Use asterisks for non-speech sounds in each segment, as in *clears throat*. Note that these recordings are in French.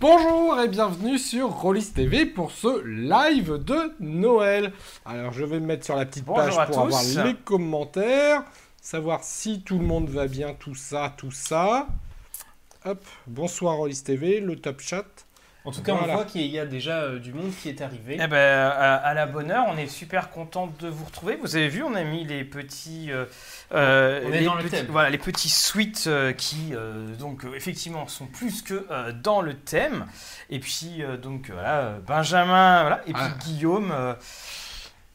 Bonjour et bienvenue sur Rollis TV pour ce live de Noël. Alors je vais me mettre sur la petite Bonjour page pour avoir les commentaires, savoir si tout le monde va bien, tout ça, tout ça. Hop, bonsoir Rollis TV, le top chat. En tout cas, Voilà. on voit qu'il y a déjà euh, du monde qui est arrivé. Eh ben, à, à la bonne heure, on est super content de vous retrouver. Vous avez vu, on a mis les petits, euh, euh, les le petits- voilà, les petits suites euh, qui, euh, donc, euh, effectivement, sont plus que euh, dans le thème. Et puis, euh, donc, euh, voilà, euh, Benjamin, voilà, et puis Ah. Guillaume,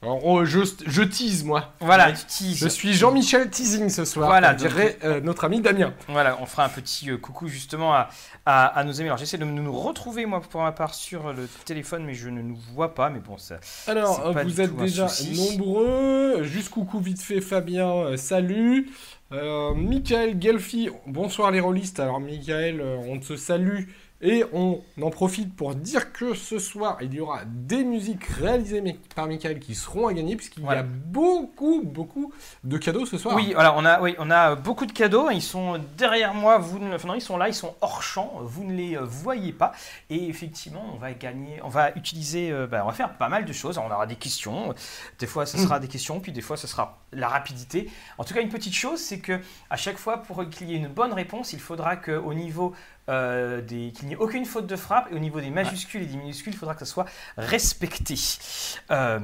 Alors oh, je, je tease moi. voilà, Ouais. tu teases. Je suis Jean-Michel Teasing ce soir, Voilà, comme dirait euh, notre ami Damien. Voilà, on fera un petit euh, coucou justement à, à, à nos amis. Alors, j'essaie de nous retrouver, moi, pour ma part, sur le téléphone, mais je ne nous vois pas. Mais bon, ça. Alors, pas vous êtes déjà nombreux. Juste coucou vite fait Fabien, euh, salut. Michael Gelfi, bonsoir les rôlistes. Alors Michael, on te salue et on en profite pour dire que ce soir, il y aura des musiques réalisées par Michael qui seront à gagner puisqu'il Voilà. y a beaucoup, beaucoup de cadeaux ce soir. Oui, voilà, on a, oui, on a beaucoup de cadeaux. Ils sont derrière moi. Vous, ne- enfin non, ils sont là. Ils sont hors champ. Vous ne les euh, voyez pas. Et effectivement, on va gagner. On va utiliser. euh, bah, on va faire pas mal de choses. On aura des questions. Des fois, ce sera des questions. Puis des fois, ce sera la rapidité. En tout cas, une petite chose, c'est que à chaque fois, pour qu'il y ait une bonne réponse, il faudra qu'au niveau euh, des qu'il n'y ait aucune faute de frappe et au niveau des majuscules et des minuscules, il faudra que ça soit respecté. Euh,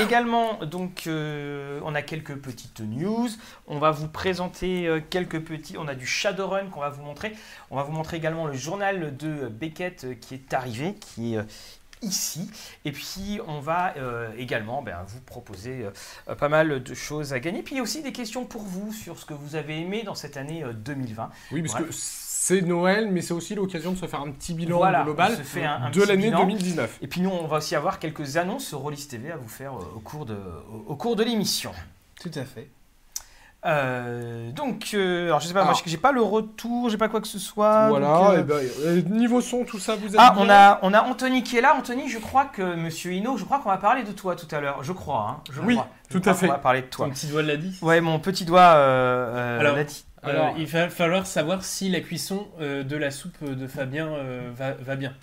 également, donc, euh, on a quelques petites news. On va vous présenter quelques petits. On a du Shadowrun qu'on va vous montrer. On va vous montrer également le journal de Beckett qui est arrivé, qui est ici. Et puis, on va euh, également ben, vous proposer euh, pas mal de choses à gagner. Puis, il y a aussi des questions pour vous sur ce que vous avez aimé dans cette année euh, 2020. Oui, parce que c'est Noël, mais c'est aussi l'occasion de se faire un petit bilan Voilà, global on se fait un- un de l'année bilan. 2019. Et puis, nous, on va aussi avoir quelques annonces sur Rollis TV à vous faire euh, au cours de, au- cours de l'émission. Tout à fait. Euh, donc, euh, alors je sais pas, Alors. moi j'ai pas le retour, j'ai pas quoi que ce soit. voilà, donc, euh, et ben, niveau son, tout ça, vous êtes Ah, bien on a, on a Anthony qui est là. Anthony, je crois que Monsieur Hino, je crois qu'on va parler de toi tout à l'heure. Je crois, hein. Je Oui, crois. Je tout crois à fait. qu'on va parler de toi. Ton petit doigt l'a dit. Ouais, mon petit doigt euh, euh, Alors, l'a dit. Euh, Alors- il va falloir savoir si la cuisson euh, de la soupe de Fabien euh, va, va bien.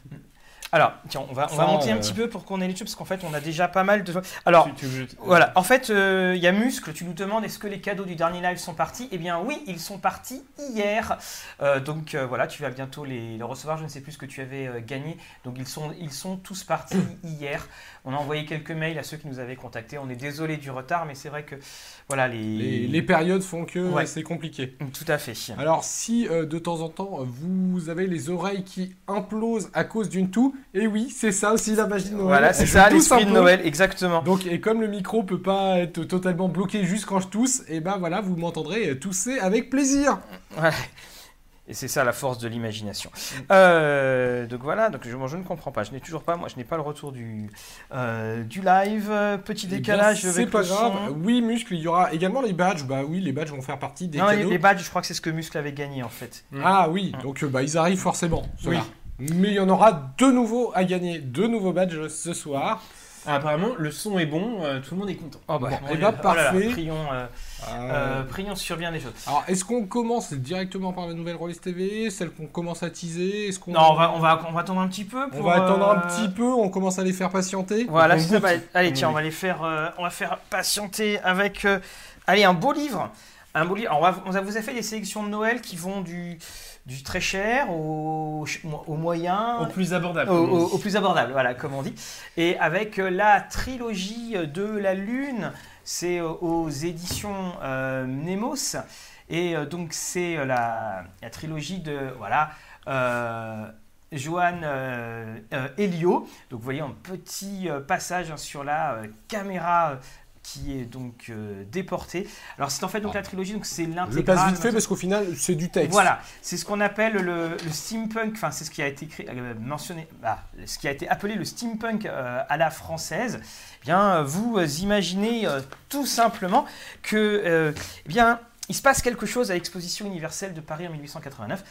Alors, tiens, on va, on va Ça, monter un euh, petit peu pour qu'on ait les tubes, parce qu'en fait, on a déjà pas mal de. Alors, Tu- tu veux- Voilà, en fait, euh, il y a Muscle, tu nous demandes est-ce que les cadeaux du dernier live sont partis? Eh bien oui, ils sont partis hier. Euh, donc euh, voilà, tu vas bientôt les, les recevoir, je ne sais plus ce que tu avais euh, gagné. Donc ils sont, ils sont tous partis *coughs* hier. On a envoyé quelques mails à ceux qui nous avaient contactés. On est désolé du retard, mais c'est vrai que voilà les... Les, les périodes font que Ouais. c'est compliqué. Tout à fait. Alors si euh, de temps en temps vous avez les oreilles qui implosent à cause d'une toux, et oui, c'est ça aussi la magie de Noël. Voilà, c'est ça l'esprit de. Noël, exactement. Donc et comme le micro peut pas être totalement bloqué juste quand je tousse, et ben voilà, vous m'entendrez tousser avec plaisir. Ouais. Et c'est ça la force de l'imagination. Euh, donc voilà, donc je, je ne comprends pas. Je n'ai toujours pas, moi, je n'ai pas le retour du, euh, du live. Petit Eh décalage c'est pas le grave. son. Oui, muscle, il y aura également les badges. Bah oui, les badges vont faire partie des Non, les, cadeaux. les badges, je crois que c'est ce que Muscle avait gagné en fait. Ah oui, Mm. donc euh, bah ils arrivent forcément. Oui. Mais il y en aura deux nouveaux à gagner, deux nouveaux badges ce soir. Ah, apparemment, le son est bon, euh, tout le monde est content. Oh bah, Bon, eh ben, Oh là là, parfait. prions, euh, Euh, euh, prions sur bien des choses. Alors, est-ce qu'on commence directement par la nouvelle Rollis TV Celle qu'on commence à teaser Est-ce qu'on Non, on va, on va, on va attendre un petit peu. on va attendre un euh, petit peu, on commence à les faire patienter. Voilà, On c'est ça. goûte. Bah, allez, tiens, Oui. on va les faire, euh, on va faire patienter avec, euh, allez, un beau livre, un beau livre. Alors, on, va- on vous a fait des sélections de Noël qui vont du, du très cher au, au moyen, Au plus abordable. au, plus abordable, voilà, comme on dit. Et avec euh, la trilogie de la Lune, c'est euh, aux éditions euh, Nemos. Et euh, donc, c'est la, la trilogie de, voilà, euh, Johan euh, euh, Elio. Donc, vous voyez un petit euh, passage hein, sur la caméra. Qui est donc euh, déportée. Alors c'est en fait donc la trilogie, donc c'est Je l'intégrale. passe vite fait parce qu'au final, c'est du texte. Voilà, c'est ce qu'on appelle le, le steampunk, enfin c'est ce qui a été créé, euh, mentionné, ah, ce qui a été appelé le steampunk euh, à la française. Eh bien, vous imaginez tout simplement que, eh bien, il se passe quelque chose à l'exposition universelle de Paris en 1889.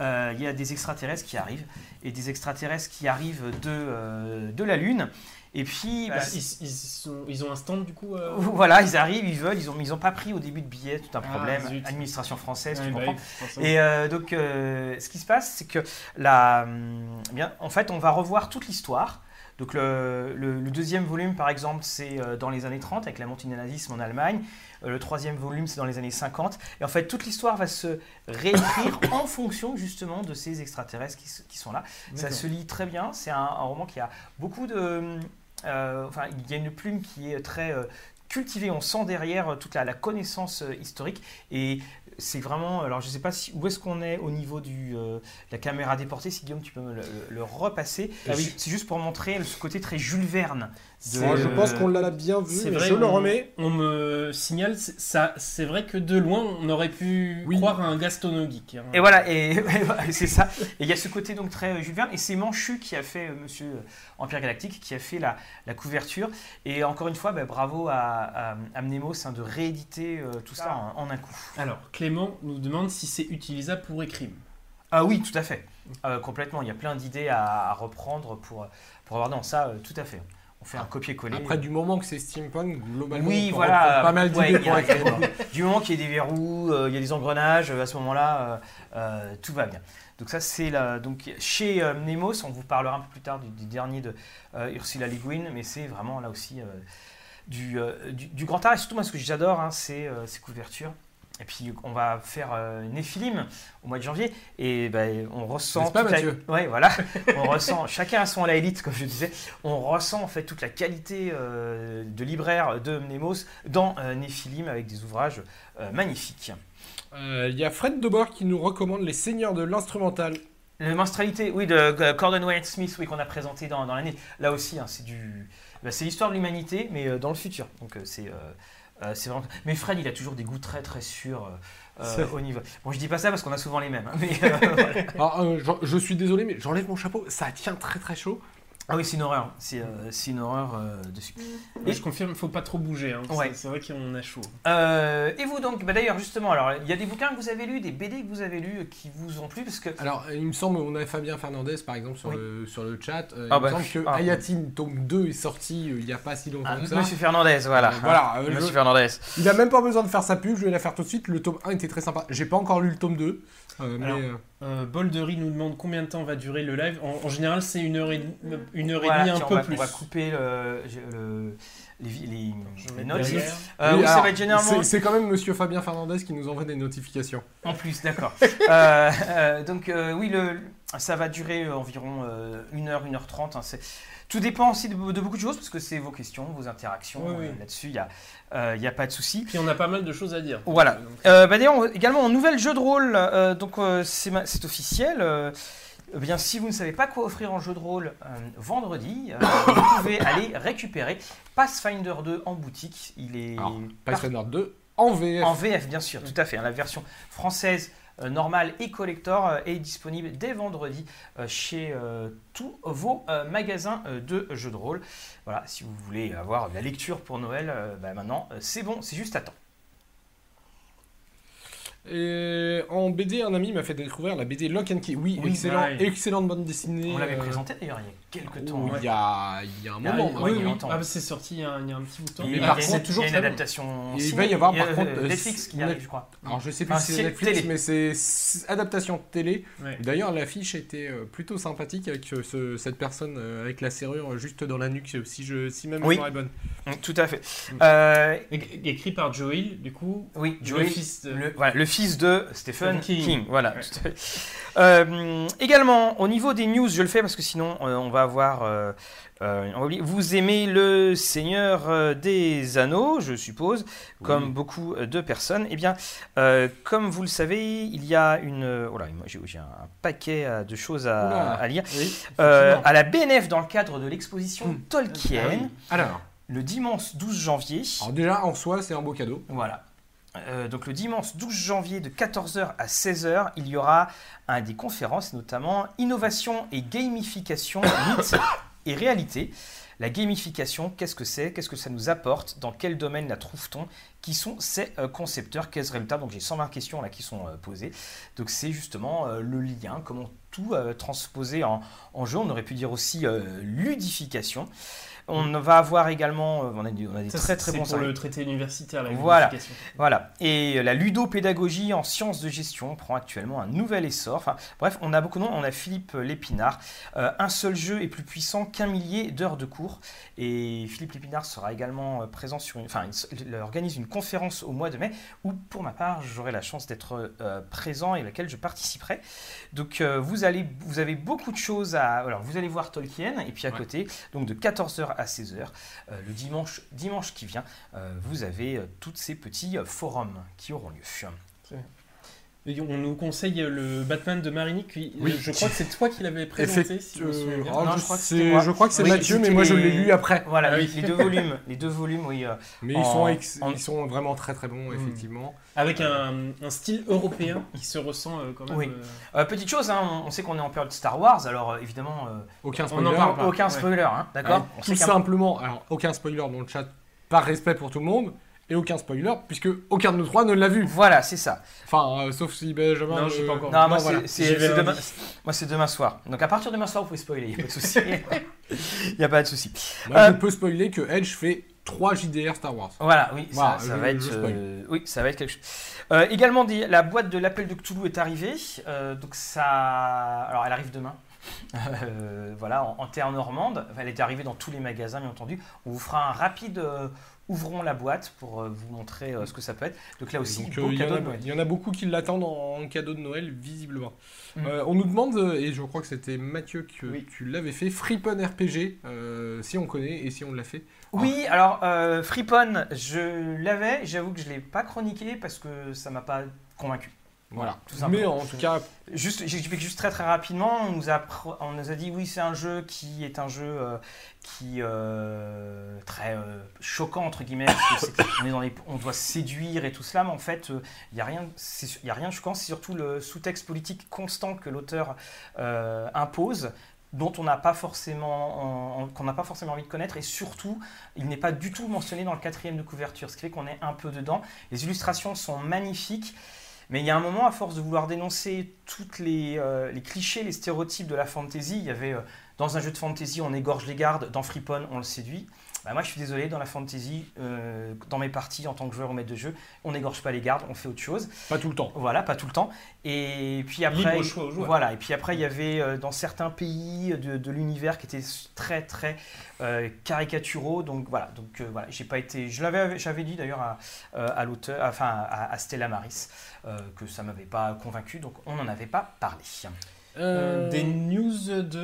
Euh, il y a des extraterrestres qui arrivent et des extraterrestres qui arrivent de, de la Lune Et puis, Bah, bah, ils, ils sont- ils ont un stand du coup. euh, voilà, ils arrivent, ils veulent, ils ont, ils ont pas pris au début de billets, tout un Ah, problème, administration française, tu bah comprends. Et euh, donc, euh, ce qui se passe, c'est que la, hum, eh bien, en fait, on va revoir toute l'histoire. Donc, le, le- le deuxième volume, par exemple, c'est euh, dans les années 30 avec la montée du nazisme en Allemagne. Euh, le troisième volume, c'est dans les années 50. Et en fait, toute l'histoire va se réécrire *coughs* en fonction justement de ces extraterrestres qui, sont là. Ça se lit très bien. C'est un, un roman qui a beaucoup de. Euh, enfin, il y a une plume qui est très euh, cultivée. On sent derrière euh, toute la, la connaissance historique. Et c'est vraiment. Alors, je ne sais pas si, où est-ce qu'on est au niveau euh, de la caméra déportée. Si Guillaume, tu peux me le, repasser. Ah oui. C'est juste pour montrer ce côté très Jules Verne. Moi, je pense qu'on l'a bien vu, vrai, je le on- remets. On me signale, c'est- ça, c'est vrai que de loin, on aurait pu Oui. croire à un Gastono geek. hein. Et voilà, et, *laughs* et c'est ça. Et il y a ce côté donc très euh, Jules Verne, et c'est Manchu qui a fait, euh, Monsieur euh, Empire Galactique, qui a fait la, la couverture. Et encore une fois, bah, bravo à, à, à Mnemos hein, de rééditer euh, tout ça en, en un coup. Alors, Clément nous demande si c'est utilisable pour écrime. Ah oui, tout à fait. Euh, complètement, il y a plein d'idées à, à reprendre pour, pour avoir dans ça, euh, tout à fait. On fait un copier-coller. Après, du moment que c'est steampunk, globalement, Oui, on voilà. pas mal Ouais, d'idées pour écrire. *laughs* Du moment qu'il y a des verrous, euh, il y a des engrenages, euh, à ce moment-là, euh, tout va bien. Donc ça, c'est la, donc chez euh, Nemos, on vous parlera un peu plus tard du, du dernier de Ursula Le Guin, mais c'est vraiment là aussi du, du, du grand art. Et surtout, moi, ce que j'adore, hein, c'est ces couvertures. Et puis, on va faire euh, Néphilim au mois de janvier, et ben, on ressent. N'est-ce pas, la- Mathieu? Ouais, voilà. *laughs* on ressent. Chacun a son à la élite, comme je disais. On ressent en fait toute la qualité euh, de libraire de Mnemos dans euh, Néphilim avec des ouvrages euh, magnifiques. Euh, Il y a Fred Debord qui nous recommande Les Seigneurs de l'instrumental. Le menstrualité, oui, de Gordon Wayne Smith, oui, qu'on a présenté dans, dans l'année. Là aussi, hein, c'est du, bah, c'est l'histoire de l'humanité, mais euh, dans le futur. Donc euh, c'est, euh, c'est vraiment. Mais Fred, il a toujours des goûts très très sûrs euh, euh, au niveau. Bon, je dis pas ça parce qu'on a souvent les mêmes. hein, mais, *laughs* voilà. Alors, euh, je, je suis désolé, mais j'enlève mon chapeau. Ça tient très très chaud. Ah oui, c'est une horreur. C'est, euh, une horreur euh, dessus. Et je confirme, il faut pas trop bouger. hein. Ouais. C'est- vrai qu'on a chaud. Euh, et vous donc, bah, d'ailleurs justement, alors il y a des bouquins que vous avez lus, des BD que vous avez lus euh, qui vous ont plu parce que Alors, il me semble, on a Fabien Fernandez par exemple sur, Oui. le, sur le chat. Euh, Ah il bah, me semble que ah. Ayatine tome 2 est sorti euh, il n'y a pas si longtemps Ah, que ça. Monsieur Fernandez, voilà. Euh, voilà, euh, Monsieur je- Fernandez. Il a même pas besoin de faire sa pub, je vais la faire tout de suite. Le tome 1 était très sympa. J'ai pas encore lu le tome 2. euh, mais Alors, euh, Boldery nous demande combien de temps va durer le live. En, en général, c'est une heure et, une heure et demie, un tiens, peu va, plus. on va couper le, le- les, les, les notes. Euh, oui, ça alors, va être généralement c'est- C'est quand même Monsieur Fabien Fernandez qui nous envoie des notifications. en plus, d'accord. *laughs* Euh, euh, donc euh, oui, le, ça va durer environ 1 heure, 1 heure 30. Tout dépend aussi de, de beaucoup de choses parce que c'est vos questions, vos interactions. Oui, oui. euh, Là-dessus, il n'y a, euh, a pas de souci. Puis on a pas mal de choses à dire. Voilà. Euh, bah D'ailleurs, également en nouvel jeu de rôle, euh, donc euh, c'est officiel. euh, eh bien, si vous ne savez pas quoi offrir en jeu de rôle euh, vendredi, euh, vous *coughs* pouvez aller récupérer Pathfinder 2 en boutique. Il est Alors, Pathfinder 2 en VF. en VF, bien sûr, tout à fait. hein, la version française euh, normale et collector euh, est disponible dès vendredi euh, chez euh, tous vos euh, magasins euh, de jeux de rôle. Voilà, si vous voulez avoir de la lecture pour Noël, euh, bah, maintenant c'est bon, c'est juste à temps. Et en BD, un ami m'a fait découvrir la BD Lock and Key. Oui, Oui, excellent, ouais. excellente bande dessinée. On l'avait présenté d'ailleurs il y a quelques temps. hein. il, y a, il y a un Ah, moment. oui, maintenant. oui, oui, il y a oui. longtemps. Ah, c'est sorti il y, a, il y a un petit bout de temps. Mais il y a par des- contre, il y a toujours une adaptation. Il va y avoir, il y a, par contre, euh, Netflix qui arrive, je crois. Alors je sais plus Enfin, si c'est Netflix, télé. mais c'est adaptation de télé. Ouais. D'ailleurs, l'affiche était euh, plutôt sympathique avec euh, ce- cette personne euh, avec la serrure juste dans la nuque, si, je, si même Oui. mémoire est bonne. Mm, Tout à fait. Euh, É- Écrit par Joel, du coup. oui, Le Joey, fils de- le, voilà, le fils de Stephen King. King. Voilà. Ouais. Euh, également, au niveau des news, je le fais parce que sinon, euh, on va avoir. euh, euh. Vous aimez le Seigneur euh, des Anneaux, je suppose, comme Oui. beaucoup de personnes. Eh bien, comme vous le savez, il y a une. Oh là, j'ai un paquet de choses à, Oula. à lire. Oui, à la BNF, dans le cadre de l'exposition Mm. Tolkien, Ah oui. Alors, le dimanche 12 janvier. alors déjà, en soi, c'est un beau cadeau. Voilà. Euh, donc le dimanche 12 janvier de 14h à 16h, il y aura un des conférences, notamment Innovation et gamification, *coughs* mythes et réalité. La gamification, qu'est-ce que c'est? Qu'est-ce que ça nous apporte? Dans quel domaine la trouve-t-on? Qui sont ces euh, concepteurs? Quels résultats? Donc j'ai 120 questions là qui sont euh, posées. Donc c'est justement le lien, comment tout transposer en, jeu. On aurait pu dire aussi ludification. On va avoir également, euh, on a, des- on a des Ça, très c'est- très c'est bons pour services. le traité universitaire, la Voilà. Voilà. Et la ludopédagogie en sciences de gestion prend actuellement un nouvel essor. Enfin, bref, on a beaucoup de noms. On a Philippe Lépinard. Euh, un seul jeu est plus puissant qu'un millier d'heures de cours. Et Philippe Lépinard sera également euh, présent sur une. Enfin, il organise une conférence au mois de mai où, pour ma part, j'aurai la chance d'être euh, présent et à laquelle je participerai. Donc, euh, vous, allez, vous avez beaucoup de choses à. Alors, vous allez voir Tolkien. Et puis à Ouais. côté, donc de 14h à 16h, euh, le dimanche, dimanche qui vient, euh, vous avez euh, tous ces petits forums qui auront lieu. On nous conseille le Batman de Marinique. qui- Oui. Je crois que c'est toi qui l'avais présenté. Si me euh, Non, je, je crois que je crois c'est Oui, Mathieu, mais moi je l'ai lu après. Voilà, Ah les, oui. les deux volumes, les deux volumes, oui. euh, Mais En- ils, sont ex- en- ils sont vraiment très très bons, Mm. effectivement. Avec un, un style européen qui se ressent euh, quand même. Oui. euh, euh, petite chose, hein, on, on sait qu'on est en période Star Wars, alors euh, évidemment, euh, Aucun On spoiler. en parle pas. aucun ouais. spoiler, hein, d'accord On Tout simplement, alors aucun spoiler dans le chat, par respect pour tout le monde, et aucun spoiler, puisque aucun de nous trois ne l'a vu. Voilà, c'est ça. Enfin, euh, sauf si Benjamin. Non, je sais euh, pas encore. Non, moi, voilà. c'est- demain, soir. Donc à partir de demain soir, vous pouvez spoiler, il n'y a pas de souci. *laughs* Il n'y a pas de souci. Moi, Euh, je peux spoiler que Edge fait 3 JDR Star Wars. Voilà, oui, ça, Voilà, ça je- va être, je euh, oui, ça va être quelque chose. Euh, également, dit, la boîte de l'appel de Cthulhu est arrivée. Euh, donc ça, alors elle arrive demain. *laughs* Euh, voilà, en, en terre normande. Enfin, elle est arrivée dans tous les magasins, bien entendu. On vous fera un rapide euh, ouvrons la boîte pour euh, vous montrer euh, ce que ça peut être. Donc là aussi, Donc, beau euh, il y, en cadeau a- de Noël. il y en a beaucoup qui l'attendent en, cadeau de Noël, visiblement. Mm. Euh, on nous demande, et je crois que c'était Mathieu que Oui. tu l'avais fait, Freepon RPG, euh, si on connaît et si on l'a fait. Oui, alors euh, Freepon, je l'avais. J'avoue que je l'ai pas chroniqué parce que ça m'a pas convaincu. Voilà. tout simplement. Mais en tout cas, Juste, j'explique juste très très rapidement. On nous a, on nous a dit oui, c'est un jeu qui est un jeu euh, qui euh, très euh, choquant entre guillemets. parce que on, est dans les- on doit séduire et tout cela, mais en fait, euh, il n'y a rien, il y a rien de choquant. C'est surtout le sous-texte politique constant que l'auteur euh, impose dont on n'a pas forcément en- en- qu'on n'a pas forcément envie de connaître et surtout il n'est pas du tout mentionné dans le quatrième de couverture ce qui fait qu'on est un peu dedans les illustrations sont magnifiques mais il y a un moment, à force de vouloir dénoncer toutes les, euh, clichés, les stéréotypes de la fantasy, il y avait euh, dans un jeu de fantasy, on égorge les gardes, dans Freepon, on le séduit. Bah, moi, je suis désolé, dans la fantasy, euh, dans mes parties en tant que joueur ou maître de jeu, on n'égorge pas les gardes, on fait autre chose. pas tout le temps. Voilà, pas tout le temps. Et puis après, Libre choix aux joueurs. voilà. Et puis après, il y avait euh, dans certains pays de, de l'univers qui étaient très très euh, caricaturaux. Donc voilà. Donc voilà, j'ai pas été. Je l'avais, j'avais dit d'ailleurs à, à l'auteur, enfin à, à Stella Maris, que ça m'avait pas convaincu. Donc on n'en avait pas parlé. Euh, des news de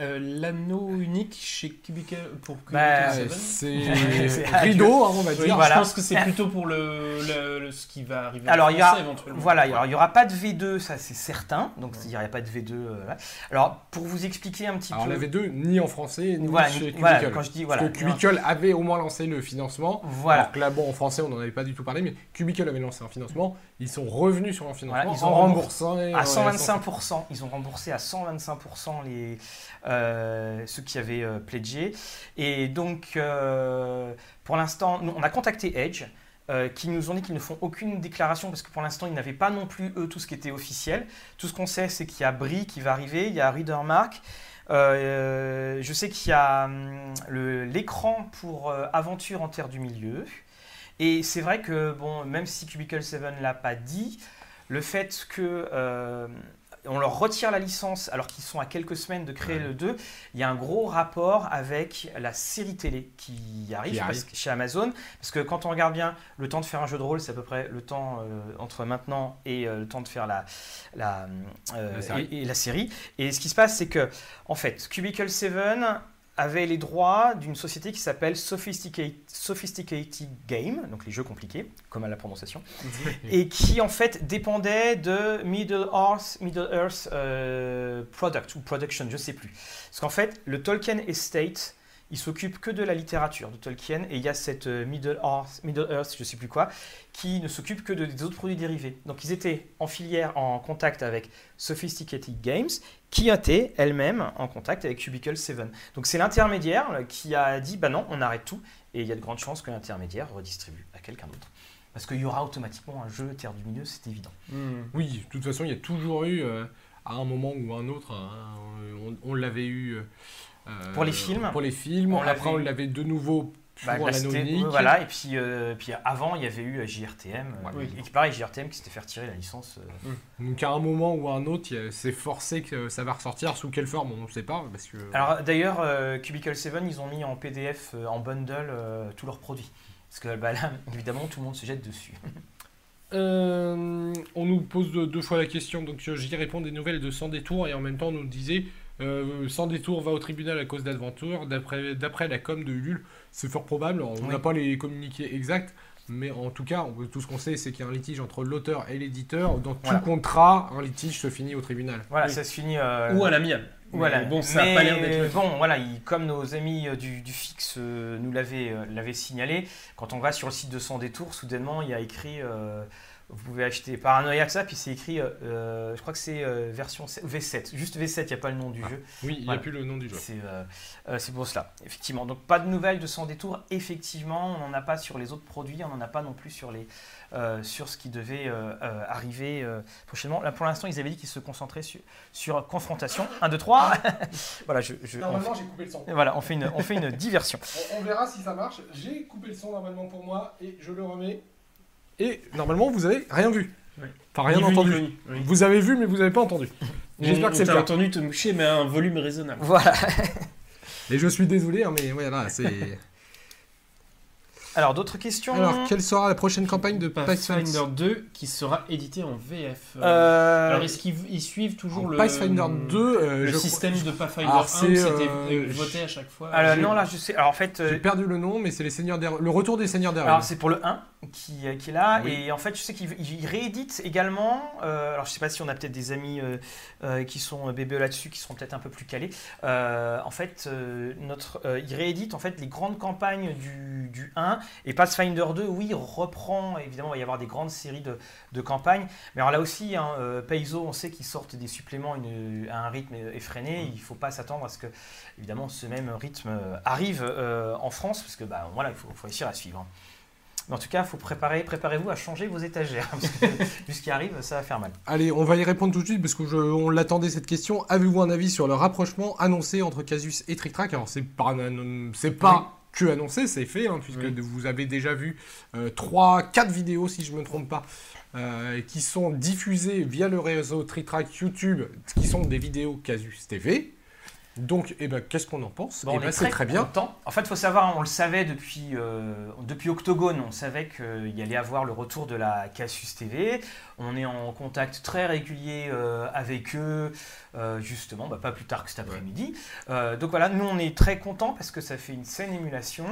euh, l'anneau unique chez Cubicle pour Cubicle Bah, Seven. c'est *laughs* *laughs* C'est rideau, hein, on va Oui, dire. voilà. Je pense que c'est plutôt pour le, le- le- ce qui va arriver. Alors, il y a- éventuellement. Voilà, alors, il n'y aura pas de V2, ça c'est certain. Donc il n'y aura pas de V2. euh, là. Alors pour vous expliquer un petit Alors peu. la V2, ni en français, ni voilà, chez Cubicle. voilà, quand je dis Parce voilà. que Cubicle avait au moins lancé le financement. Voilà. Alors que là, bon, en français, on n'en avait pas du tout parlé, mais Cubicle avait lancé un financement. Ils sont revenus sur un financement Voilà, ils ont en remboursant. À 125%, ils ont remboursé à 125% les, euh, ceux qui avaient euh, pledgé. Et donc, euh, pour l'instant, on a contacté Edge, euh, qui nous ont dit qu'ils ne font aucune déclaration parce que pour l'instant, ils n'avaient pas non plus, eux, tout ce qui était officiel. Tout ce qu'on sait, c'est qu'il y a Brie qui va arriver, il y a Readermark. Euh, je sais qu'il y a hum, l'écran pour euh, Aventure en Terre du Milieu. Et c'est vrai que, bon, même si Cubicle 7 ne l'a pas dit, le fait que euh, on leur retire la licence alors qu'ils sont à quelques semaines de créer Ouais. le 2, il y a un gros rapport avec la série télé qui arrive, Qui parce arrive. que- chez Amazon. Parce que quand on regarde bien, le temps de faire un jeu de rôle, c'est à peu près le temps euh, entre maintenant et euh, le temps de faire la, la, La série. Et, et la série. Et ce qui se passe, c'est que, en fait, Cubicle 7 avait les droits d'une société qui s'appelle Sophisticate, Sophisticated Game, donc les jeux compliqués, comme à la prononciation, *laughs* et qui en fait dépendait de Middle Earth, Middle Earth euh, Product ou Production, je sais plus. Parce qu'en fait, le Tolkien Estate, il s'occupe que de la littérature de Tolkien, et il y a cette euh, Middle Earth, Middle Earth, je sais plus quoi, qui ne s'occupe que de- des autres produits dérivés. Donc ils étaient en filière, en contact avec Sophisticated Games, qui était elle-même en contact avec Cubicle 7. Donc c'est l'intermédiaire euh, qui a dit bah non, on arrête tout, et il y a de grandes chances que l'intermédiaire redistribue à quelqu'un d'autre. Parce qu'il y aura automatiquement un jeu Terre du Milieu, c'est évident. Hmm. Oui, de toute façon, il y a toujours eu, euh, à un moment ou à un autre, un- on, l'avait eu, Pour les films. Pour les films. On Après, l'avait on l'avait de nouveau Bah, unique. Voilà, et puis, euh, puis avant, il y avait eu euh, JRTM. euh, Ouais. Et qui pareil, JRTM qui s'était fait retirer la licence. euh, Donc à un moment ou à un autre, c'est forcé que ça va ressortir. Sous quelle forme, on ne sait pas. Parce que... Alors d'ailleurs, euh, Cubicle 7, ils ont mis en PDF, euh, en bundle, euh, tous leurs produits. Parce que bah, là, *laughs* évidemment, tout le monde se jette dessus. *laughs* Euh, on nous pose deux, fois la question, donc euh, j'y réponds des nouvelles de Sans Détour, et en même temps on nous disait euh, Sans Détour va au tribunal à cause d'Adventure, d'après la com de Ulule, c'est fort probable, on Oui. n'a pas les communiqués exacts, mais en tout cas, on- tout ce qu'on sait c'est qu'il y a un litige entre l'auteur et l'éditeur, dans tout Voilà. contrat, un litige se finit au tribunal. Voilà, Oui. ça se finit. euh, Ou à l'amiable. Voilà. Mais Bon, ça Mais, n'a pas l'air d'être. Bon, voilà, il- comme nos amis euh, du, du fixe euh, nous l'avaient euh, signalé, quand on va sur le site de Sans Détour, soudainement, il y a écrit. euh, vous pouvez acheter Paranoia que ça, puis c'est écrit, euh, euh, je crois que c'est euh, version 7 V7, juste V7, il n'y a pas le nom du jeu. Oui, il n'y a plus le nom du jeu. C'est euh, euh, c'est pour cela, effectivement. Donc pas de nouvelles de Sans Détour, effectivement, on n'en a pas sur les autres produits, on n'en a pas non plus sur, les, euh, sur ce qui devait euh, euh, arriver euh, prochainement. Là pour l'instant, ils avaient dit qu'ils se concentraient sur, sur Confrontation. 1, 2, 3. voilà, je, fait, j'ai coupé le son. voilà on, fait une, on fait une *laughs* diversion. On, verra si ça marche. J'ai coupé le son normalement pour moi, et je le remets. Et normalement, vous avez rien vu. Enfin, rien Ni vu, ni entendu. Oui. Vous avez vu, mais vous n'avez pas entendu. J'espère que c'est cas. entendu te moucher, mais à un volume raisonnable. Voilà. *laughs* Et je suis désolé, hein, mais voilà, c'est. Alors d'autres questions? Alors, quelle sera la prochaine campagne de Pathfinder Pathfinder 2 qui sera édité en VF. Euh, Alors, est-ce qu'ils ils suivent toujours le, Pathfinder 2, euh, le je système crois- de Pathfinder Alors, 1 c'est, où c'était euh, voté à chaque fois alors, j'ai- non, là je sais. Alors en fait. euh, J'ai perdu le nom, mais c'est les Seigneurs des... le retour des Seigneurs des Alors c'est pour le 1 qui, euh, qui est là. Oui. et en fait je sais qu'il il réédite également euh, alors je sais pas si on a peut-être des amis euh, euh, qui sont bébés là-dessus qui seront peut-être un peu plus calés. En fait notre il réédite en fait les grandes campagnes du, du 1 et Pathfinder 2 oui reprend évidemment il va y avoir des grandes séries de, de campagnes. Mais alors là aussi hein, Paizo on sait qu'ils sortent des suppléments une- à un rythme effréné. Il faut pas s'attendre à ce que évidemment ce même rythme arrive en France parce que bah voilà il faut, faut réussir à suivre mais en tout cas, faut préparer, préparez-vous à changer vos étagères. *laughs* Parce que vu ce qui arrive, ça va faire mal. Allez, on va y répondre tout de suite parce que je- on l'attendait cette question. Avez-vous un avis sur le rapprochement annoncé entre Casus et Trick Track Alors c'est pas, c'est pas que annoncé, c'est fait, hein, puisque Oui. vous avez déjà vu euh, trois, quatre vidéos si je me trompe pas, euh, qui sont diffusées via le réseau Trick Track YouTube, qui sont des vidéos Casus TV. Donc, eh ben, qu'est-ce qu'on en pense Bon, Eh on ben, est c'est très bien. content. En fait, il faut savoir, on le savait depuis, euh, depuis Octogone, on savait qu'il y allait avoir le retour de la Casus TV. On est en contact très régulier euh, avec eux, euh, justement, bah, pas plus tard que cet après-midi. Euh, donc voilà, nous on est très contents parce que ça fait une saine émulation.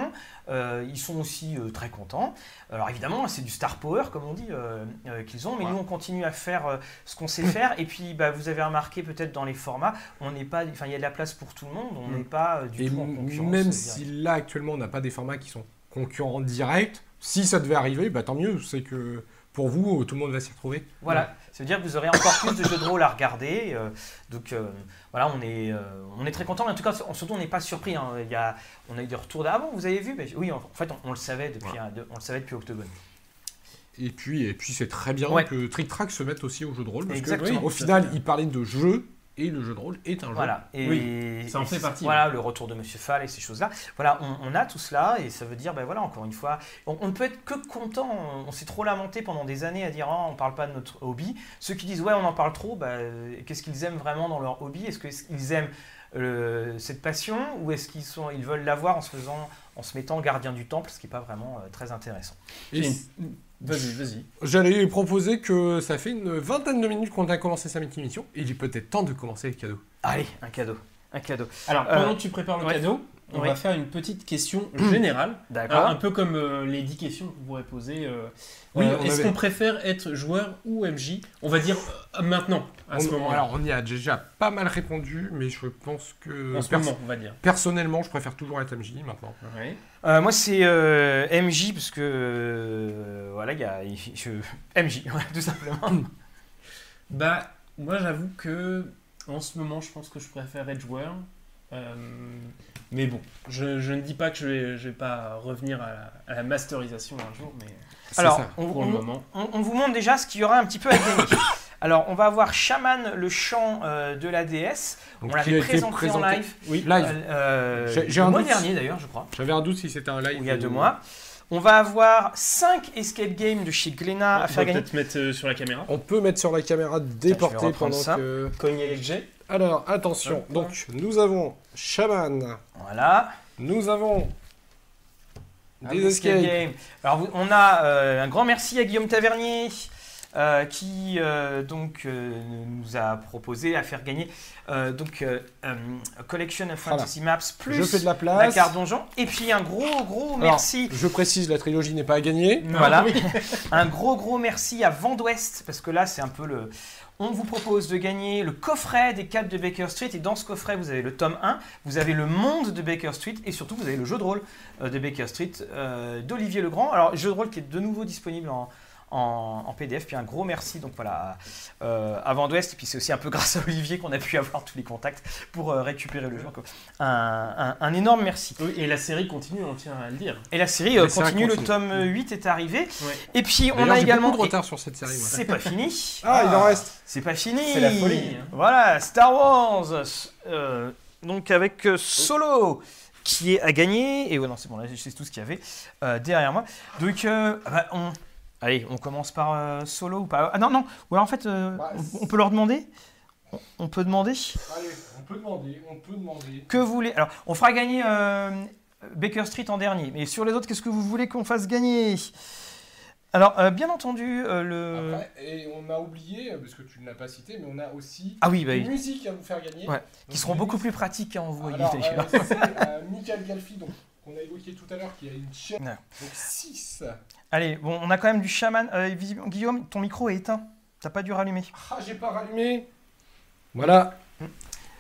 Euh, ils sont aussi euh, très contents. Alors évidemment, c'est du star power, comme on dit, euh, euh, qu'ils ont, mais Ouais. nous on continue à faire euh, ce qu'on sait faire. Et puis, bah, vous avez remarqué peut-être dans les formats, on n'est pas, enfin, il y a de la place pour tout le monde. On Mm. n'est pas euh, du Et tout en concurrence. même euh, si là actuellement on n'a pas des formats qui sont concurrents directs, si ça devait arriver, bah, tant mieux. C'est que pour vous, tout le monde va s'y retrouver. Voilà, ça veut dire que vous aurez encore plus de jeux de rôle à regarder. euh, donc euh, voilà, on est, euh, on est très content. Mais en tout cas, surtout, on n'est pas surpris. hein. Il y a, on a eu des retours bon, vous avez vu Mais Oui, en en fait, on, on le savait depuis, de- on le savait depuis Octogone. Et puis, et puis c'est très bien Ouais. que Trick Track se mette aussi au jeu de rôle. Parce Exactement. que, au final, il parlait de jeu et le jeu de rôle est un jeu. Voilà. Et, Oui, ça en et fait partie, Voilà, le retour de Monsieur Fall et ces choses-là. Voilà, on, on a tout cela et ça veut dire, ben voilà, encore une fois, on, on ne peut être que content. On, on s'est trop lamenté pendant des années à dire, Ah, on parle pas de notre hobby. Ceux qui disent, ouais, on en parle trop, bah, euh, qu'est-ce qu'ils aiment vraiment dans leur hobby? Est-ce qu'ils aiment euh, cette passion ou est-ce qu'ils sont, ils veulent l'avoir en se faisant, en se mettant gardien du temple, ce qui n'est pas vraiment euh, très intéressant. Et Vas-y, vas-y. j'allais proposer que ça fait une vingtaine de minutes qu'on a commencé sa émission. Il est peut-être temps de commencer le cadeau. Allez, un cadeau, un cadeau. Alors, Euh, pendant que tu prépares le ouais. cadeau, on va faire une petite question générale. D'accord. Un peu comme euh, les 10 questions que vous pourrez poser. euh, Oui, euh, on Est-ce avait- qu'on préfère être joueur ou MJ On va dire euh, maintenant, à ce moment-là. alors, on y a déjà pas mal répondu, mais je pense que En ce moment, on va dire. personnellement, je préfère toujours être MJ maintenant. Euh, moi, c'est euh, MJ, parce que euh, voilà, il y a je- *laughs* MJ, voilà, *laughs* tout simplement. Bah, moi j'avoue que en ce moment, je pense que je préfère être joueur. Euh, mais bon, je, je ne dis pas que je vais, je vais pas revenir à la, à la masterisation un jour, mais Alors, ça. on, pour le on- moment. on- on vous montre déjà ce qu'il y aura un petit peu à gagner. *coughs* Alors, on va avoir Shaman, le chant euh, de la DS. Donc, on l'avait présenté, en live. Oui, live. Euh, euh, J'ai- j'ai le un mois doute. dernier d'ailleurs, je crois. J'avais un doute si c'était un live. Ou il y a ou- deux mois. On va avoir 5 escape games de chez Glénat à On faire gagner. peut-être mettre euh, sur la caméra. On peut mettre sur la caméra déporté pendant ça. que. Cogner les jets. Alors, attention. Hop. Donc, nous avons Shaman. Voilà. Nous avons des escapes. game. Alors, on a euh, un grand merci à Guillaume Tavernier. euh, qui euh, donc nous a proposé à faire gagner donc euh, Collection of Voilà. Fantasy Maps plus Je fais de la carte donjon et puis un gros gros Alors, merci Je précise, la trilogie n'est pas à gagner. Voilà. *laughs* un gros gros merci à Vent d'Ouest parce que là c'est un peu le. On vous propose de gagner le coffret des 4 de Baker Street et dans ce coffret vous avez le tome 1, vous avez le monde de Baker Street et surtout vous avez le jeu de rôle euh, de Baker Street euh, d'Olivier Legrand. Alors jeu de rôle qui est de nouveau disponible en, en, en PDF. Puis un gros merci donc voilà euh, à Vent d'Ouest et puis c'est aussi un peu *laughs* grâce à Olivier qu'on a pu avoir tous les contacts pour euh, récupérer le jeu. Donc, Un, un- un énorme merci. Oui, et la série continue, on tient à le dire. Et la série euh, série continue, le tome 8 est arrivé. Ouais. Et puis on a également. beaucoup de retard sur cette série. C'est pas fini. *laughs* Ah, il en reste. C'est pas fini. C'est la folie, hein. Voilà, Star Wars. euh, donc avec euh, Solo qui est à gagner. Et ouais, non, c'est bon, là, je sais tout ce qu'il y avait euh, derrière moi. Donc, euh, ah bah, on. Allez, on commence par euh, Solo ou pas? Ah non, non. Ou alors en fait, euh, Bah, on, on peut leur demander? On, on peut demander? Allez, on peut demander, on peut demander. que vous voulez. Alors, on fera gagner euh, Baker Street en dernier. Mais sur les autres, qu'est-ce que vous voulez qu'on fasse gagner? Alors, euh, bien entendu, euh, le. Après, et on a oublié, parce que tu ne l'as pas cité, mais on a aussi Ah oui, bah des oui. musiques à vous faire gagner. Ouais, qui seront beaucoup musiques- plus pratiques à envoyer. Alors, d'ailleurs. c'est euh, Michael Galfi, donc, qu'on a évoqué tout à l'heure, qui a une chaîne. Ouais. Donc 6. Allez, bon, on a quand même du chaman. Euh, visiblement- Guillaume, ton micro est éteint. T'as pas dû rallumer. Ah, j'ai pas rallumé. Voilà.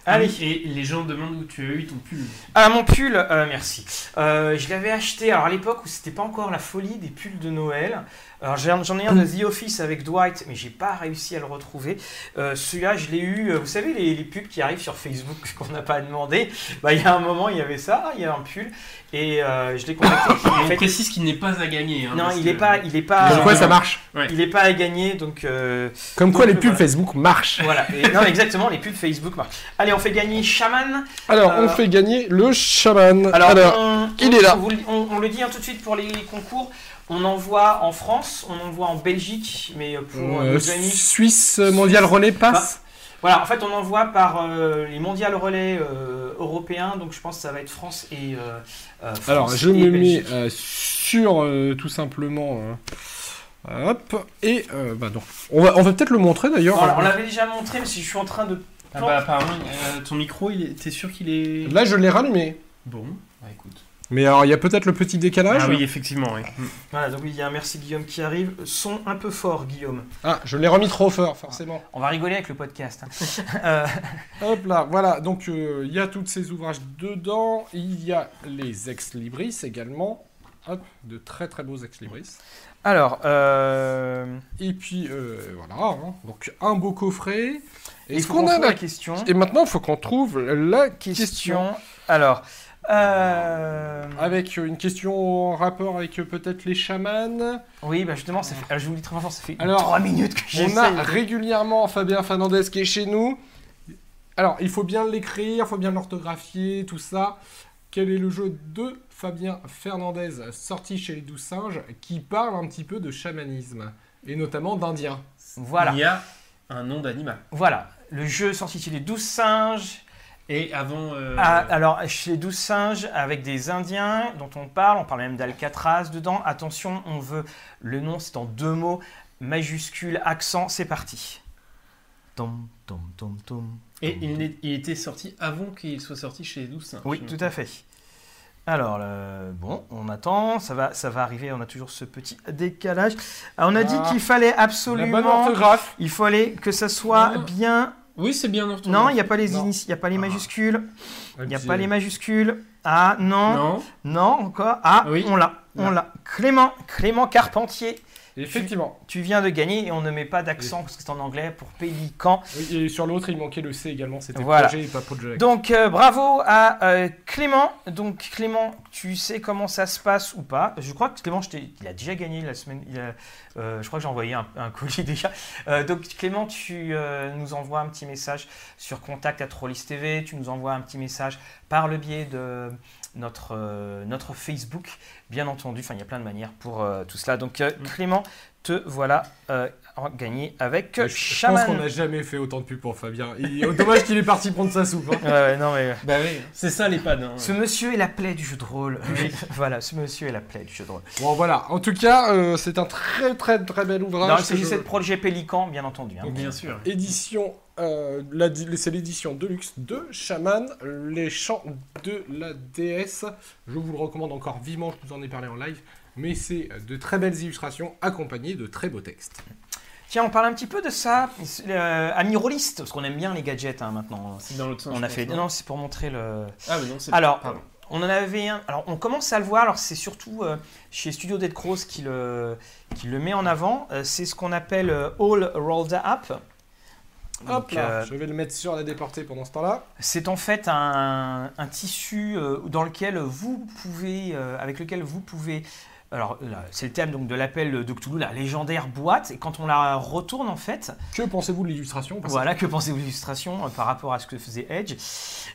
Allez. Et les gens demandent où tu as eu ton pull. Ah, mon pull, euh, merci. Euh, je l'avais acheté alors, à l'époque où c'était pas encore la folie des pulls de Noël. Alors j'en j'en ai un de The Office avec Dwight, mais j'ai pas réussi à le retrouver. Euh, Celui-là, je l'ai eu. euh, Vous savez, les, les pubs qui arrivent sur Facebook *laughs* qu'on n'a pas demandé. Bah, il y a un moment, il y avait ça, il y a un pull, et euh, je l'ai contacté. On fait, précise qu'il n'est pas à gagner. hein, non, il que- est pas, il est pas, Comme quoi euh, ça marche. il est pas à gagner, donc. euh, Comme quoi donc, les pubs voilà. Facebook marchent. Voilà, et- non exactement, les pubs Facebook marchent. Allez, on fait gagner Shaman. Alors, Euh, on fait gagner le chaman. Alors, Alors, on, il on- est là. On le dit hein, tout de suite pour les concours. On envoie en France, on envoie en Belgique, mais pour euh, euh, nos amis. Suisse euh, Mondial Relais passe. Voilà, en fait, on envoie par euh, les mondiales relais euh, européens, donc je pense que ça va être France et. France Alors, je et me mets Belgique. euh, sur euh, tout simplement. euh, hop. Et euh, bah donc, on va, on va peut-être le montrer d'ailleurs. Voilà, on l'avait déjà montré, mais si je suis en train de. Ah bah apparemment, euh, ton micro, il est... t'es sûr qu'il est... Là, je l'ai rallumé. Bon, bah écoute. Mais alors, il y a peut-être le petit décalage. Ah oui, effectivement, oui. Voilà, donc il y a un merci Guillaume qui arrive. Son un peu fort, Guillaume. Ah, je l'ai remis trop fort, forcément. On va rigoler avec le podcast. hein. *laughs* Euh, Hop là, voilà. Donc, euh, il y a tous ces ouvrages dedans. Il y a les ex-libris également. Hop, de très très beaux ex-libris. alors, euh, Et puis, euh, voilà. hein. Donc, un beau coffret. il Est-ce faut qu'on a trouve la... la question. Et maintenant, il faut qu'on trouve la question. question. Alors, euh, Avec une question en rapport avec euh, peut-être les chamans. oui, bah justement, ça fait, alors, je vous le dis très franchement, ça fait Alors, 3 minutes que j'ai On a régulièrement Fabien Fernandez qui est chez nous. Alors, il faut bien l'écrire, il faut bien l'orthographier, tout ça. Quel est le jeu de Fabien Fernandez, sorti chez les Douze Singes, qui parle un petit peu de chamanisme, et notamment d'Indien Voilà, Il y a un nom d'animal. voilà. Le jeu sorti chez les 12 singes. Et avant... euh, Ah, alors, chez les 12 singes, avec des Indiens dont on parle, on parle même d'Alcatraz dedans. Attention, on veut. Le nom, c'est en deux mots, majuscule, accent, c'est parti. Tom, tom, tom, tom. Et il, était sorti avant qu'il soit sorti chez les 12 singes. Oui, tout à fait. Alors, le- bon, on attend, ça va, ça va arriver, on a toujours ce petit décalage. Alors, on a dit Ah, qu'il fallait La bonne absolument... orthographe. Il fallait que ça soit bien... Oui, c'est bien orthographe. Non, il n'y a pas les Non. inici- il y a pas les Ah. majuscules. Il n'y a pas les majuscules. Ah, non. Non. Non, encore. Ah, Oui. on l'a. On Là. l'a. Clément, Clément Carpentier Effectivement. Tu viens de gagner et on ne met pas d'accent parce que c'est en anglais pour Pélican. Oui, et sur l'autre, il manquait le C également. C'était Voilà. projet et pas project. Donc euh, bravo à euh, Clément. Donc Clément, tu sais comment ça se passe ou pas Je crois que Clément, je il a déjà gagné la semaine. il a- euh, je crois que j'ai envoyé un, un colis *laughs* déjà. Donc Clément, tu nous envoies un petit message sur contact à Trollis TV. Tu nous envoies un petit message par le biais de notre, euh, notre Facebook, bien entendu. Enfin, il y a plein de manières pour euh, tout cela. Donc euh, Clément, te voilà gagné avec Je- je Shaman. pense qu'on n'a jamais fait autant de pub pour Fabien. Il- Dommage qu'il est parti prendre sa soupe. hein. *laughs* Ouais, ouais, non mais. Bah oui, c'est ça les pads. hein. Ce monsieur est la plaie du jeu de rôle. *laughs* voilà, ce monsieur est la plaie du jeu de rôle. Bon, voilà. En tout cas, euh, c'est un très très très bel ouvrage. Non, il s'agissait je- de projet Pélican, bien entendu. hein. Donc, Bien sûr. Édition, euh, c'est l'édition Deluxe de Shaman, les chants de la déesse. Je vous le recommande encore vivement, je vous en ai parlé en live. Mais c'est de très belles illustrations accompagnées de très beaux textes. Tiens, on parle un petit peu de ça. Euh, ami rôliste, parce qu'on aime bien les gadgets hein, maintenant. C'est dans l'autre sens. On a fait. non Non, c'est pour montrer le. Ah, mais non, c'est Alors, pardon. On en avait un. Alors, on commence à le voir. Alors, c'est surtout euh, chez Studio Dead Cross qui le, qui le met en avant. Euh, c'est ce qu'on appelle euh, All Rolled Up. Hop Donc, là, euh, je vais le mettre sur la déportée pendant ce temps-là. C'est en fait un, un tissu euh, dans lequel vous pouvez, euh, avec lequel vous pouvez. Alors, là, c'est le thème donc de l'appel de Cthulhu, la légendaire boîte. Et quand on la retourne, en fait, Que pensez-vous de l'illustration? Voilà, que pensez-vous de l'illustration euh, par rapport à ce que faisait Edge?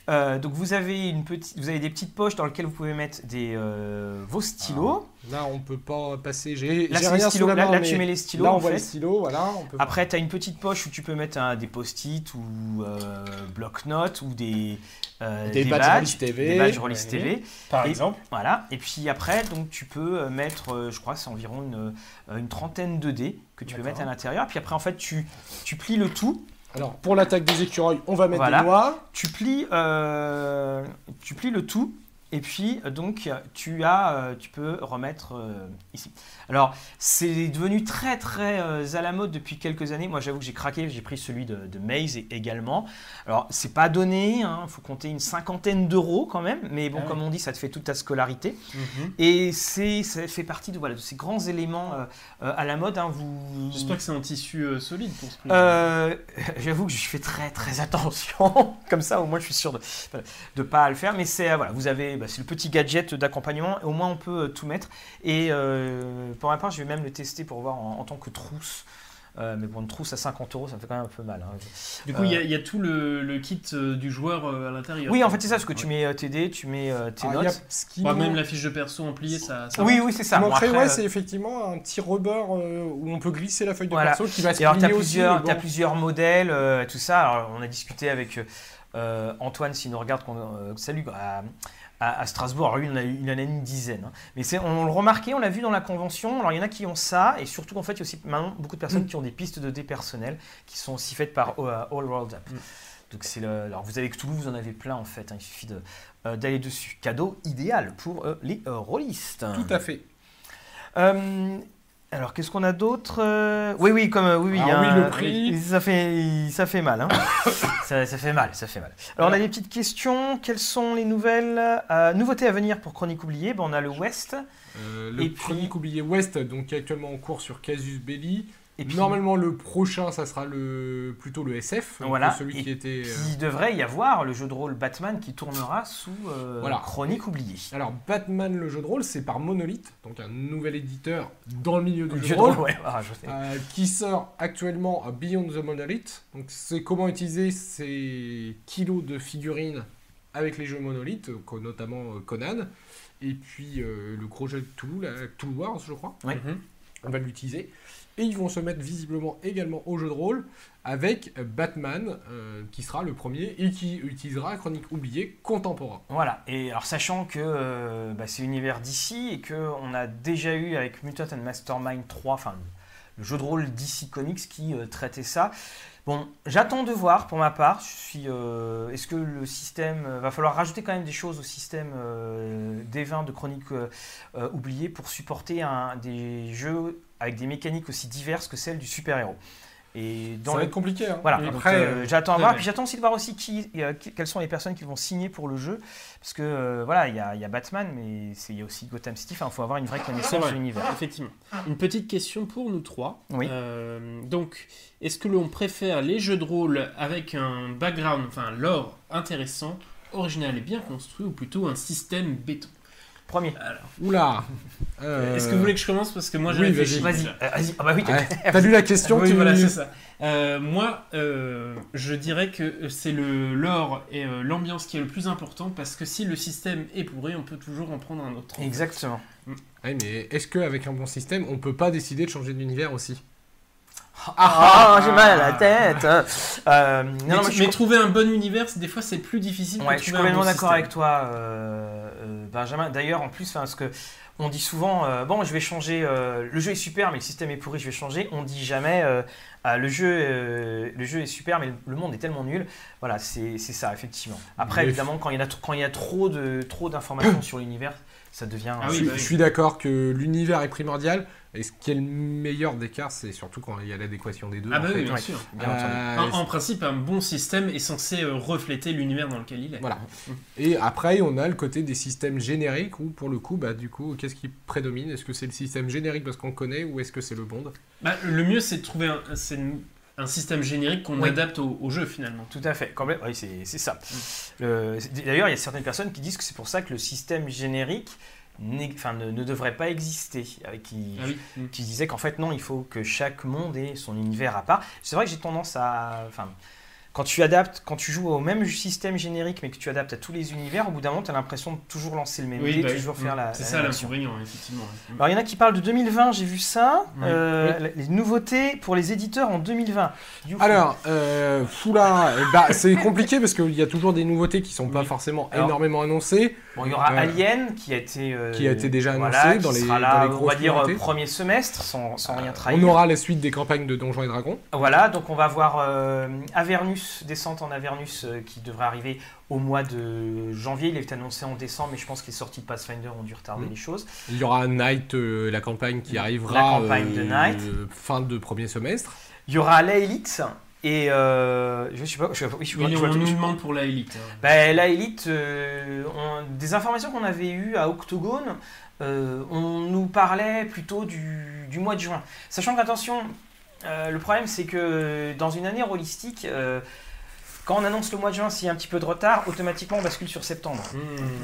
Euh, Donc, vous avez, une petite, vous avez des petites poches dans lesquelles vous pouvez mettre des, euh, vos stylos. Là, on peut pas passer. J'ai là, rien stylos. la Là, main, là, tu mets les stylos. Là, on en voit fait. les stylos, voilà. On peut Après, tu as une petite poche où tu peux mettre un- des post-it ou euh, bloc-notes ou des, euh, Des badges Rollis TV. Des badges Rollis Ouais. TV. Par et- exemple. Voilà. Et puis après, donc tu peux euh, mettre, euh, je crois, que c'est environ une, euh, une trentaine de dés que tu peux mettre à l'intérieur. Puis après, en fait, tu, tu plies le tout. Alors, pour l'attaque des écureuils, on va mettre Voilà. des noix. Tu plies, euh, tu plies le tout. Et puis, euh, donc, tu as, euh, tu peux remettre euh, ici. Alors, c'est devenu très, très euh, à la mode depuis quelques années. Moi, j'avoue que j'ai craqué, j'ai pris celui de, de Maze également. Alors, c'est pas donné, il faut compter une cinquantaine d'euros quand même. Mais bon, Ah comme on dit, ça te fait toute ta scolarité. Mhm. Et c'est, ça fait partie de, voilà, de ces grands éléments euh, à la mode. hein. vous, J'espère que c'est un tissu solide pour ce prix. *laughs* J'avoue que je fais très très attention. *laughs* Comme ça, au moins, je suis sûr de ne pas le faire. Mais c'est voilà, vous avez, bah, c'est le petit gadget d'accompagnement. Au moins, on peut euh, tout mettre. Et euh, pour ma part, je vais même le tester pour voir en, en tant que trousse. Euh, mais bon, une trousse à 50 euros, ça me fait quand même un peu mal. hein. du coup, il y a- euh, il y, a tout le, le kit euh, du joueur euh, à l'intérieur. Oui, en fait, c'est ça, parce que tu mets euh, tes dés, tu mets euh, tes Alors, il y a notes. qui Bah, même la fiche de perso en plié, ça. ça Oui, oui, c'est Ce ça. Bon, ouais, euh, c'est effectivement un petit rebord euh, où on peut glisser la feuille de Voilà. perso qui va se Et alors, tu as plusieurs, bon. modèles, euh, tout ça. Alors, on a discuté avec euh, Antoine, s'il nous regarde, qu'on, euh, salut, à, à- à Strasbourg. Alors, il en a, eu- il en a une dizaine. hein. Mais c'est, on le remarquait, on l'a vu dans la convention. Alors, il y en a qui ont ça, et surtout, en fait, il y a aussi maintenant beaucoup de personnes qui ont des pistes de dés personnelles qui sont aussi faites par euh, All World Up. Mm. Donc, c'est le, alors, vous avez que Toulouse, vous en avez plein, en fait. hein. Il suffit de, euh, d'aller dessus. Cadeau idéal pour euh, les euh, rôlistes. Tout à fait. Euh, alors, qu'est-ce qu'on a d'autre Euh, Oui, oui, comme euh, oui, oui, Alors, il y a oui, le prix. Ça fait, ça fait mal. Hein. *coughs* ça, ça fait mal, ça fait mal. Alors, on a des petites questions. Quelles sont les nouvelles euh, nouveautés à venir pour Chronique oubliée? Ben, On a le West. Le Et puis- chronique oublié West, donc qui est actuellement en cours sur Casus Belli. Et puis, Normalement, le prochain, ça sera le plutôt le SF, Voilà. celui Et qui était. euh, il devrait y avoir le jeu de rôle Batman qui tournera sous euh, Voilà. Chronique oubliée. Alors, Batman, le jeu de rôle, c'est par Monolith, donc un nouvel éditeur dans le milieu du Le jeu, jeu de rôle, rôle, ouais, ah, je sais. euh, qui sort actuellement à Beyond the Monolith. Donc, c'est comment utiliser ces kilos de figurines avec les jeux Monolith, notamment euh, Conan, et puis euh, le gros jeu de Toulouse, Tool Wars, je crois. Ouais. Mhm. on va l'utiliser. Et ils vont se mettre visiblement également au jeu de rôle avec Batman, euh, qui sera le premier et qui utilisera Chronique oubliée contemporain. Voilà, et alors sachant que euh, bah, c'est l'univers d'ici et qu'on a déjà eu avec Mutant Mastermind 3, enfin le jeu de rôle DC Comics qui euh, traitait ça. Bon, j'attends de voir pour ma part. Est-ce que le système va falloir rajouter quand même des choses au système des 20 de Chronique oubliée pour supporter un, des jeux avec des mécaniques aussi diverses que celles du super-héros. Et Ça dans va le- être compliqué. hein. Voilà, après, euh, j'attends à voir. ouais. Puis j'attends aussi de voir aussi qui, euh, qui- quelles sont les personnes qui vont signer pour le jeu. Parce que euh, voilà, il y a, il y a Batman, mais il y a aussi Gotham City. Enfin, il faut avoir une vraie connaissance vrai. de l'univers. Effectivement. Une petite question pour nous trois. Oui. Donc, est-ce que l'on préfère les jeux de rôle avec un background, enfin, lore intéressant, original et bien construit, ou plutôt un système béton? Premier. Alors, Oula. Euh, est-ce que vous voulez que je commence parce que moi j'ai oui, réfléchi Vas-y, déjà. euh, vas-y. Ah bah oui, t'as- Ouais. Lu la question Oui, tu- voilà, c'est ça. Euh, moi, euh, je dirais que c'est le lore et euh, l'ambiance qui est le plus important parce que si le système est pourri, on peut toujours en prendre un autre. Exactement. Ouais, mais est-ce qu'avec un bon système, on peut pas décider de changer d'univers aussi? Ah, j'ai mal à la tête. Euh, non, Mais, non, je trouver un bon univers, des fois, c'est plus difficile. Ouais, que je suis complètement bon d'accord avec toi, euh, euh, Benjamin. D'ailleurs, en plus, parce que on dit souvent, euh, bon, je vais changer. le jeu est super, mais le système est pourri, je vais changer. On dit jamais, ah, le jeu, euh, le jeu est super, mais le monde est tellement nul. Voilà, c'est c'est ça, effectivement. Après, Mais- évidemment, quand il y en a, quand il y a trop de trop d'informations sur l'univers, ça devient. Ah je, oui, suis- bah oui. je suis d'accord que l'univers est primordial. Et ce qui est le meilleur des cas, c'est surtout quand il y a l'adéquation des deux. Ah en bah fait. oui, bien Ouais. sûr. bien entendu. Euh, En, en principe, un bon système est censé euh, refléter l'univers dans lequel il est. Voilà. Et après, on a le côté des systèmes génériques où, pour le coup, bah, du coup, qu'est-ce qui prédomine? Est-ce que c'est le système générique parce qu'on le connaît ou est-ce que c'est le bond Bah, le mieux, c'est de trouver un, c'est un système générique qu'on Oui. adapte au, au jeu finalement. Tout à fait. Oui, c'est c'est ça. C'est- D'ailleurs, il y a certaines personnes qui disent que c'est pour ça que le système générique enfin, ne, ne devrait pas exister. Qui, Ah oui. Mm. qui disaient qu'en fait, non, il faut que chaque monde ait son univers à part. C'est vrai que j'ai tendance à. Enfin, quand tu adaptes, quand tu joues au même système générique, mais que tu adaptes à tous les univers, au bout d'un moment, tu as l'impression de toujours lancer le même Oui, dé, bah toujours Mm. faire la. C'est ça l'inconvénient, effectivement. Mm. Alors, il y en a qui parlent de 2020, j'ai vu ça. Oui. Euh, Les nouveautés pour les éditeurs en 2020. Youhou. Alors, euh, foula, euh, bah, *laughs* c'est compliqué parce qu'il y a toujours des nouveautés qui sont pas forcément Alors, énormément annoncées, Bon, il y aura Euh, Alien qui a été, euh, qui a été déjà annoncé voilà, dans les- sera dans là, les on va dire euh, premier semestre sans, sans rien trahir. on aura la suite des campagnes de Donjons et Dragons. Voilà, donc on va voir euh, Avernus, descente en Avernus euh, qui devrait arriver au mois de janvier. Il est annoncé en décembre, mais je pense que les sorties de Pathfinder ont dû retarder Mm. les choses. Il y aura Night, euh, la campagne qui arrivera La campagne de Night. euh, fin de premier semestre. Il y aura la Elite et euh, je sais pas, je, oui, je- Oui, je- on je- nous demande pour la élite. hein. Ben, la Elite, euh, on- des informations qu'on avait eues à Octogone, euh, on nous parlait plutôt du, du mois de juin. Sachant qu'attention, le problème c'est que dans une année holistique, euh, quand on annonce le mois de juin, s'il y a un petit peu de retard, automatiquement on bascule sur septembre. Mm.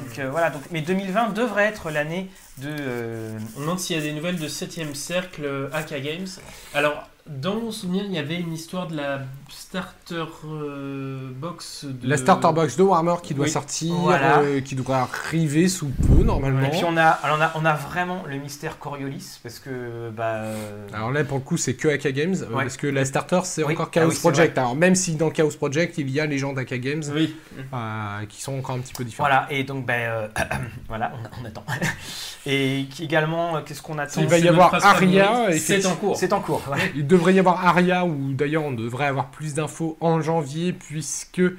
Donc, euh, voilà, donc, mais 2020 devrait être l'année de... euh, On demande s'il y a des nouvelles de 7ème cercle euh, AK Games. Alors, dans mon souvenir, il y avait une histoire de la starter euh, box de... La starter box de Warhammer qui doit Oui. sortir, Voilà. euh, qui doit arriver sous peu normalement. Et puis on a, alors on, a, on a vraiment le mystère Coriolis, parce que... Bah, euh, Alors là, pour le coup, c'est que AK Games, Ouais. parce que la starter, c'est Oui. encore Ah Chaos oui, Project. Alors même si dans Chaos Project, il y a les gens d'AK Games Oui. euh, qui sont encore un petit peu différents. Voilà, et donc, ben, euh, *clears throat* voilà, on, on attend. *laughs* Et également, qu'est-ce qu'on attend Il va y avoir Aria, C'est en cours. C'est en cours. ouais. Il devrait y avoir Aria, ou d'ailleurs on devrait avoir plus d'infos en janvier, puisque euh,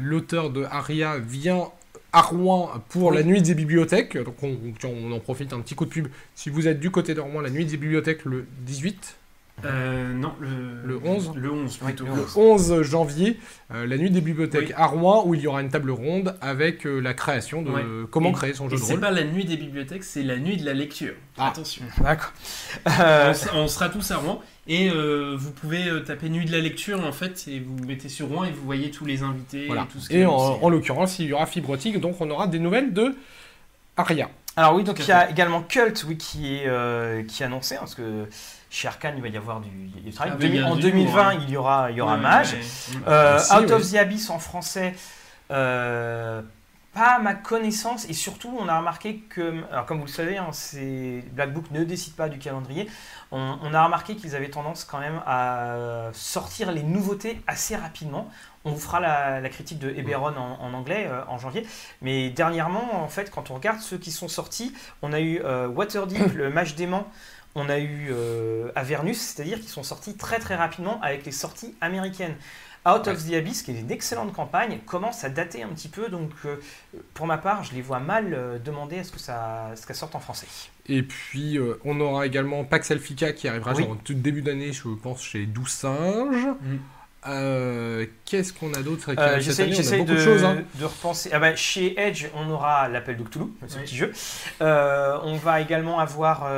l'auteur de Aria vient à Rouen pour Oui. la nuit des bibliothèques. Donc on en profite, un petit coup de pub. Si vous êtes du côté de Rouen, la nuit des bibliothèques le 18, Euh, non, le... Le 11 Le 11, Oui, plutôt. le le 11 janvier, euh, la nuit des bibliothèques Oui. à Rouen, où il y aura une table ronde avec euh, la création de Ouais. comment Et- créer son jeu de c'est rôle. pas la nuit des bibliothèques, c'est la nuit de la lecture. Ah. Attention. *laughs* D'accord. Euh, On, sera tous à Rouen et vous pouvez taper nuit de la lecture en fait et vous mettez sur Rouen et vous voyez tous les invités Voilà. et tout ce Et en l'occurrence, il y aura Fibrotique, donc on aura des nouvelles de Aria. Alors oui, donc il y a également Cult, oui, qui est, euh, qui est annoncé, hein, parce que chez Arcane, il va y avoir du, travail. Ah en du 2020, lourd, hein. il y aura, il y aura Ouais, Mage. ouais. Euh, Aussi, Out of the Abyss en français, euh, pas à ma connaissance, et surtout on a remarqué que, alors comme vous le savez, hein, Black Book ne décide pas du calendrier, on, on a remarqué qu'ils avaient tendance quand même à sortir les nouveautés assez rapidement. On vous fera la, la critique de Eberron en, en anglais euh, en janvier, mais dernièrement, en fait, quand on regarde ceux qui sont sortis, on a eu euh, Waterdeep, le *coughs* Mage dément, on a eu euh, Avernus, c'est-à-dire qu'ils sont sortis très très rapidement avec les sorties américaines. Out of the Abyss, qui est une excellente campagne, commence à dater un petit peu. Donc, euh, pour ma part, je les vois mal euh, demander à ce que ça, ce sorte en français. Et puis, euh, on aura également Pax Elfica qui arrivera Oui. genre, tout début d'année, je pense, chez 12 singes. Mm. Qu'est-ce qu'on a d'autre J'essaie de, choses. hein. de repenser. Ah bah, chez Edge, on aura l'appel de Cthulhu, ce Oui. petit jeu. On va également avoir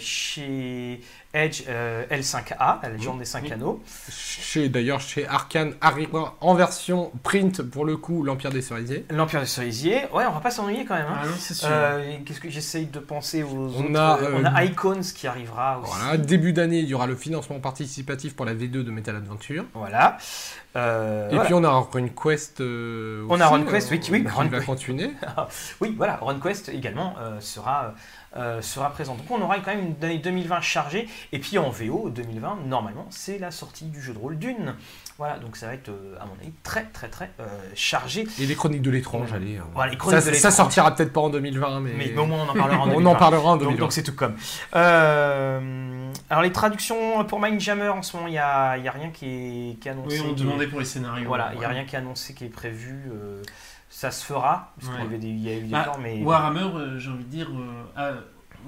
chez Edge euh, L5A, la légende des 5 Oui. anneaux. Chez D'ailleurs, chez Arkane arrivera en version print, pour le coup, l'Empire des Cerisiers. L'Empire des Cerisiers. Ouais, on va pas s'ennuyer quand même. hein. Ah non, c'est sûr. Euh, Qu'est-ce que j'essaye de penser aux On autres a, euh, on a Icons qui arrivera aussi. Voilà, début d'année, il y aura le financement participatif pour la V2 de Metal Adventure. Voilà. Euh, Et voilà. puis on a RunQuest. euh, On a aussi, RunQuest, oui, qui- oui, qui va continuer. *laughs* Oui, voilà, RunQuest également euh, sera, euh, sera présent. Donc on aura quand même une année 2020 chargée. Et puis en VO 2020, normalement, c'est la sortie du jeu de rôle Dune. Voilà, donc ça va être, euh, à mon avis, très très très euh, chargé. Et les Chroniques de l'étrange, allez. euh, Voilà, les Chroniques ça, de ça sortira peut-être pas en 2020, mais, Mais, au moins on en parlera en *laughs* on 2020. en parlera en Donc, 2020. donc c'est tout comme. Euh, alors les traductions pour Mindjammer en ce moment, il n'y a, y a rien qui est, qui est annoncé. oui, on demandait pour les scénarios. Voilà, il n'y a Ouais. rien qui est annoncé qui est prévu. Ça se fera, parce qu'il y, avait des- il y a eu des Bah, plans, mais... Warhammer, euh, j'ai envie de dire, euh, a-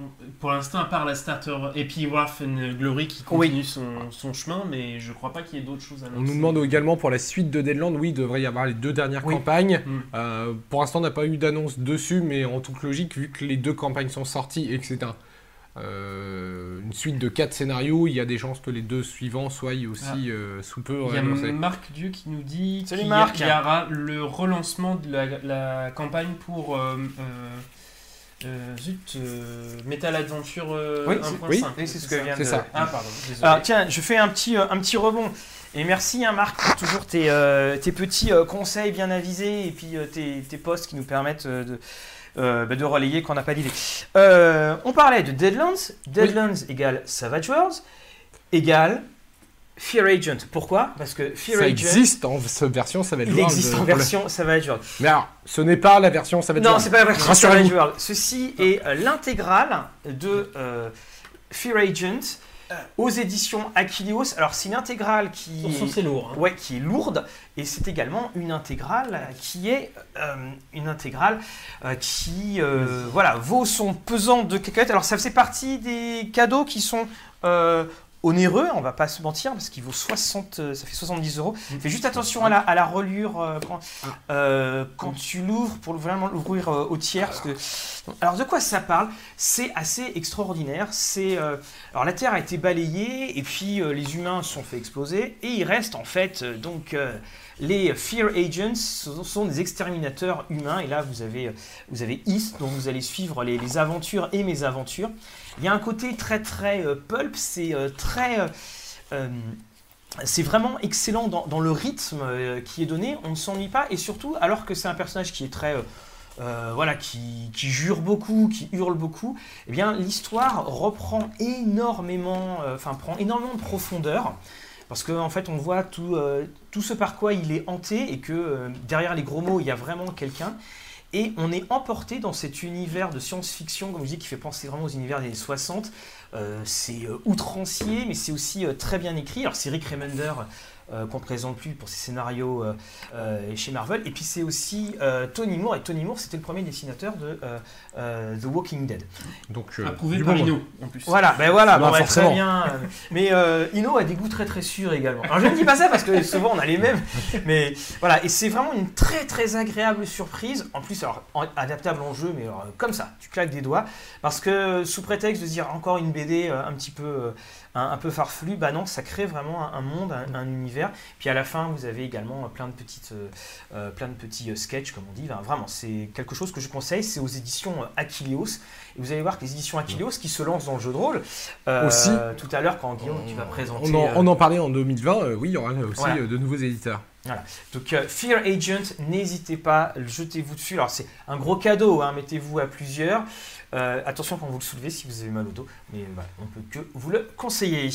on- pour l'instant, à part la starter et puis Warf and Glory qui continue son, son chemin, mais je crois pas qu'il y ait d'autres choses à On annoncer. nous demande également pour la suite de Deadland, oui, il devrait y avoir les deux dernières Oui. campagnes. Mm. Euh, pour l'instant, on n'a pas eu d'annonce dessus, mais en toute logique, vu que les deux campagnes sont sorties et que c'est un, euh, une suite de quatre scénarios, il y a des chances que les deux suivants soient aussi euh, sous peu Il y a annoncés. Marc Dieu qui nous dit Salut qu'il y, aura le relancement de la, la campagne pour euh, euh, euh, zut, euh, Metal Adventure euh, Oui, 1.5. c'est- oui, oui, c'est ce que vient de- ça. Ah, pardon, désolé. Alors tiens, je fais un petit, euh, un petit rebond. Et merci hein, Marc pour toujours tes, euh, tes petits euh, conseils bien avisés et puis euh, tes, tes posts qui nous permettent euh, de, euh, bah, de relayer quand on n'a pas d'idée. Euh, on parlait de Deadlands. Deadlands égale Savage Worlds égale Fear Agent. Pourquoi? Parce que Fear Ça Agent, existe en version, va être il World, existe euh, en version Savage Worlds. Mais alors, ce n'est pas la version, va être Non, World. c'est pas la version. Savage World. Ceci est l'intégrale de Fear Agent aux éditions Achilleos. Alors, c'est une intégrale qui est, lourd. hein. ouais, qui est lourde et c'est également une intégrale qui est euh, une intégrale euh, qui euh, voilà vaut son pesant de cacahuètes. Alors, ça faisait partie des cadeaux qui sont euh, onéreux, on va pas se mentir, parce qu'il vaut 60, euh, ça fait 70 euros. Fais juste attention à la, à la reliure euh, quand, euh, quand tu l'ouvres, pour vraiment l'ouvrir euh, au tiers. Parce que... Alors de quoi ça parle? C'est assez extraordinaire. C'est alors la Terre a été balayée et puis les humains se sont fait exploser et il reste en fait donc les Fear Agents sont des exterminateurs humains. Et là vous avez vous avez East dont vous allez suivre les, aventures et mes aventures. Il y a un côté très très euh, pulp, c'est euh, très euh, c'est vraiment excellent dans, le rythme qui est donné, on ne s'ennuie pas, et surtout alors que c'est un personnage qui est très... voilà, qui, qui jure beaucoup, qui hurle beaucoup, eh bien l'histoire reprend énormément, prend énormément de profondeur, parce qu'en en fait on voit tout, euh, tout ce par quoi il est hanté, et que euh, derrière les gros mots il y a vraiment quelqu'un, et on est emporté dans cet univers de science-fiction, comme je dis, qui fait penser vraiment aux univers des années 60, euh, c'est outrancier, mais c'est aussi très bien écrit. Alors c'est Rick Remender euh, qu'on ne présente plus pour ses scénarios euh, euh, chez Marvel. Et puis c'est aussi euh, Tony Moore. Et Tony Moore, c'était le premier dessinateur de euh, euh, The Walking Dead. Donc, euh, Approuvé du par. Ino, en plus. Voilà, ben voilà, bon, très forcément. bien. *laughs* Mais euh, Ino a des goûts très très sûrs également. Alors je ne dis pas ça parce que souvent on a les mêmes, mais voilà, et c'est vraiment une très très agréable surprise. En plus, alors en- adaptable en jeu, mais alors, comme ça, tu claques des doigts, parce que sous prétexte de dire encore une BD euh, un petit peu euh, un, un peu farfelu, bah non, ça crée vraiment un, un monde, un, un univers. Puis à la fin, vous avez également plein de petites, euh, euh, plein de petits euh, sketchs, comme on dit. Vraiment, c'est quelque chose que je conseille. C'est aux éditions Achilleos. Et vous allez voir que les éditions Achilleos qui se lancent dans le jeu de rôle. euh, Aussi. Tout à l'heure, quand Guillaume, tu vas présenter. On en, on en parlait en 2020, euh, oui, il y aura aussi Voilà. de nouveaux éditeurs. Donc euh, Fear Agent, n'hésitez pas, jetez-vous dessus. Alors c'est un gros cadeau, hein, mettez-vous à plusieurs. Euh, attention quand vous le soulevez si vous avez mal au dos, mais voilà, on peut que vous le conseiller.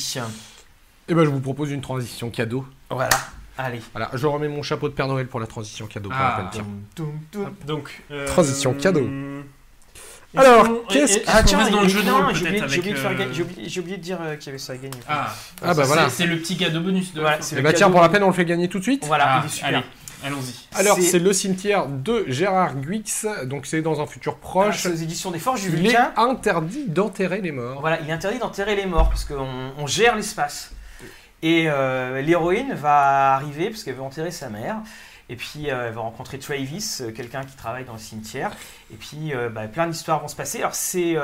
Et ben, je vous propose une transition cadeau. Voilà, allez. Voilà, je remets mon chapeau de Père Noël pour la transition cadeau. pour Ah. la peine. Toum, toum, toum. Hop, donc, euh, Transition cadeau. Alors, qu'on- qu'est-ce- est-ce Ah qu'on tiens, reste dans le jeu de non, rôle j'ai oublié, peut-être j'ai oublié de faire avec, gagner- euh, j'ai oublié, j'ai oublié de dire euh, qu'il y avait ça à gagner. Ah, Ah, bah c'est- voilà. C'est le petit cadeau bonus de Voilà, la fin. c'est Eh le bah tiens, cadeau. pour la peine, on le fait gagner tout de suite. Voilà, Ah, il est super. allez, allons-y. Alors, C'est- le cimetière de Gérard Guix, donc c'est dans un futur Ah, proche. c'est aux éditions des Forges du Il est interdit d'enterrer les morts. Voilà, il est interdit d'enterrer les morts parce qu'on on gère l'espace. Et euh, l'héroïne va arriver parce qu'elle veut enterrer sa mère. Et puis euh, elle va rencontrer Travis, euh, quelqu'un qui travaille dans le cimetière. Et puis euh, bah, plein d'histoires vont se passer. Alors c'est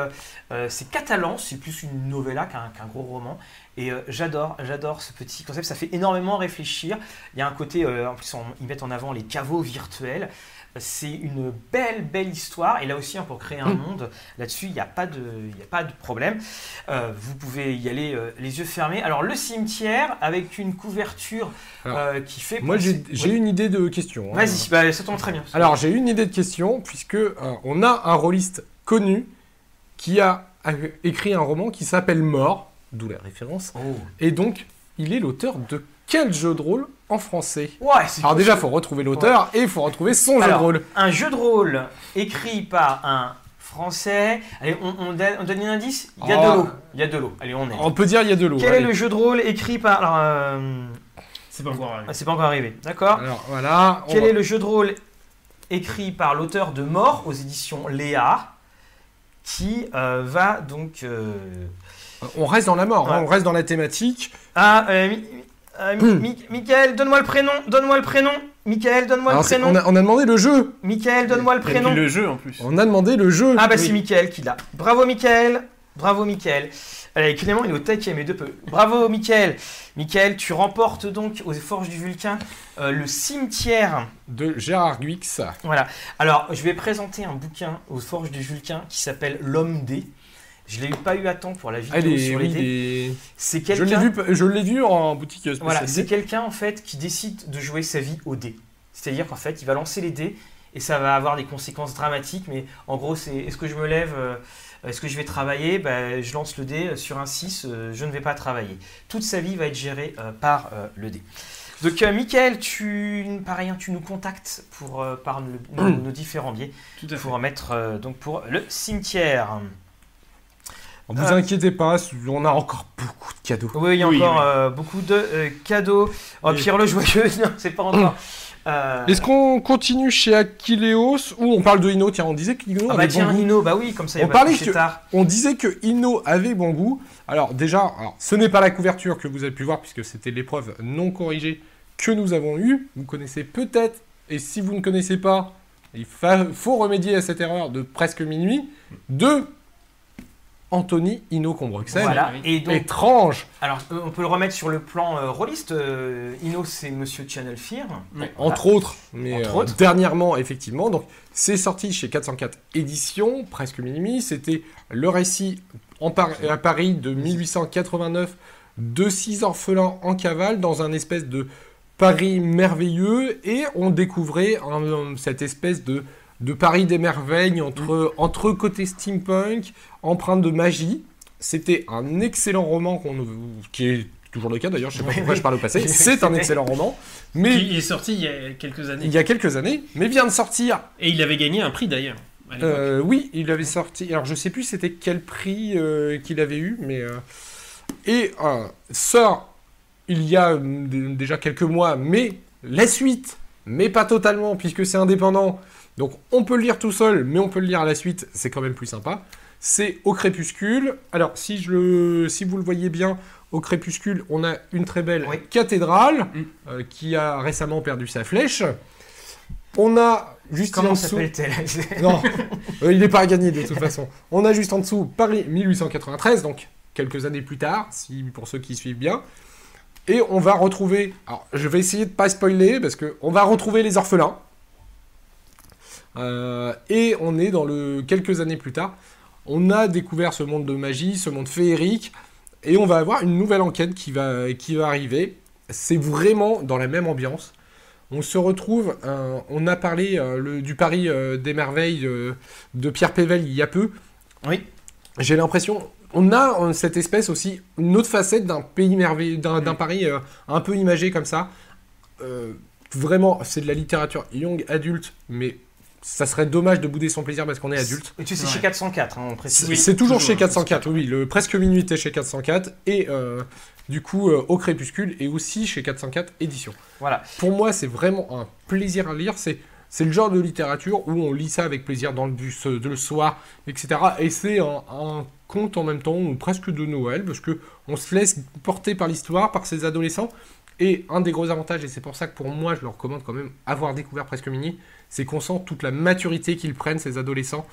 catalan, c'est plus une novella qu'un gros roman. Et j'adore, j'adore ce petit concept. Ça fait énormément réfléchir. Il y a un côté, en plus on- ils mettent en avant les caveaux virtuels. C'est une belle, belle histoire. Et là aussi, hein, pour créer un Mm. monde, là-dessus, il n'y a, pas de- y a pas de problème. Euh, vous pouvez y aller euh, les yeux fermés. Alors, le cimetière, avec une couverture Alors, euh, qui fait. Moi, j'ai Oui. une idée de question. hein. Vas-y, bah, ça tombe très bien. Alors, j'ai une idée de question, puisque on a un rôliste connu qui a a écrit un roman qui s'appelle Mort, d'où la référence. Oh. Et donc, il est l'auteur de quel jeu de rôle en français Ouais, c'est Alors déjà, il faut retrouver l'auteur et il faut retrouver son jeu de rôle. un jeu de rôle écrit par un français. Allez, on, on donne, on donne un indice Il y a de l'eau. Il y a de l'eau. Allez, on est. On peut dire il y a de l'eau. Quel est le jeu de rôle écrit par. Alors, euh, C'est pas encore arrivé. ah, c'est pas encore arrivé, d'accord Alors voilà. on Quel va- est le jeu de rôle écrit par l'auteur de Mort aux éditions Léa qui euh, va donc. euh, On reste dans la mort, hein, on reste dans la thématique. Ah, euh, euh, Mi- Hmm. Mi- Michael, donne-moi le prénom, donne-moi le prénom. Michael, donne-moi le prénom. on, a, on a demandé le jeu. Michael, donne-moi le prénom. le jeu en plus. On a demandé le jeu. Ah bah Oui. c'est Michael qui l'a. Bravo Michael, bravo Michael. Allez, Clément il est au taquet mais de peu. Bravo Michael. Michael, tu remportes donc aux Forges du Vulcain euh, le cimetière. De Gérard Guix. Voilà. Alors, je vais présenter un bouquin aux Forges du Vulcain qui s'appelle L'homme dé. Je l'ai pas eu à temps pour la vidéo Allez, sur oui, les dés. les- C'est je l'ai quelqu'un vu, je l'ai vu en boutique spécialisée. voilà, c'est quelqu'un en fait qui décide de jouer sa vie au dé. C'est-à-dire qu'en fait, il va lancer les dés et ça va avoir des conséquences dramatiques. Mais en gros, c'est est-ce que je me lève, euh, est-ce que je vais travailler? Ben, Je lance le dé euh, sur un 6, euh, je ne vais pas travailler. Toute sa vie va être gérée euh, par euh, le dé. Donc, euh, Michael, tu, pareil, hein, tu nous contactes pour, par le- nos, *clears throat* nos différents biais Tout à fait. pour mettre euh, donc pour le cimetière. Vous Ah. inquiétez pas, on a encore beaucoup de cadeaux. Oui, il y a Oui, encore oui. euh, beaucoup de euh, cadeaux. Oh, Pierre le Joyeux, *laughs* non, c'est pas encore. Euh, Est-ce qu'on continue chez Aquileos ou on parle de Ino Tiens, on disait qu'Ino Ah avait bah tiens, bon goût. Ino, bah oui, comme ça il On pas parlait que- tard. On disait que Ino avait bon goût. Alors déjà, alors, ce n'est pas la couverture que vous avez pu voir puisque c'était l'épreuve non corrigée que nous avons eue. Vous connaissez peut-être, et si vous ne connaissez pas, il fa- faut remédier à cette erreur de presque minuit, de Anthony Ino Combruxel. Voilà, et donc, Étrange. alors euh, on peut le remettre sur le plan euh, rôliste. euh, Ino, c'est Monsieur Channel Fear. Entre autres, mais Entre euh, autres. dernièrement, effectivement. Donc, c'est sorti chez 404 Éditions, presque minuit. C'était le récit en Par- à Paris de 1889 de six orphelins en cavale dans un espèce de Paris merveilleux. Et on découvrait un- cette espèce de, de Paris des merveilles entre, entre côté steampunk, empreinte de magie. C'était un excellent roman qu'on, qui est toujours le cas d'ailleurs, je sais pas pourquoi je parle au passé. *laughs* C'est un excellent roman. Mais Qui est sorti il y a quelques années. il y a quelques années, mais vient de sortir. Et il avait gagné un prix d'ailleurs. à. Euh, oui, il avait sorti. Alors je sais plus c'était quel prix euh, qu'il avait eu, mais euh, et sort il y a déjà quelques mois, mais la suite, mais pas totalement puisque c'est indépendant. Donc on peut le lire tout seul, mais on peut le lire à la suite, c'est quand même plus sympa. C'est au crépuscule. Alors si je le, si vous le voyez bien, au crépuscule, on a une très belle Oui. cathédrale Mm. euh, qui a récemment perdu sa flèche. On a juste en Comment dessous. s'appelle-t-elle? *laughs* Non, euh, il n'est pas à gagner de toute façon. On a juste en dessous Paris 1893, donc quelques années plus tard, si pour ceux qui suivent bien. Et on va retrouver. Alors, je vais essayer de pas spoiler parce que on va retrouver les orphelins. Euh, et on est dans le quelques années plus tard. On a découvert ce monde de magie, ce monde féerique, et on va avoir une nouvelle enquête qui va qui va arriver. C'est vraiment dans la même ambiance. On se retrouve, euh, on a parlé euh, le- du Paris des merveilles de Pierre Pével il y a peu. Oui. J'ai l'impression, on a cette espèce aussi, une autre facette d'un pays merveilleux, d'un d'un Paris un peu imagé comme ça. Vraiment, c'est de la littérature young adulte, mais ça serait dommage de bouder son plaisir parce qu'on est adulte. Et tu sais, Ouais. chez 404, hein, on précise. C'est Oui, c'est toujours, toujours, chez hein, 404, oui, le presque minuit était chez 404 et euh, du coup euh, au crépuscule et aussi chez 404 édition. Voilà. Pour moi, c'est vraiment un plaisir à lire. C'est c'est le genre de littérature où on lit ça avec plaisir dans le bus, euh, de le soir, etc. Et c'est un, un conte en même temps, ou presque de Noël, parce que on se laisse porter par l'histoire, par ces adolescents. Et un des gros avantages, et c'est pour ça que pour moi, je leur recommande quand même avoir découvert Presque Mini, c'est qu'on sent toute la maturité qu'ils prennent, ces adolescents.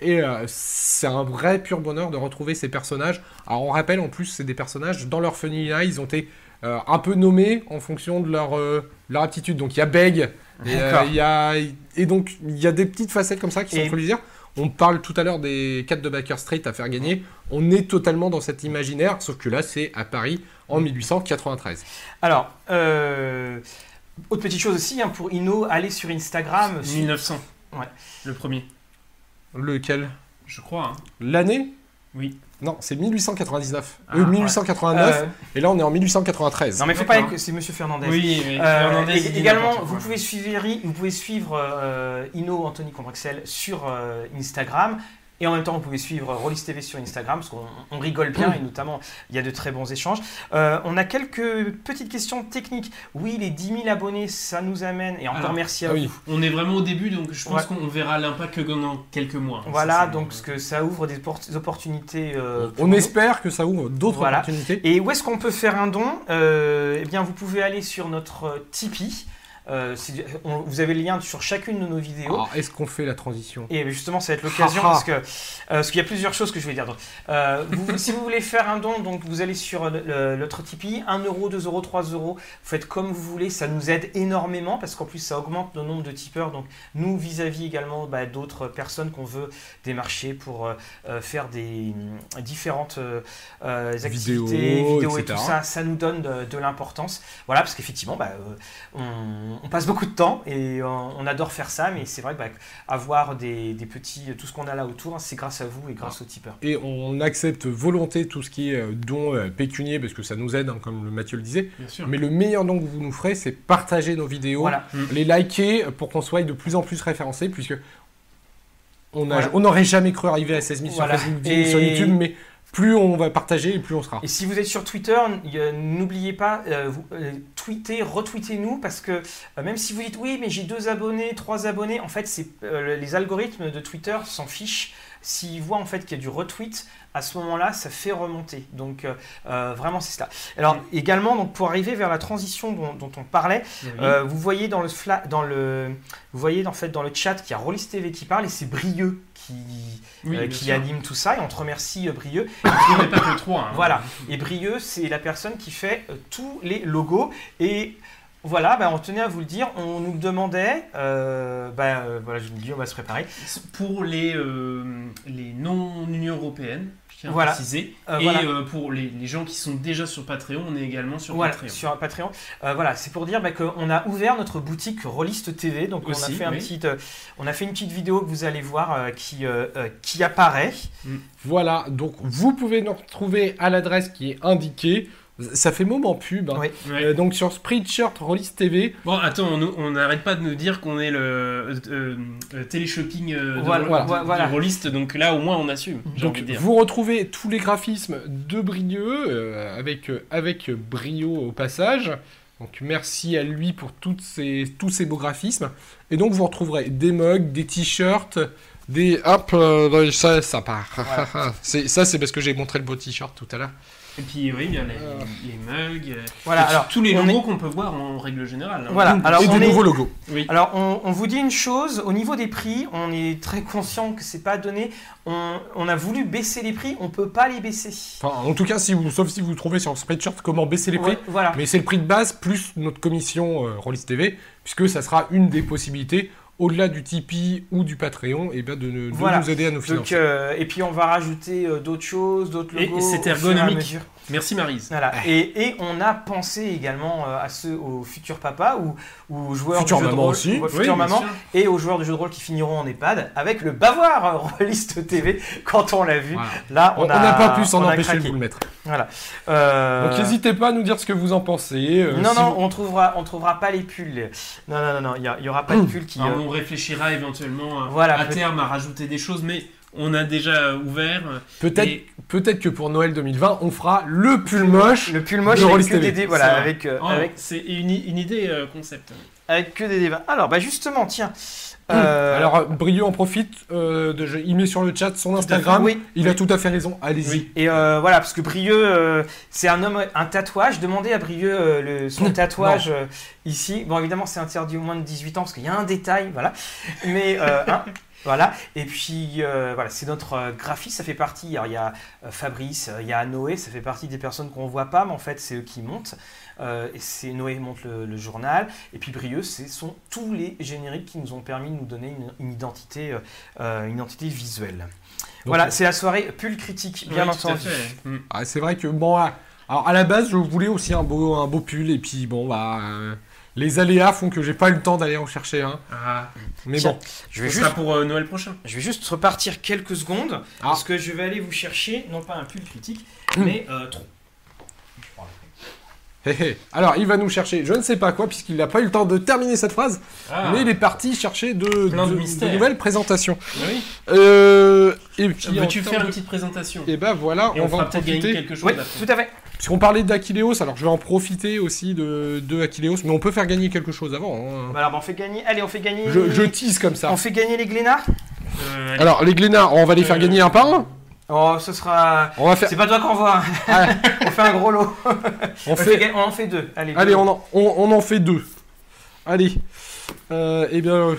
Et euh, c'est un vrai pur bonheur de retrouver ces personnages. Alors on rappelle, en plus, c'est des personnages, dans leur Funny ils ont été euh, un peu nommés en fonction de leur, euh, leur aptitude. Donc il y a Beg, et, y a, et donc il y a des petites facettes comme ça qui sont Et- trop lisières. On parle tout à l'heure des 4 de Baker Street à faire gagner. On est totalement dans cet imaginaire, sauf que là c'est à Paris en 1893. Alors, euh, autre petite chose aussi, hein, pour Ino, allez sur Instagram. sur- 1900. Ouais. Le premier, Lequel? Je crois. hein. L'année? Oui. Non, c'est 1899. Ah, Euh. 1889, Euh, et là on est en 1893. non mais faut pas que c'est Monsieur Fernandez. Oui, oui. Euh, Fernandez, et- également, vous pouvez suivre, vous pouvez suivre euh, Ino Anthony Combrexel sur euh, Instagram. Et en même temps, vous pouvez suivre Rollis TV sur Instagram, parce qu'on on rigole bien, et notamment, il y a de très bons échanges. Euh, on a quelques petites questions techniques. Oui, les 10 000 abonnés, ça nous amène, et encore Alors, merci à ah vous. oui. On est vraiment au début, donc je pense Ouais. qu'on verra l'impact que dans quelques mois. Voilà, Ça, donc ce que ça ouvre des por- des opportunités. euh, On nous. espère que ça ouvre d'autres Voilà. opportunités. Et où est-ce qu'on peut faire un don? Euh, Eh bien, vous pouvez aller sur notre Tipeee. Euh, on- vous avez le lien sur chacune de nos vidéos. Alors, est-ce qu'on fait la transition Et justement, ça va être l'occasion Ha, ha. parce que euh, parce qu'il y a plusieurs choses que je vais dire. Donc, euh, vous- si vous voulez faire un don, donc vous allez sur notre Tipeee, 1 euro, 2 euros, 3 euros. Vous faites comme vous voulez, ça nous aide énormément parce qu'en plus ça augmente le nombre de tipeurs. Donc nous vis-à-vis également bah, d'autres personnes qu'on veut démarcher pour faire des hum, différentes activités, Vidéos, vidéos et tout ça, ça nous donne de, de l'importance. Voilà, parce qu'effectivement, bah, on, on passe beaucoup de temps et euh, on adore faire ça, mais c'est vrai que bah, avoir des, des petits, tout ce qu'on a là autour, hein, c'est grâce à vous et grâce aux tipeurs. Et on accepte volonté tout ce qui est euh, don euh, pécunier parce que ça nous aide, hein, comme le Mathieu le disait. Bien sûr. Mais le meilleur don que vous nous ferez, c'est partager nos vidéos, Voilà. les liker pour qu'on soit de plus en plus référencés, puisque on Voilà. n'aurait jamais cru arriver à 16 000 Voilà. sur Facebook, Et- sur YouTube, mais plus on va partager et plus on sera. Et si vous êtes sur Twitter, euh, n'oubliez pas, euh, euh, tweetez, retweetez-nous, parce que même si vous dites oui, mais j'ai deux abonnés, trois abonnés, en fait, les algorithmes de Twitter s'en fichent. S'ils voient en fait qu'il y a du retweet, à ce moment-là, ça fait remonter. Donc euh, euh, vraiment, c'est ça. Alors également, donc pour arriver vers la transition dont, dont on parlait, Oui. euh, vous voyez dans le fla- dans le, vous voyez en fait dans le chat qu'il y a Rollis TV qui parle et c'est Brieux qui Oui, euh, anime tout ça et on te remercie Brieux. *coughs* N'y avait pas que 3. Voilà. Et Brieux, c'est la personne qui fait tous les logos. Et voilà, bah, on tenait à vous le dire, on nous le demandait. euh, bah, euh, voilà, je vous le dis, on va se préparer. Pour les, euh, les non-Union Européenne, je tiens Voilà. à préciser. Euh, et voilà. euh, pour les, les gens qui sont déjà sur Patreon, on est également sur Voilà, Patreon. sur Patreon. Euh, voilà, c'est pour dire bah, qu'on a ouvert notre boutique Rollist TV. Donc on, a fait un petit, euh, on a fait une petite vidéo que vous allez voir euh, qui, qui apparaît. Voilà, donc vous pouvez nous retrouver à l'adresse qui est indiquée. Ça fait moment pub. hein. Oui. Euh, donc sur Spreadshirt Rollis TV, Bon, attends, on n'arrête pas de nous dire qu'on est le euh, euh, téléshopping euh, de, Voilà, de- donc là au moins on assume, Donc envie de dire. vous retrouvez tous les graphismes de Brieux euh, avec, euh, avec brio au passage. Donc merci à lui pour toutes ces, tous ces beaux graphismes. Et donc vous retrouverez des mugs, des t-shirts, des... Hop, euh, ça, ça part. *laughs* Ça c'est parce que j'ai montré le beau t-shirt tout à l'heure. Et puis oui, il y a les, Euh. les mugs, euh, Voilà, et alors tous les on logos qu'on peut voir en règle générale. hein. Voilà, alors Et on de est- nouveaux logos. Oui. Alors, on, on vous dit une chose, au niveau des prix, on est très conscient que c'est pas donné. On, on a voulu baisser les prix, on peut pas les baisser. Enfin, en tout cas, si vous, sauf si vous trouvez sur Spreadshirt comment baisser les prix. Ouais, voilà. Mais c'est le prix de base plus notre commission euh, Rollis TV, puisque ça sera une des possibilités, au-delà du Tipeee ou du Patreon, et bien de, de Voilà. nous aider à nous Donc, financer. euh, et puis on va rajouter euh, d'autres choses, d'autres Et logos. c'est au fur et à ergonomique. Merci Marise. Voilà. Et, et on a pensé également euh, à ceux aux futurs papas ou aux joueurs Futur de jeux de maman rôle, aussi. ou aux Oui, sûr. et aux joueurs de jeux de rôle qui finiront en EHPAD avec le bavoir *laughs* euh, Rollist TV quand on l'a vu. Voilà. Là, On on on a n'a pas pu s'en on a empêcher de vous le mettre. Voilà. Euh, Donc n'hésitez pas à nous dire ce que vous en pensez. euh, non, si non, vous- on trouvera, on trouvera pas les pulls. Non, non, non, non, il y, a- il y aura pas de pulls qui. Alors, euh, on réfléchira éventuellement à, Voilà, à terme à rajouter des choses, mais on a déjà ouvert. Peut-être et- peut-être que pour Noël 2020, on fera le pull moche. Le pull moche de avec que des dés, voilà, C'est vrai. avec, euh, Oh, avec, C'est une, une idée euh, concept. avec que des débats. Alors, bah justement, tiens. euh, Alors euh, Brio en profite, euh, de, il met sur le chat son Instagram. oui. Il a tout à fait raison. Allez-y. Oui. Et euh, voilà, parce que Brieux, euh, c'est un homme, un tatouage. Demandez à Brieux euh, le, son tatouage euh, ici. Bon, évidemment, c'est interdit au moins de 18 ans parce qu'il y a un détail, voilà. Mais euh, hein, voilà. Et puis euh, voilà, c'est notre euh, graphiste. Ça fait partie. Alors il y a euh, Fabrice, il y a Noé. Ça fait partie des personnes qu'on voit pas, mais en fait, c'est eux qui montent. Euh, et c'est Noé monte le, le journal. Et puis Brieux, ce sont tous les génériques qui nous ont permis de nous donner une, une identité, euh, une identité visuelle. Donc, voilà, c'est la soirée pull critique, bien Oui, tout à entendu. fait. Mm. ah, c'est vrai que bon. ah, alors à la base, je voulais aussi un beau un beau pull et puis bon bah. Les aléas font que j'ai pas eu le temps d'aller en chercher un. Ah, Mais Tiens, bon. Je vais ce juste sera pour euh, Noël prochain. Je vais juste repartir quelques secondes Ah. parce que je vais aller vous chercher non pas un pull critique Hmm. mais euh, trop. Alors il va nous chercher, je ne sais pas quoi, puisqu'il n'a pas eu le temps de terminer cette phrase, Ah, mais il est parti chercher de, Plein de de- mystères. nouvelles présentations. oui. Euh, et puis Veux-tu faire une petite présentation? Et ben voilà, Et on, on, va en peut-être gagner profiter. quelque chose Oui, tout à fait. Puisqu'on parlait d'Aquileos, alors je vais en profiter aussi de, de Aquileos, mais on peut faire gagner quelque chose avant. hein. Bah alors bah, on fait gagner. Allez, on fait gagner. Je, je tease comme ça. On fait gagner les Glénards. Euh, allez. Alors les Glénards, on va les faire Euh, gagner un par un. Oh, ce sera. On va faire. C'est pas toi qu'on voit. Ah, *laughs* on fait un gros lot. *laughs* on On, fait. fait- on en fait deux. Allez. Allez, deux. on en, on, on en fait deux. Allez. Euh, eh bien, euh,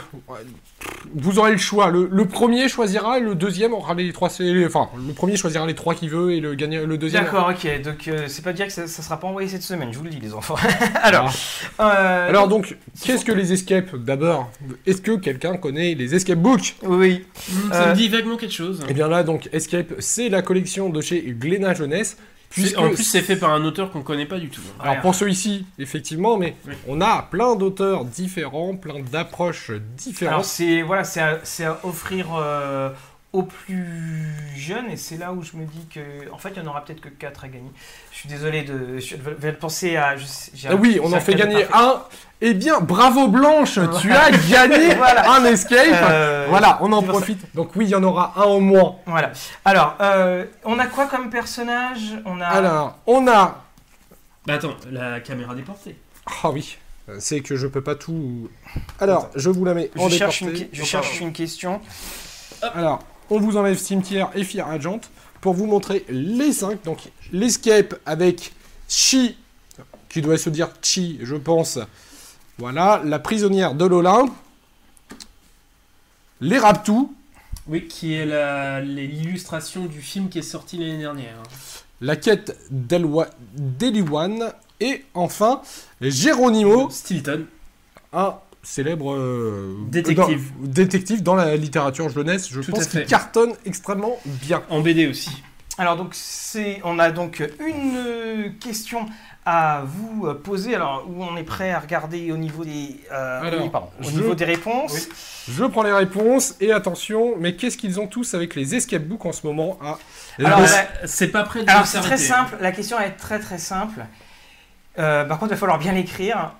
vous aurez le choix. Le, le premier choisira, le deuxième aura les trois. Enfin, le premier choisira les trois qu'il veut et le, gagne, le deuxième. D'accord, ok. Donc euh, c'est pas dire que ça, ça sera pas envoyé cette semaine. Je vous le dis, les enfants. *laughs* alors. Ah. euh, Alors donc, qu'est-ce que les escapes D'abord, est-ce que quelqu'un connaît les escape books? Oui. Ça euh, me dit vaguement quelque chose. Eh bien là, donc, Escape, c'est la collection de chez Glénat Jeunesse. Puisque En plus, c'est fait par un auteur qu'on connaît pas du tout. Alors pour ceux-ci, effectivement, mais Oui. on a plein d'auteurs différents, plein d'approches Alors différentes. c'est voilà, c'est à, c'est à offrir euh, aux plus jeunes et c'est là où je me dis que en fait il y en aura peut-être que 4 à gagner. Je suis désolé de je vais penser à je Ah oui, on en fait gagner un. Eh bien, bravo Blanche, *laughs* tu as gagné *laughs* Voilà. un escape. Euh, voilà, on en ça. profite. Donc oui, il y en aura un au moins. Voilà. Alors, euh, on a quoi comme personnage? On a Alors, on a. Bah attends, la caméra déportée. Ah oui, c'est que je peux pas tout. Alors, je vous la mets en je cherche, une, je cherche une question. Alors, on vous enlève Cimetière et Fire Agent pour vous montrer les 5. Donc, l'escape avec Chi, qui doit se dire Chi, je pense. Voilà, la prisonnière de l'Olympe. Les Raptous, Oui, qui est l'illustration du film qui est sorti l'année dernière. la quête d'Eliwan. Et enfin, Geronimo, Stilton. un célèbre euh, Détective. dans- détective dans la littérature jeunesse. Je Tout pense qu'il cartonne extrêmement bien. En BD aussi. Alors donc c'est, on a donc une question à vous poser. Alors où on est prêt à regarder au niveau des, euh, Alors, oui, pardon, au je- niveau des réponses. Oui. Je prends les réponses et attention, mais qu'est-ce qu'ils ont tous avec les escape books en ce moment Ah, Alors, C'est pas prêt de Alors c'est très simple. La question est très très simple. Euh, par contre, il va falloir bien l'écrire.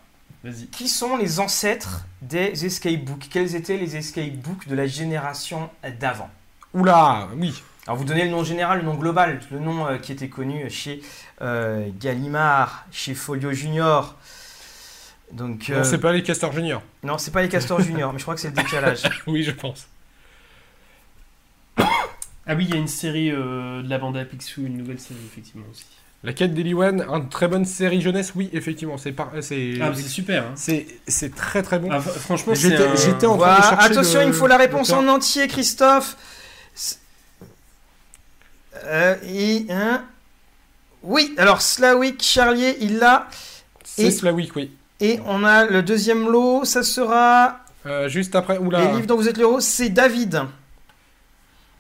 Vas-y. Qui sont les ancêtres des escape books? Quels étaient les escape books de la génération d'avant? Oula, oui. Alors vous donnez le nom général, le nom global, le nom euh, qui était connu chez euh, Gallimard, chez Folio Junior. Donc Non, euh, c'est pas les castors juniors. non, c'est pas les Castors Junior, mais je crois que c'est le décalage. *laughs* Oui, je pense. *coughs* Ah oui, il y a une série euh, de la bande à Picsou, une nouvelle série, effectivement aussi. La quête d'Eliwan, une très bonne série jeunesse, oui, effectivement, c'est par... c'est Ah, super. Hein. c'est très très bon. Ah, fr- franchement, J'étais un... en train de chercher attention, le- il me faut la réponse en entier, Christophe. Euh, et, hein Oui, alors Slawick Charlier, il l'a. C'est et- Slawick, oui. Et on a le deuxième lot, ça sera Euh, juste après, oula. les livres dont vous êtes le héros, c'est David.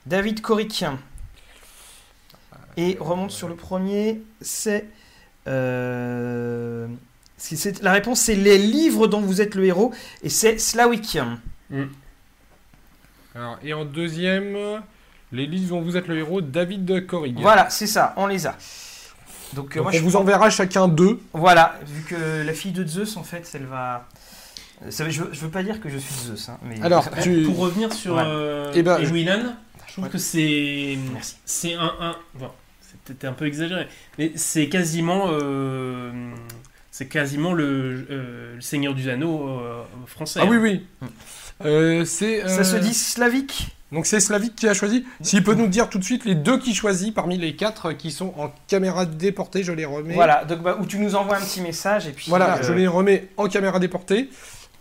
David Coric. Et remonte sur le premier, c'est. euh, c'est- la réponse, c'est les livres dont vous êtes le héros, et c'est Slawick. Alors, et en deuxième, les livres dont vous êtes le héros, David Corrig. Voilà, c'est ça, on les a. Donc, euh, Donc moi, on je vous prends- enverra chacun deux. Voilà, vu que la fille de Zeus, en fait, elle va. Ça, je, veux, je veux pas dire que je suis Zeus, hein, mais. Alors, *laughs* tu... Pour revenir sur Ouais. euh, Eh ben, Edwin, je trouve Ouais. que c'est Merci. c'est un, un bon, c'est peut-être un peu exagéré, mais c'est quasiment euh, c'est quasiment le, euh, le Seigneur du Anneau euh, français. Ah oui, hein. oui. Mm. Euh, c'est, euh, Ça se dit slavique? Donc c'est Slavik qui a choisi. S'il peut nous dire tout de suite les deux qu'il choisit parmi les quatre qui sont en caméra déportée, je les remets. Voilà, donc bah, où tu nous envoies un petit message et puis. Voilà, euh, je les remets en caméra déportée.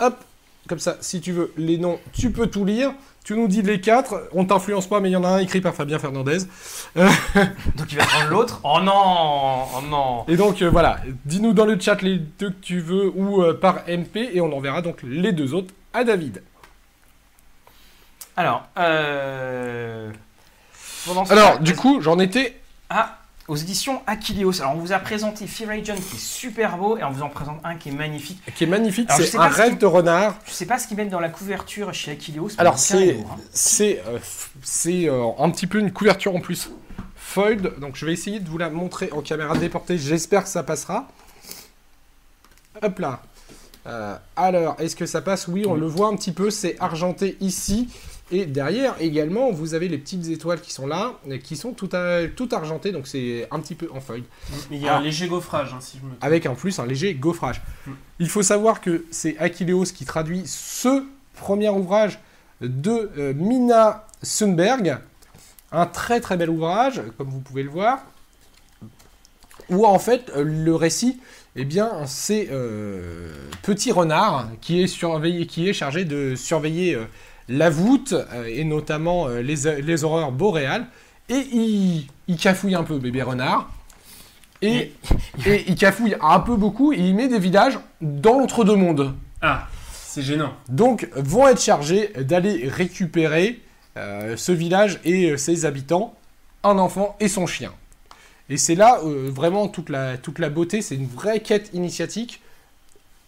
Hop, comme ça, si tu veux les noms, tu peux tout lire. Tu nous dis les quatre, on t'influence pas, mais il y en a un écrit par Fabien Fernandez. *laughs* Donc il va prendre l'autre? Oh non Oh non Et donc euh, voilà, dis-nous dans le chat les deux que tu veux ou euh, par MP et on enverra donc les deux autres à David. Alors, euh. pendant ce Alors, temps- du coup, j'en étais. Ah, aux éditions Achilleos. Alors, on vous a présenté Fear Agent qui est super beau et on vous en présente un qui est magnifique. qui est magnifique, c'est un ce rêve de renard. Je sais pas ce qu'ils mettent dans la couverture chez Achilleos. mais Alors c'est hein. euh, euh, un petit peu une couverture en plus foiled. Donc je vais essayer de vous la montrer en caméra déportée. J'espère que ça passera. Hop là. Euh, alors est-ce que ça passe? Oui, on Oui. le voit un petit peu. C'est argenté ici. Et derrière également, vous avez les petites étoiles qui sont là, qui sont tout, à- tout argentées, donc c'est un petit peu en foiled. Mais il y a Ah. un léger gaufrage, hein, si je me trompe. avec en plus un léger gaufrage. Mm. Il faut savoir que c'est Achilleos qui traduit ce premier ouvrage de euh, Mina Sundberg, un très très bel ouvrage, comme vous pouvez le voir, où en fait euh, le récit, eh bien, c'est euh, Petit Renard qui est, surveillé, qui est chargé de surveiller euh, la voûte euh, et notamment euh, les, les horreurs boréales. Et il, il cafouille un peu, bébé renard. Et, et il cafouille un peu beaucoup et il met des villages dans l'entre-deux-mondes. Ah, c'est gênant. Donc, vont être chargés d'aller récupérer euh, ce village et ses habitants, un enfant et son chien. Et c'est là euh, vraiment toute la, toute la beauté, c'est une vraie quête initiatique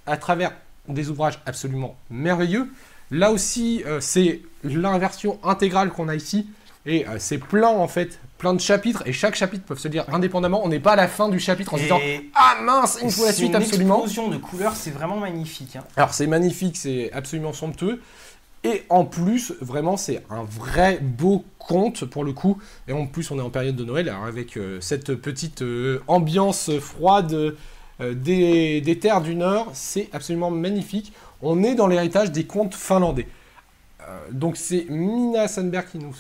à travers des ouvrages absolument merveilleux. Là aussi, euh, c'est l'inversion intégrale qu'on a ici. Et euh, c'est plein en fait, plein de chapitres. Et chaque chapitre peut se lire indépendamment. On n'est pas à la fin du chapitre en se disant Ah mince, il me faut la suite une absolument. explosion de couleurs, c'est vraiment magnifique. hein. Alors c'est magnifique, c'est absolument somptueux. Et en plus, vraiment, c'est un vrai beau conte pour le coup. Et en plus, on est en période de Noël, alors avec euh, cette petite euh, ambiance froide euh, des, des terres du Nord, c'est absolument magnifique. On est dans l'héritage des contes finlandais. Euh, donc c'est Mina Sandberg qui nous,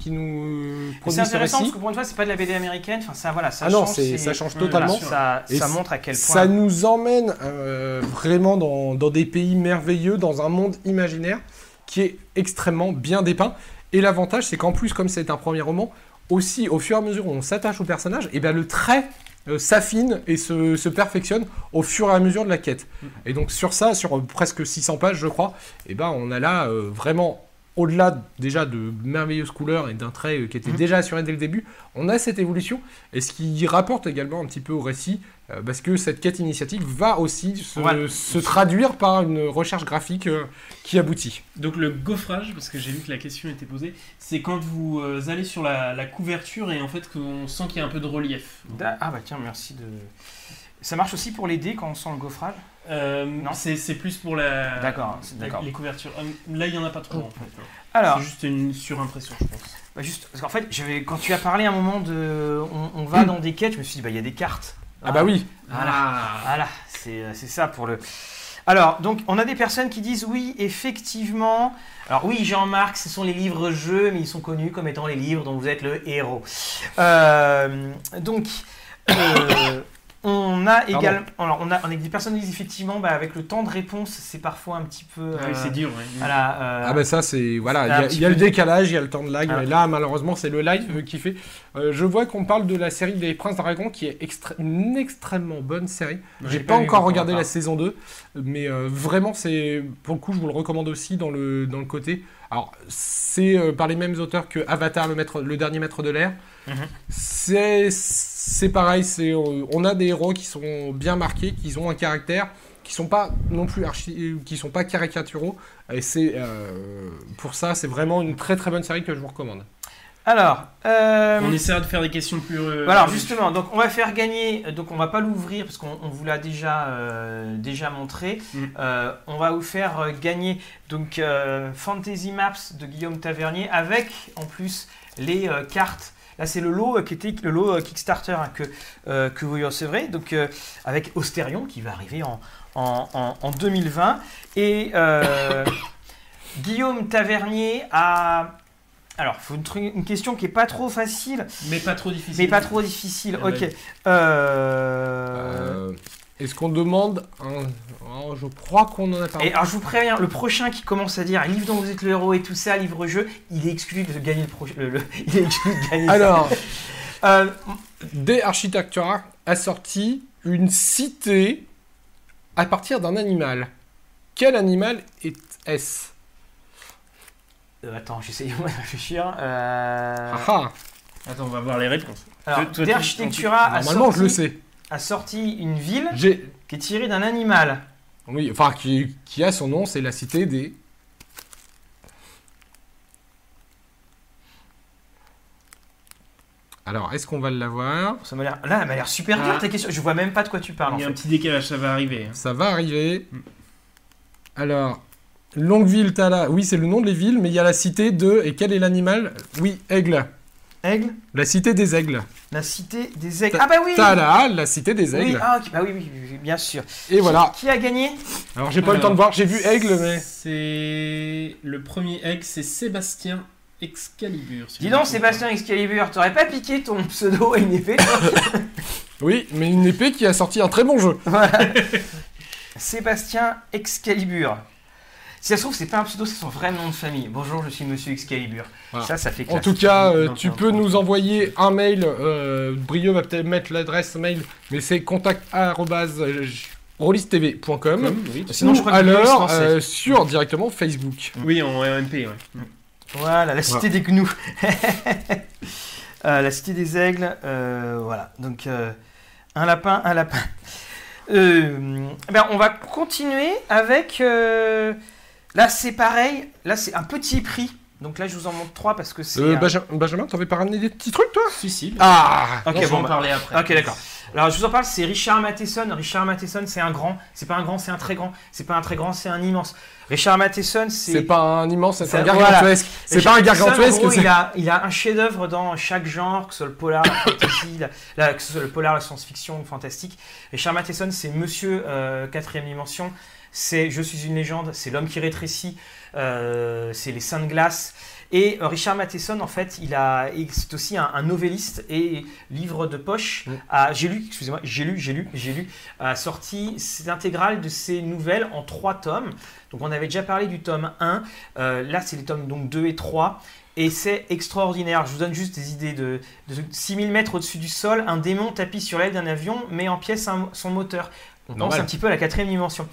qui nous produit C'est ce intéressant récit. parce que pour une fois, c'est pas de la BD américaine. Enfin, ça, voilà, ça Ah non, change. c'est- ça change Ouais, totalement. Ça, montre à quel point. Ça nous emmène euh, vraiment dans, dans des pays merveilleux, dans un monde imaginaire qui est extrêmement bien dépeint. Et l'avantage, c'est qu'en plus, comme c'est un premier roman, aussi au fur et à mesure où on s'attache au personnage, et bien le trait euh, s'affine et se, se perfectionne au fur et à mesure de la quête. Et donc sur ça, sur euh, presque 600 pages, je crois, et ben on a là euh, vraiment au-delà déjà de merveilleuses couleurs et d'un trait qui était Mhm. déjà assuré dès le début, on a cette évolution et ce qui rapporte également un petit peu au récit parce que cette quête initiatique va aussi se, Ouais. se traduire par une recherche graphique euh, qui aboutit. Donc le gaufrage, parce que j'ai vu que la question était posée, c'est quand vous euh, allez sur la, la couverture et en fait qu'on sent qu'il y a un peu de relief. Da- Ah bah tiens, merci de. Ça marche aussi pour les dés quand on sent le gaufrage? Euh, Non? c'est c'est plus pour la, D'accord, d'accord. les couvertures. Euh, Là, il y en a pas trop en fait. Alors, C'est juste une surimpression, je pense. bah juste, parce qu'en fait, quand tu as parlé un moment de. On, on va *clears throat* dans des quêtes, je me suis dit, bah il y a des cartes. Ah bah oui, Voilà. Ah. Voilà, c'est c'est ça pour le. Alors, donc, on a des personnes qui disent oui, effectivement. Alors, oui, Jean-Marc, ce sont les livres-jeux, mais ils sont connus comme étant les livres dont vous êtes le héros. Euh, donc, euh, on a également. Alors, on a, on a des personnes qui disent effectivement, bah, avec le temps de réponse, c'est parfois un petit peu. Ah oui, euh, c'est dur. euh, ah bah ça c'est voilà, il y a, y le décalage, il y a le temps de lag, Ah. mais là malheureusement c'est le live qui fait. Euh, je vois qu'on parle de la série des Princes Dragons qui est extré- une extrêmement bonne série. J'ai pas vu encore regardé pas. la saison 2, mais euh, vraiment, c'est pour le coup, je vous le recommande aussi dans le, dans le côté. Alors, c'est euh, par les mêmes auteurs que Avatar, le, maître, le dernier maître de l'air. Mhm. C'est c'est pareil, c'est euh, on a des héros qui sont bien marqués, qui ont un caractère, qui sont pas non plus archi, qui sont pas caricaturaux. Et c'est euh, pour ça, c'est vraiment une très très bonne série que je vous recommande. Alors, euh, On essaiera de faire des questions plus. euh, alors justement, donc on va faire gagner, donc on va pas l'ouvrir parce qu'on on vous l'a déjà, euh, déjà montré. Mm. Euh, on va vous faire euh, gagner donc euh, Fantasy Maps de Guillaume Tavernier avec en plus les euh, cartes. Là, c'est le lot euh, qui était le lot euh, Kickstarter hein, que, euh, que vous recevrez, donc euh, avec Austerion qui va arriver en, en, en- en 2020. Et euh, *coughs* Guillaume Tavernier a. Alors, faut une, question qui est pas trop facile, Mais pas trop difficile. mais pas trop difficile. Ah Ok. Euh, Euh, Est-ce qu'on demande un... oh, Je crois qu'on en a parlé. Et alors, je vous préviens, le prochain qui commence à dire livre dont vous êtes le héros et tout ça, livre-jeu, il est exclu de gagner le prochain. le- *laughs* il est exclu de gagner. ça. Alors, *laughs* Euh, des Architectura a sorti une cité à partir d'un animal. Quel animal est- est-ce? Euh, attends, j'essaye de *laughs* réfléchir. Euh, Ah ah, Attends, on va voir les réponses. alors, Toi, toi, De tu- Architectura a Normalement, je le sais. A sorti une ville J'ai... qui est tirée d'un animal. Oui, enfin, qui, qui a son nom, c'est la cité des... Alors, est-ce qu'on va l'avoir? Ça m'a l'air, là, elle m'a l'air super Ah. dur ta question. Je vois même pas de quoi tu parles. en Il y a un fait. petit décalage, ça va arriver. hein. Ça va arriver. Alors, Longueville, Tala, oui, c'est le nom de les villes, mais il y a la cité de... Et quel est l'animal? Oui, aigle. Aigle, La cité des aigles. la cité des aigles. Ta- Ah bah oui. Tala, la cité des Oui, aigles. ah, ok, bah oui, oui, oui, oui, bien sûr. Et voilà. Qui, a gagné Alors, j'ai pas eu le temps de voir, j'ai vu aigle, mais... C'est. Le premier egg, c'est Sébastien Excalibur. si Dis donc, Sébastien Excalibur, t'aurais pas piqué ton pseudo à une épée toi *laughs* *laughs* Oui, mais une épée qui a sorti un très bon jeu. Voilà. Sébastien Excalibur. Si ça se trouve, c'est pas un pseudo, c'est son vrai nom de famille. Bonjour, je suis Monsieur Excalibur. Voilà. Ça, ça fait En classe. tout cas, euh, tu peux nous envoyer un mail. Euh, Brio va peut-être mettre l'adresse mail, mais c'est contact@rollistv.com. Comme, oui, Sinon, je crois que alors lançait. euh, sur directement Facebook. Oui, en MP, ouais. Voilà, la cité des gnous. *laughs* Euh, la cité des aigles, euh, voilà. Donc, euh, un lapin, un lapin. Euh, ben, on va continuer avec. Là, c'est pareil. Là, c'est un petit prix. Donc là, je vous en montre trois parce que c'est. Euh, un- Benjamin, t'avais pas ramené des petits trucs, toi Si, si. Ah Ok, on va bon, en bah- parler après. Ok, d'accord. Alors, je vous en parle, c'est Richard Matheson. Richard Matheson, c'est un grand. C'est pas un grand, c'est un très grand. C'est pas un très grand, c'est un immense. Richard Matheson, C'est c'est. pas un immense, c'est un gargantuesque. C'est pas un gargantuesque. en gros, c'est- il, a, il a un chef-d'œuvre dans chaque genre, que ce soit le polar, la fantasy, la- la- que ce soit le polar, la science-fiction, le fantastique. Richard Matheson, c'est Monsieur euh, quatrième dimension. C'est Je suis une légende. C'est l'homme qui rétrécit. euh, c'est les Saints de glace. Et euh, Richard Matheson, en fait, il a, c'est aussi un, un novelliste et livre de poche. Mm. J'ai lu, excusez-moi, j'ai lu, j'ai lu, j'ai lu, a sorti l'intégrale de ses nouvelles en trois tomes. Donc on avait déjà parlé du tome 1. Euh, là, c'est les tomes donc 2 et 3. Et c'est extraordinaire. Je vous donne juste des idées de, de 6000 mètres au-dessus du sol. Un démon tapis sur l'aile d'un avion met en pièces un- son moteur. On pense un petit peu à la quatrième dimension.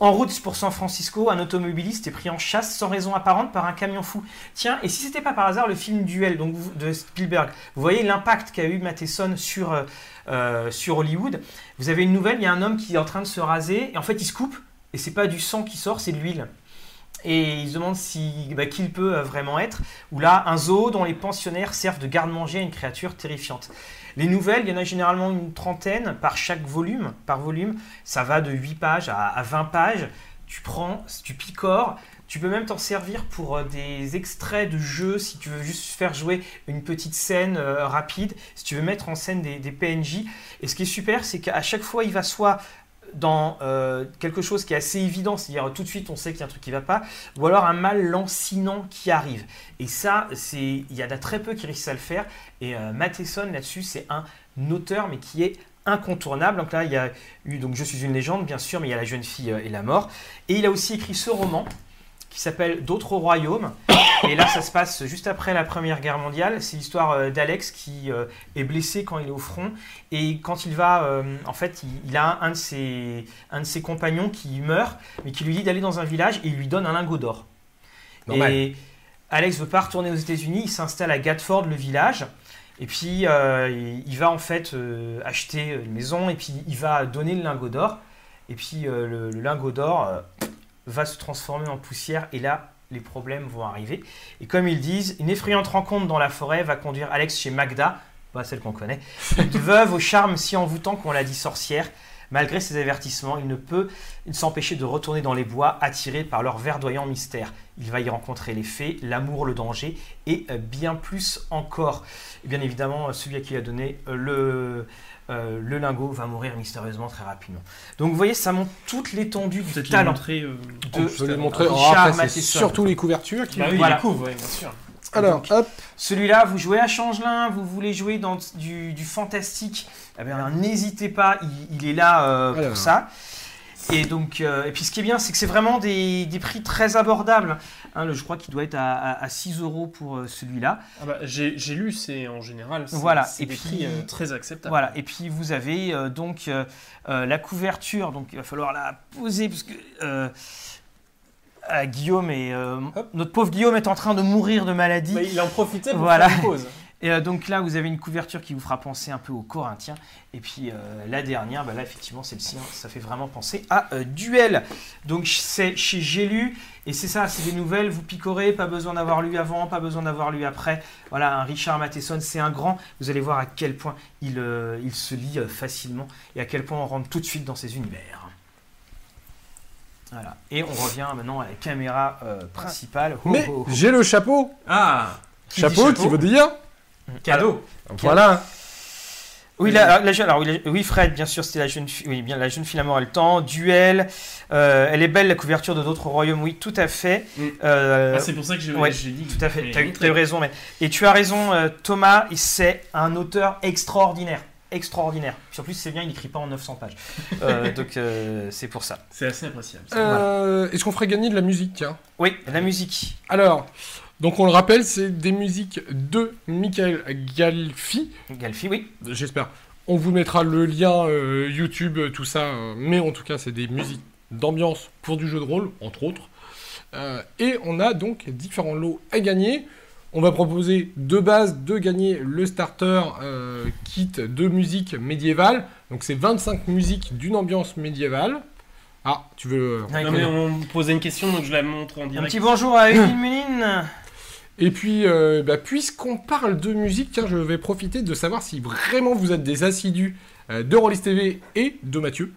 En route pour San Francisco, un automobiliste est pris en chasse sans raison apparente par un camion fou. Tiens, et si c'était pas par hasard le film Duel de Spielberg Vous voyez l'impact qu'a eu Matheson sur, euh, euh, sur Hollywood. Vous avez une nouvelle, il y a un homme qui est en train de se raser et en fait il se coupe et c'est pas du sang qui sort, c'est de l'huile. Et il se demande si, bah, qui il peut euh, vraiment être. Ou là, un zoo dont les pensionnaires servent de garde-manger à une créature terrifiante. Les nouvelles, il y en a généralement une trentaine par chaque volume. Par volume, ça va de 8 pages à, à 20 pages. Tu prends, tu picores. Tu peux même t'en servir pour euh, des extraits de jeux si tu veux juste faire jouer une petite scène euh, rapide, si tu veux mettre en scène des PNJ. Et ce qui est super, c'est qu'à chaque fois, il va soit dans euh, quelque chose qui est assez évident, c'est-à-dire tout de suite on sait qu'il y a un truc qui va pas, ou alors un mal lancinant qui arrive. Et ça, il y en a très peu qui réussissent à le faire. Et euh, Matheson là-dessus, c'est un auteur mais qui est incontournable. Donc là, il y a eu donc Je suis une légende, bien sûr, mais il y a La jeune fille euh, et la mort. Et il a aussi écrit ce roman qui s'appelle D'autres royaumes. Et là, ça se passe juste après la Première Guerre mondiale. C'est l'histoire euh, d'Alex qui euh, est blessé quand il est au front. Et quand il va, euh, en fait, il, a un de, ses, un de ses compagnons qui meurt, mais qui lui dit d'aller dans un village et il lui donne un lingot d'or. Et Alex veut pas retourner aux États-Unis, il s'installe à Gatford, le village. Et puis, euh, il, va en fait euh, acheter une maison et puis il va donner le lingot d'or. Et puis, euh, le, le lingot d'or va se transformer en poussière. Et là, les problèmes vont arriver. Et comme ils disent, une effrayante rencontre dans la forêt va conduire Alex chez Magda, pas celle qu'on connaît, une *laughs* veuve au charme si envoûtant qu'on l'a dit sorcière. Malgré ses avertissements, il ne peut s'empêcher de retourner dans les bois, attiré par leur verdoyant mystère. Il va y rencontrer les fées, l'amour, le danger et euh, bien plus encore. Et bien évidemment, celui à qui il a donné euh, le, euh, le lingot va mourir mystérieusement très rapidement. Donc vous voyez, ça montre toute l'étendue du talent montrer. euh, de les montrer. Richard Oh, après, surtout les couvertures qui. Bah oui, Voilà. il couvre, ouais, bien sûr. Alors, hop. Celui-là, vous jouez à Changelin, vous voulez jouer dans du, du fantastique, eh n'hésitez pas, il, il est là euh, pour Alors. ça. Et donc, euh, et puis ce qui est bien, c'est que c'est vraiment des, des prix très abordables. Hein, le- je crois qu'il doit être à, à- à 6 euros pour euh, celui-là. Ah bah, j'ai lu, c'est en général. Voilà, C'est et des puis- prix euh, très acceptables. Voilà. Et puis vous avez euh, donc euh, euh, la couverture, donc il va falloir la poser parce que euh, euh, Guillaume et Hop. notre pauvre Guillaume est en train de mourir de maladie. Bah, il en profitait pour Voilà. faire une pause. *laughs* Et euh, donc là, vous avez une couverture qui vous fera penser un peu aux Corinthiens. Et puis euh, la dernière, bah là, effectivement, celle-ci, hein, ça fait vraiment penser à euh, Duel. Donc c'est chez J'ai lu. Et c'est ça, c'est des nouvelles, vous picorez, pas besoin d'avoir lu avant, pas besoin d'avoir lu après. Voilà, un Richard Matheson, c'est un grand. Vous allez voir à quel point il, euh, il se lit euh, facilement et à quel point on rentre tout de suite dans ses univers. Voilà. Et on revient maintenant à la caméra euh, principale. Ho, Mais ho, ho. j'ai le chapeau. Ah Qui dit Chapeau qui veut dire. Cadeau Voilà. Oui, la, la jeune- alors, oui, la- oui, Fred, bien sûr, c'était la jeune fille. Oui, bien, la jeune fille, la mort et le temps. Duel. euh, elle est belle, la couverture de d'autres royaumes. Oui, tout à fait. Mm. Euh, Ah, C'est pour ça que j'ai ouais, dit. tout à fait. Tu as eu, très t'as eu raison. Mais... Et tu as raison, euh, Thomas. C'est un auteur extraordinaire. Extraordinaire. Puis en plus, c'est bien, il n'écrit pas en 900 pages. Euh, *laughs* donc, euh, c'est pour ça. C'est assez appréciable. Euh, Est-ce qu'on ferait gagner de la musique, tiens? Oui, la musique. Alors, donc on le rappelle, c'est des musiques de Michael Galfi. Galfi, oui. J'espère. On vous mettra le lien euh, YouTube, tout ça. euh, mais en tout cas, c'est des musiques d'ambiance pour du jeu de rôle, entre autres. Euh, et on a donc différents lots à gagner. On va proposer de base de gagner le starter euh, kit de musique médiévale. Donc c'est 25 musiques d'une ambiance médiévale. Ah, tu veux... Ouais, Non, mais on me posait une question, donc je la montre en Un direct. petit bonjour à Eline Muline. Et puis, euh, bah, puisqu'on parle de musique, tiens, je vais profiter de savoir si vraiment vous êtes des assidus euh, de Rollis TV et de Mathieu.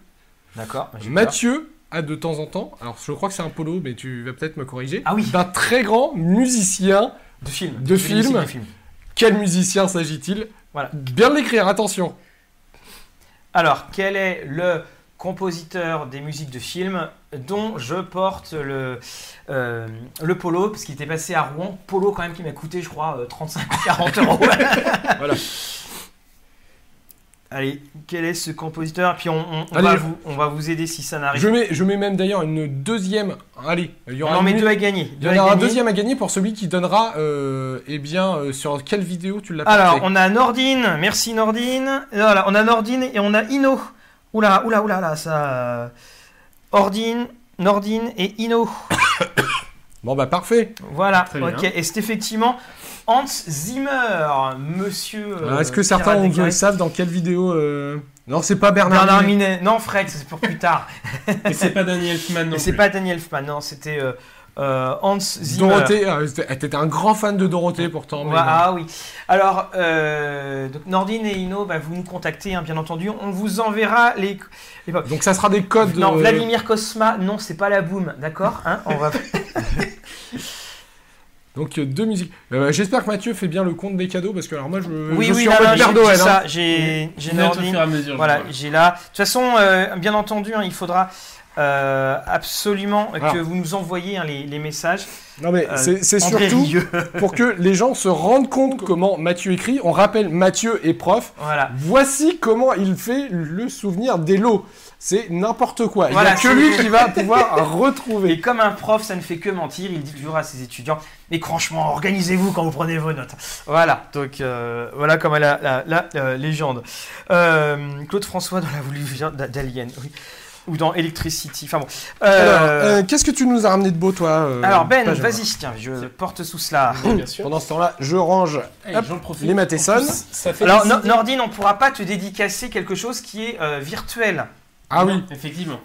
D'accord. peur. Mathieu a de temps en temps, alors je crois que c'est un polo, mais tu vas peut-être me corriger, Ah oui. d'un très grand musicien. De film. De film. Quel musicien s'agit-il? Voilà. Bien l'écrire, attention. Alors, quel est le compositeur des musiques de films dont je porte le, euh, le polo, parce qu'il était passé à Rouen, polo quand même qui m'a coûté, je crois, euh, 35 ou 40 euros. *laughs* Voilà. *laughs* Allez, quel est ce compositeur? Puis on, on- on Allez, va je- vous, on va vous aider si ça n'arrive Je mets, je mets même d'ailleurs une deuxième. Allez, il y On aura, met une- deux à gagner. il y en aura un deuxième à gagner pour celui qui donnera, euh, eh bien, euh, sur quelle vidéo tu l'as Alors, on a Nordine, merci Nordine. Voilà, on a Nordine et on a Ino. Oula, oula, oula, là, ça. euh, Ordine, Nordine et Ino. Bon bah parfait. Voilà, Très bien. ok. Et c'est effectivement Hans Zimmer, monsieur. euh, Alors, Est-ce que certains ont- savent dans quelle vidéo euh, Non, c'est pas Bernard. Bernard Minet. Minet. Non, Fred, c'est pour plus tard. Et c'est pas Daniel Elfman *laughs* non Et c'est pas Daniel Elfman, non, c'était euh, euh, Hans Zimmer. Dorothée, euh, t'étais un grand fan de Dorothée pourtant. mais ah oui. Alors, euh, donc Nordine et Ino, bah, vous nous contactez, hein, bien entendu. On vous enverra les. les- Donc ça sera des codes. Non, euh, Vladimir Kosma, non, c'est pas la boom, d'accord hein On va. *laughs* Donc euh, deux musiques. Euh, J'espère que Mathieu fait bien le compte des cadeaux parce que alors moi je, oui, je oui, suis non, en mode j'ai Père j'ai Noël. hein. ça. J'ai au Nordine. Voilà, j'ai là. De toute façon, euh, bien entendu, hein, il faudra euh, absolument que vous nous envoyiez hein, les, les messages. Non mais Euh, c'est surtout *laughs* pour que les gens se rendent compte comment Mathieu écrit. On rappelle Mathieu est prof. voilà. Voici comment il fait le souvenir des lots. C'est n'importe quoi. Il n'y a que lui qui va pouvoir *laughs* Et retrouver. comme un prof, ça ne fait que mentir. Il dit toujours à ses étudiants Mais franchement, organisez-vous quand vous prenez vos notes. Voilà, donc euh, voilà comme la, la, la, la légende. Claude François dans la voulu d'Alien, oui. Ou dans Electricity. Enfin bon. Euh, Alors, euh, qu'est-ce que tu nous as ramené de beau toi euh, alors, Ben, vas-y, tiens, je porte sous cela. Oui, bien *laughs* sûr. Pendant ce temps-là, je range Allez, hop, j'en profite. les Matheson. En plus, Ça fait Alors, No-. Nordine, on pourra pas te dédicacer quelque chose qui est euh, virtuel. Ah Non, oui, Effectivement.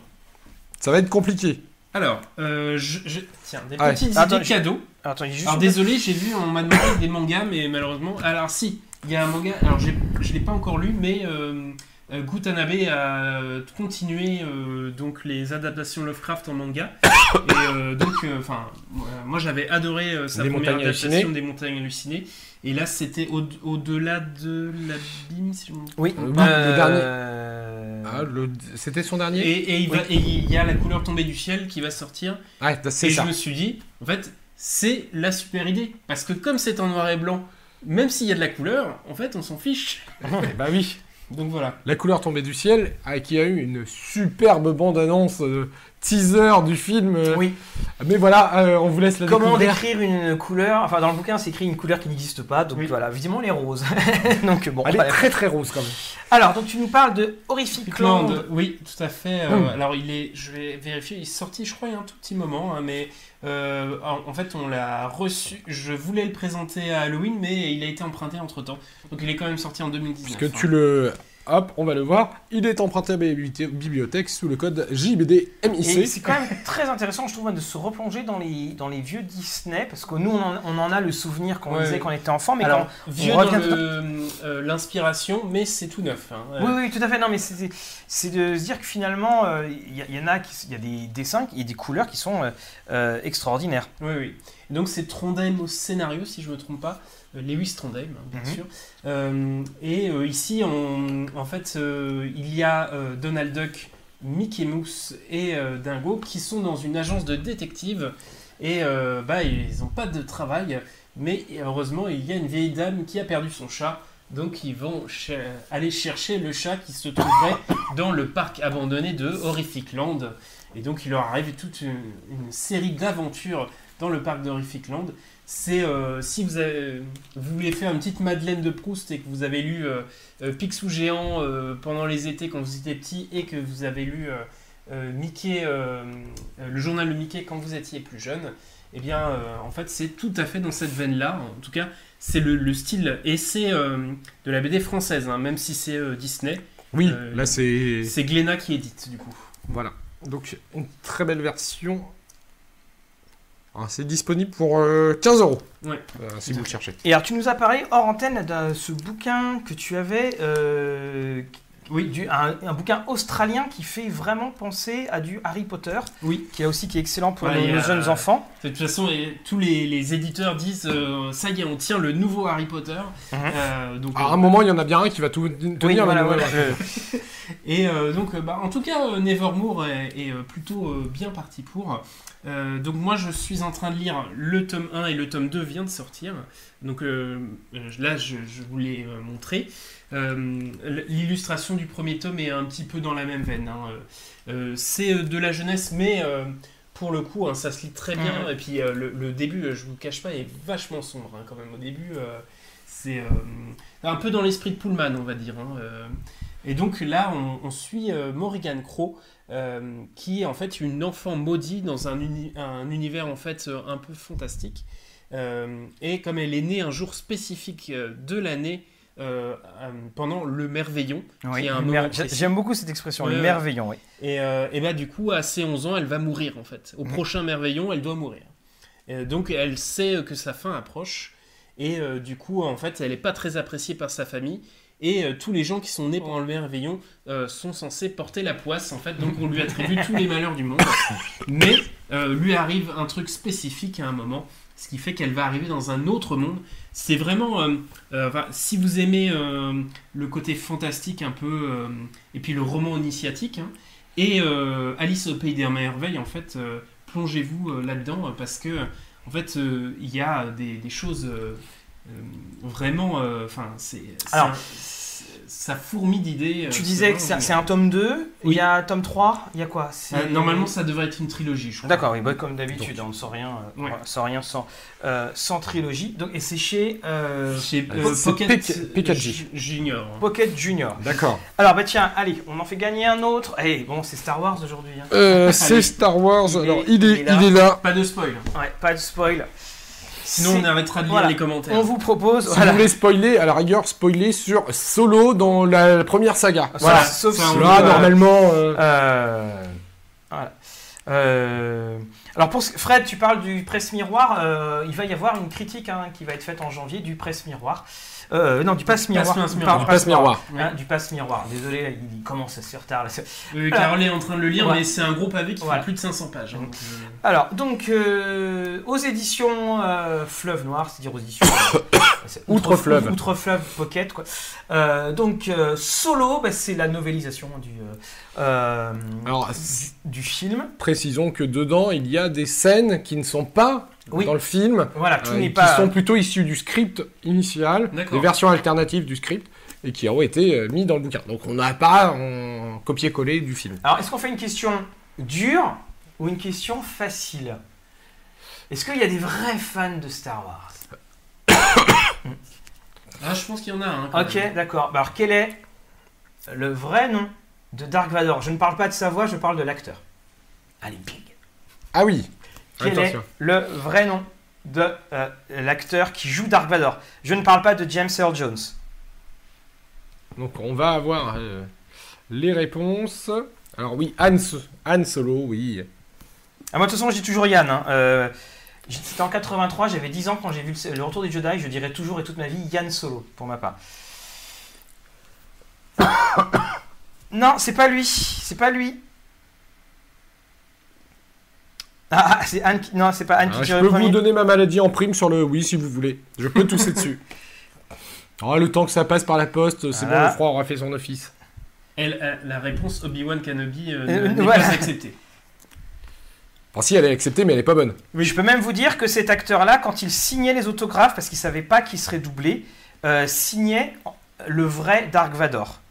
ça va être compliqué. Alors, euh, je, je- tiens, des Ah ouais. petites Attends, idées je- cadeaux. Attends, juste Alors désolé, j'ai vu, on m'a demandé des mangas, mais malheureusement. Alors si, il y a un manga. Alors j'ai- je l'ai pas encore lu, mais euh, Gutanabe a euh, continué euh, donc les adaptations Lovecraft en manga. *coughs* Et euh, donc, euh, enfin, moi- moi j'avais adoré euh, sa Des première montagnes adaptation hallucinées. des Montagnes hallucinées. Et là, c'était au- au-delà de l'abîme, si je me Oui, Euh, oui, le dernier. euh, Ah, le- C'était son dernier Et, et il va- et il y a la couleur tombée du ciel qui va sortir. Ah, Et ça. je me suis dit, en fait, c'est la super idée. Parce que comme c'est en noir et blanc, même s'il y a de la couleur, en fait, on s'en fiche. bah oui. *laughs* Donc voilà. La couleur tombée du ciel, ah, qui a eu une superbe bande-annonce euh, teaser du film. euh, Oui. Mais voilà, euh, on vous laisse la Comment découvrir. décrire une couleur? Enfin, dans le bouquin, c'est écrit une couleur qui n'existe pas. Donc Oui. voilà, évidemment, les roses. *laughs* donc bon. Elle est très très rose quand même. Alors, donc tu nous parles de Horrific Land. Land, oui, tout à fait. Euh, Mm. Alors, il est, je vais vérifier, il est sorti, je crois, il y a un tout petit moment, hein, mais euh, en, fait, on l'a reçu. Je voulais le présenter à Halloween, mais il a été emprunté entre temps. Donc, il est quand même sorti en 2019. Puisque hein. tu le. Hop, on va le voir. Il est emprunté à la bibliothèque sous le code Et JBDMIC. c'est quand même très intéressant, je trouve, de se replonger dans les, dans les vieux Disney, parce que nous, on en, on en a le souvenir quand on Ouais, disait ouais. qu'on était enfant, mais Alors, quand... vieux on dans revient euh, l'inspiration, mais c'est tout neuf. hein. Oui, oui, tout à fait. Non, mais c'est c'est de se dire que finalement, euh, il y, a- il y en a, il y a des dessins et des couleurs qui sont euh, euh, extraordinaires. Oui, oui. Donc c'est Trondheim au scénario, si je ne me trompe pas. Euh, Lewis Trondheim, hein, bien Mhm. sûr. Euh, et euh, ici, on, en fait, euh, il y a Donald Duck, Mickey Mouse et Dingo qui sont dans une agence de détectives. Et bah, ils n'ont pas de travail. Mais heureusement, il y a une vieille dame qui a perdu son chat. Donc ils vont aller chercher le chat qui se trouverait dans le parc abandonné de Horrific Land. Et donc il leur arrive toute une, une série d'aventures dans le parc d'Horrific Land. C'est euh, si vous, avez- vous voulez faire une petite Madeleine de Proust et que vous avez lu euh, euh, Picsou géant euh, pendant les étés quand vous étiez petit et que vous avez lu Mickey, le journal de Mickey quand vous étiez plus jeune, eh bien en fait c'est tout à fait dans cette veine-là. En tout cas, c'est le, le style euh, de la BD française, hein, même si c'est Disney. Oui, là c'est. C'est Glénat qui édite du coup. Voilà. Donc, une très belle version. Alors, c'est disponible pour euh, 15 euros. Ouais. Euh, si vous le cherchez. Et alors, tu nous as parlé hors antenne de ce bouquin que tu avais, euh, Oui. du, un, un bouquin australien qui fait vraiment penser à du Harry Potter, Oui. qui est aussi qui est excellent pour Ouais, nos, nos jeunes enfants. De toute façon, et tous les, les éditeurs disent euh, ça y est, on tient le nouveau Harry Potter. Euh, donc, À euh, un moment, il y en a bien un qui va tout tenir. Oui, le voilà, nouvel- voilà. *laughs* Et euh, donc, euh, bah, en tout cas, euh, Nevermore est, est, euh, plutôt euh, bien parti pour. Euh, donc, moi, je suis en train de lire le tome 1 et le tome 2 vient de sortir. Donc, euh, euh, là, je, je vous l'ai euh, montré. Euh, L'illustration du premier tome est un petit peu dans la même veine. hein. Euh, euh, C'est de la jeunesse, mais pour le coup, hein, ça se lit très bien. Et puis, euh, le, le début, je vous le cache pas, est vachement sombre hein, quand même. Au début, euh, c'est euh, un peu dans l'esprit de Pullman, on va dire. hein. Et donc là, on, on suit Morrigan Crow, qui est en fait une enfant maudite dans un, uni- un univers en fait un peu fantastique. Et comme elle est née un jour spécifique de l'année euh, euh, pendant le merveillon, Oui, mer-. J'aime beaucoup cette expression, Ouais, le ouais. merveillon, oui. Et, euh, et bah du coup, à ses 11 ans, elle va mourir en fait. Au Mhm. prochain merveillon, elle doit mourir. Et donc elle sait que sa fin approche. Et euh, du coup, en fait, elle n'est pas très appréciée par sa famille. Et euh, tous les gens qui sont nés pendant le merveillon euh, sont censés porter la poisse en fait. Donc on lui attribue tous les malheurs du monde. *laughs* Mais euh, lui arrive un truc spécifique à un moment. Ce qui fait qu'elle va arriver dans un autre monde. C'est vraiment... euh, euh, enfin, si vous aimez euh, le côté fantastique un peu... et puis le roman initiatique, hein, et Alice au pays des merveilles, en fait, plongez-vous là-dedans parce que, en fait, il y a des, des choses vraiment. Enfin, c'est. Ça fourmille d'idées. euh, Tu disais que c'est un tome 2, il Oui. y a un tome 3, il y a quoi? Euh, normalement, ça devrait être une trilogie, je crois. D'accord, oui, bah, comme d'habitude, on ne sort rien, euh, Ouais. sans, rien sans, euh, sans trilogie. Donc, et c'est chez euh, Chez Pocket Junior. hein. Pocket Junior. D'accord. Alors, bah tiens, allez, on en fait gagner un autre. Eh, bon, c'est Star Wars aujourd'hui. hein. Euh, c'est Allez. Star Wars. Il est- Alors, il est, il est là. il est là. Pas de spoil. Ouais, pas de spoil. Sinon, on arrêtera de lire voilà. les commentaires. On vous propose. Si voilà. vous voulez spoiler, à la rigueur, spoiler sur Solo dans la, la première saga. Voilà, Voilà. sauf vous, Là, normalement. euh, euh, voilà. Euh, alors pour ce- Fred, tu parles du presse miroir. euh, il va y avoir une critique hein, qui va être faite en janvier du presse miroir. Euh, non, du passe miroir. passe miroir. Passe miroir. Hein, du passe miroir. Désolé, il commence à se retard. Là. Euh, Carole est en train de le lire, Ouais. mais c'est un gros pavé qui Voilà. fait plus de 500 pages. hein, donc, euh, Alors, donc, euh, aux éditions euh, Fleuve Noir, c'est-à-dire aux éditions. *coughs* c'est Outre Fleuve. Outre Fleuve Pocket, quoi. Euh, donc, euh, Solo, bah, c'est la novélisation du, Alors, du, du film. précisons que dedans, il y a des scènes qui ne sont pas Oui. dans le film, Voilà, tout euh, qui sont plutôt issues du script initial, des versions alternatives du script, et qui ont été euh, mis dans le bouquin. Donc on n'a pas en copier-coller du film. Alors, est-ce qu'on fait une question dure ou une question facile? Est-ce qu'il y a des vrais fans de Star Wars? *coughs* Ah, je pense qu'il y en a un. quand Ok, d'accord. Bah, alors, quel est le vrai nom de Dark Vador? Je ne parle pas de sa voix, je parle de l'acteur. Allez, big Ah oui Quel Attention. est le vrai nom de euh, l'acteur qui joue Dark Vador? Je ne parle pas de James Earl Jones. Donc on va avoir euh, les réponses. Alors oui, Han, So- Han Solo, oui. Ah, moi, de toute façon, je dis toujours Yann. hein. Euh, C'était en 83, j'avais 10 ans quand j'ai vu le, le Retour des Jedi. Je dirais toujours et toute ma vie Yann Solo, pour ma part. *coughs* non, c'est pas lui. C'est pas lui. Ah, ah, c'est Anne qui... Non, c'est pas Anne qui Alors, je peux le vous donner ma maladie en prime sur le oui si vous voulez. Je peux tousser dessus. Oh, *laughs* le temps que ça passe par la poste, c'est Voilà. bon, le froid aura fait son office. Elle, euh, la réponse Obi-Wan Kenobi euh, Euh, n'est voilà. pas acceptée. Enfin *laughs* si, elle est acceptée, mais elle est pas bonne. Oui, je peux même vous dire que cet acteur-là, quand il signait les autographes, parce qu'il savait pas qu'il serait doublé, euh, signait le vrai Dark Vador.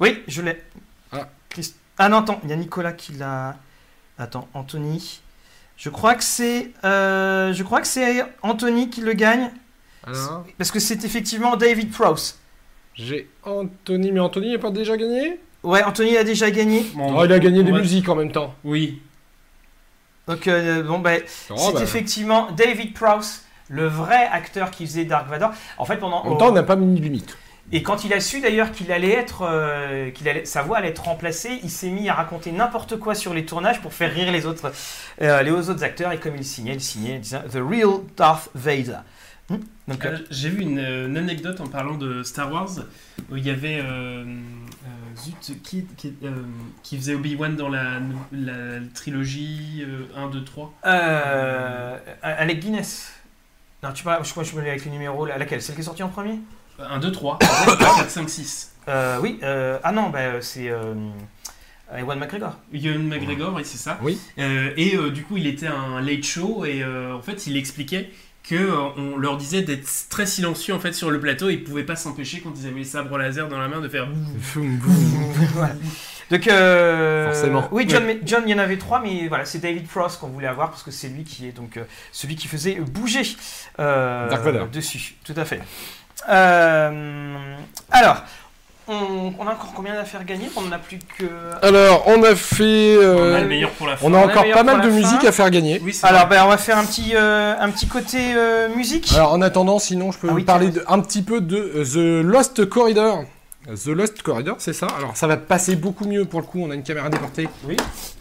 Oui, je l'ai. Ah. Christ- Ah non, attends, il y a Nicolas qui l'a. Attends, Anthony. Je crois que c'est, euh, je crois que c'est Anthony qui le gagne, Alors, parce que c'est effectivement David Prowse. j'ai Anthony, mais Anthony n'a pas déjà gagné? Ouais, Anthony a déjà gagné. Bon, Oh, il a gagné des va- musiques en même temps. Oui. Donc euh, bon ben, Oh, c'est bah, effectivement David Prowse, le vrai acteur qui faisait Dark Vador. En fait, pendant En même temps, on n'a pas mis de limite. Et quand il a su d'ailleurs qu'il allait être, euh, qu'il allait, sa voix allait être remplacée, il s'est mis à raconter n'importe quoi sur les tournages pour faire rire les autres, euh, les autres acteurs. Et comme il signait, il signait, disant The Real Darth Vader. Hmm Donc, euh, J'ai vu une, une anecdote en parlant de Star Wars où il y avait zut, qui, qui, qui faisait Obi-Wan dans la, la trilogie euh, 1, 2, 3. euh, Alec Guinness. Non, tu parles, je crois que je me avec le numéro. Laquelle? Celle qui est sortie en premier? 1, 2, 3. 4, 5, 6. euh, Oui. euh, ah non, bah, c'est euh, Ewan McGregor. Ewan McGregor, oui, c'est ça. Oui. Euh, et euh, du coup, il était un late show et euh, en fait, il expliquait que euh, on leur disait d'être très silencieux en fait sur le plateau. Ils pouvaient pas s'empêcher quand ils avaient les sabres laser dans la main de faire. *laughs* Voilà. Donc, euh, Forcément. Oui, John, John, il y en avait trois, mais voilà, c'est David Frost qu'on voulait avoir parce que c'est lui qui est donc euh, celui qui faisait bouger euh, dessus. Tout à fait. Euh, alors, on, on a encore combien d'affaires gagnées On n'en a plus que. Alors, on a fait... On euh, a le meilleur pour la fin. on a on a encore pas mal de musique fin. à faire gagner. Oui, Alors, ben, on va faire un petit, euh, un petit côté euh, musique. Alors, en attendant, sinon, je peux Ah vous oui, parler de- un petit peu de The Lost Corridor. The Lost Corridor, c'est ça? Alors, ça va passer beaucoup mieux pour le coup. On a une caméra déportée. Oui.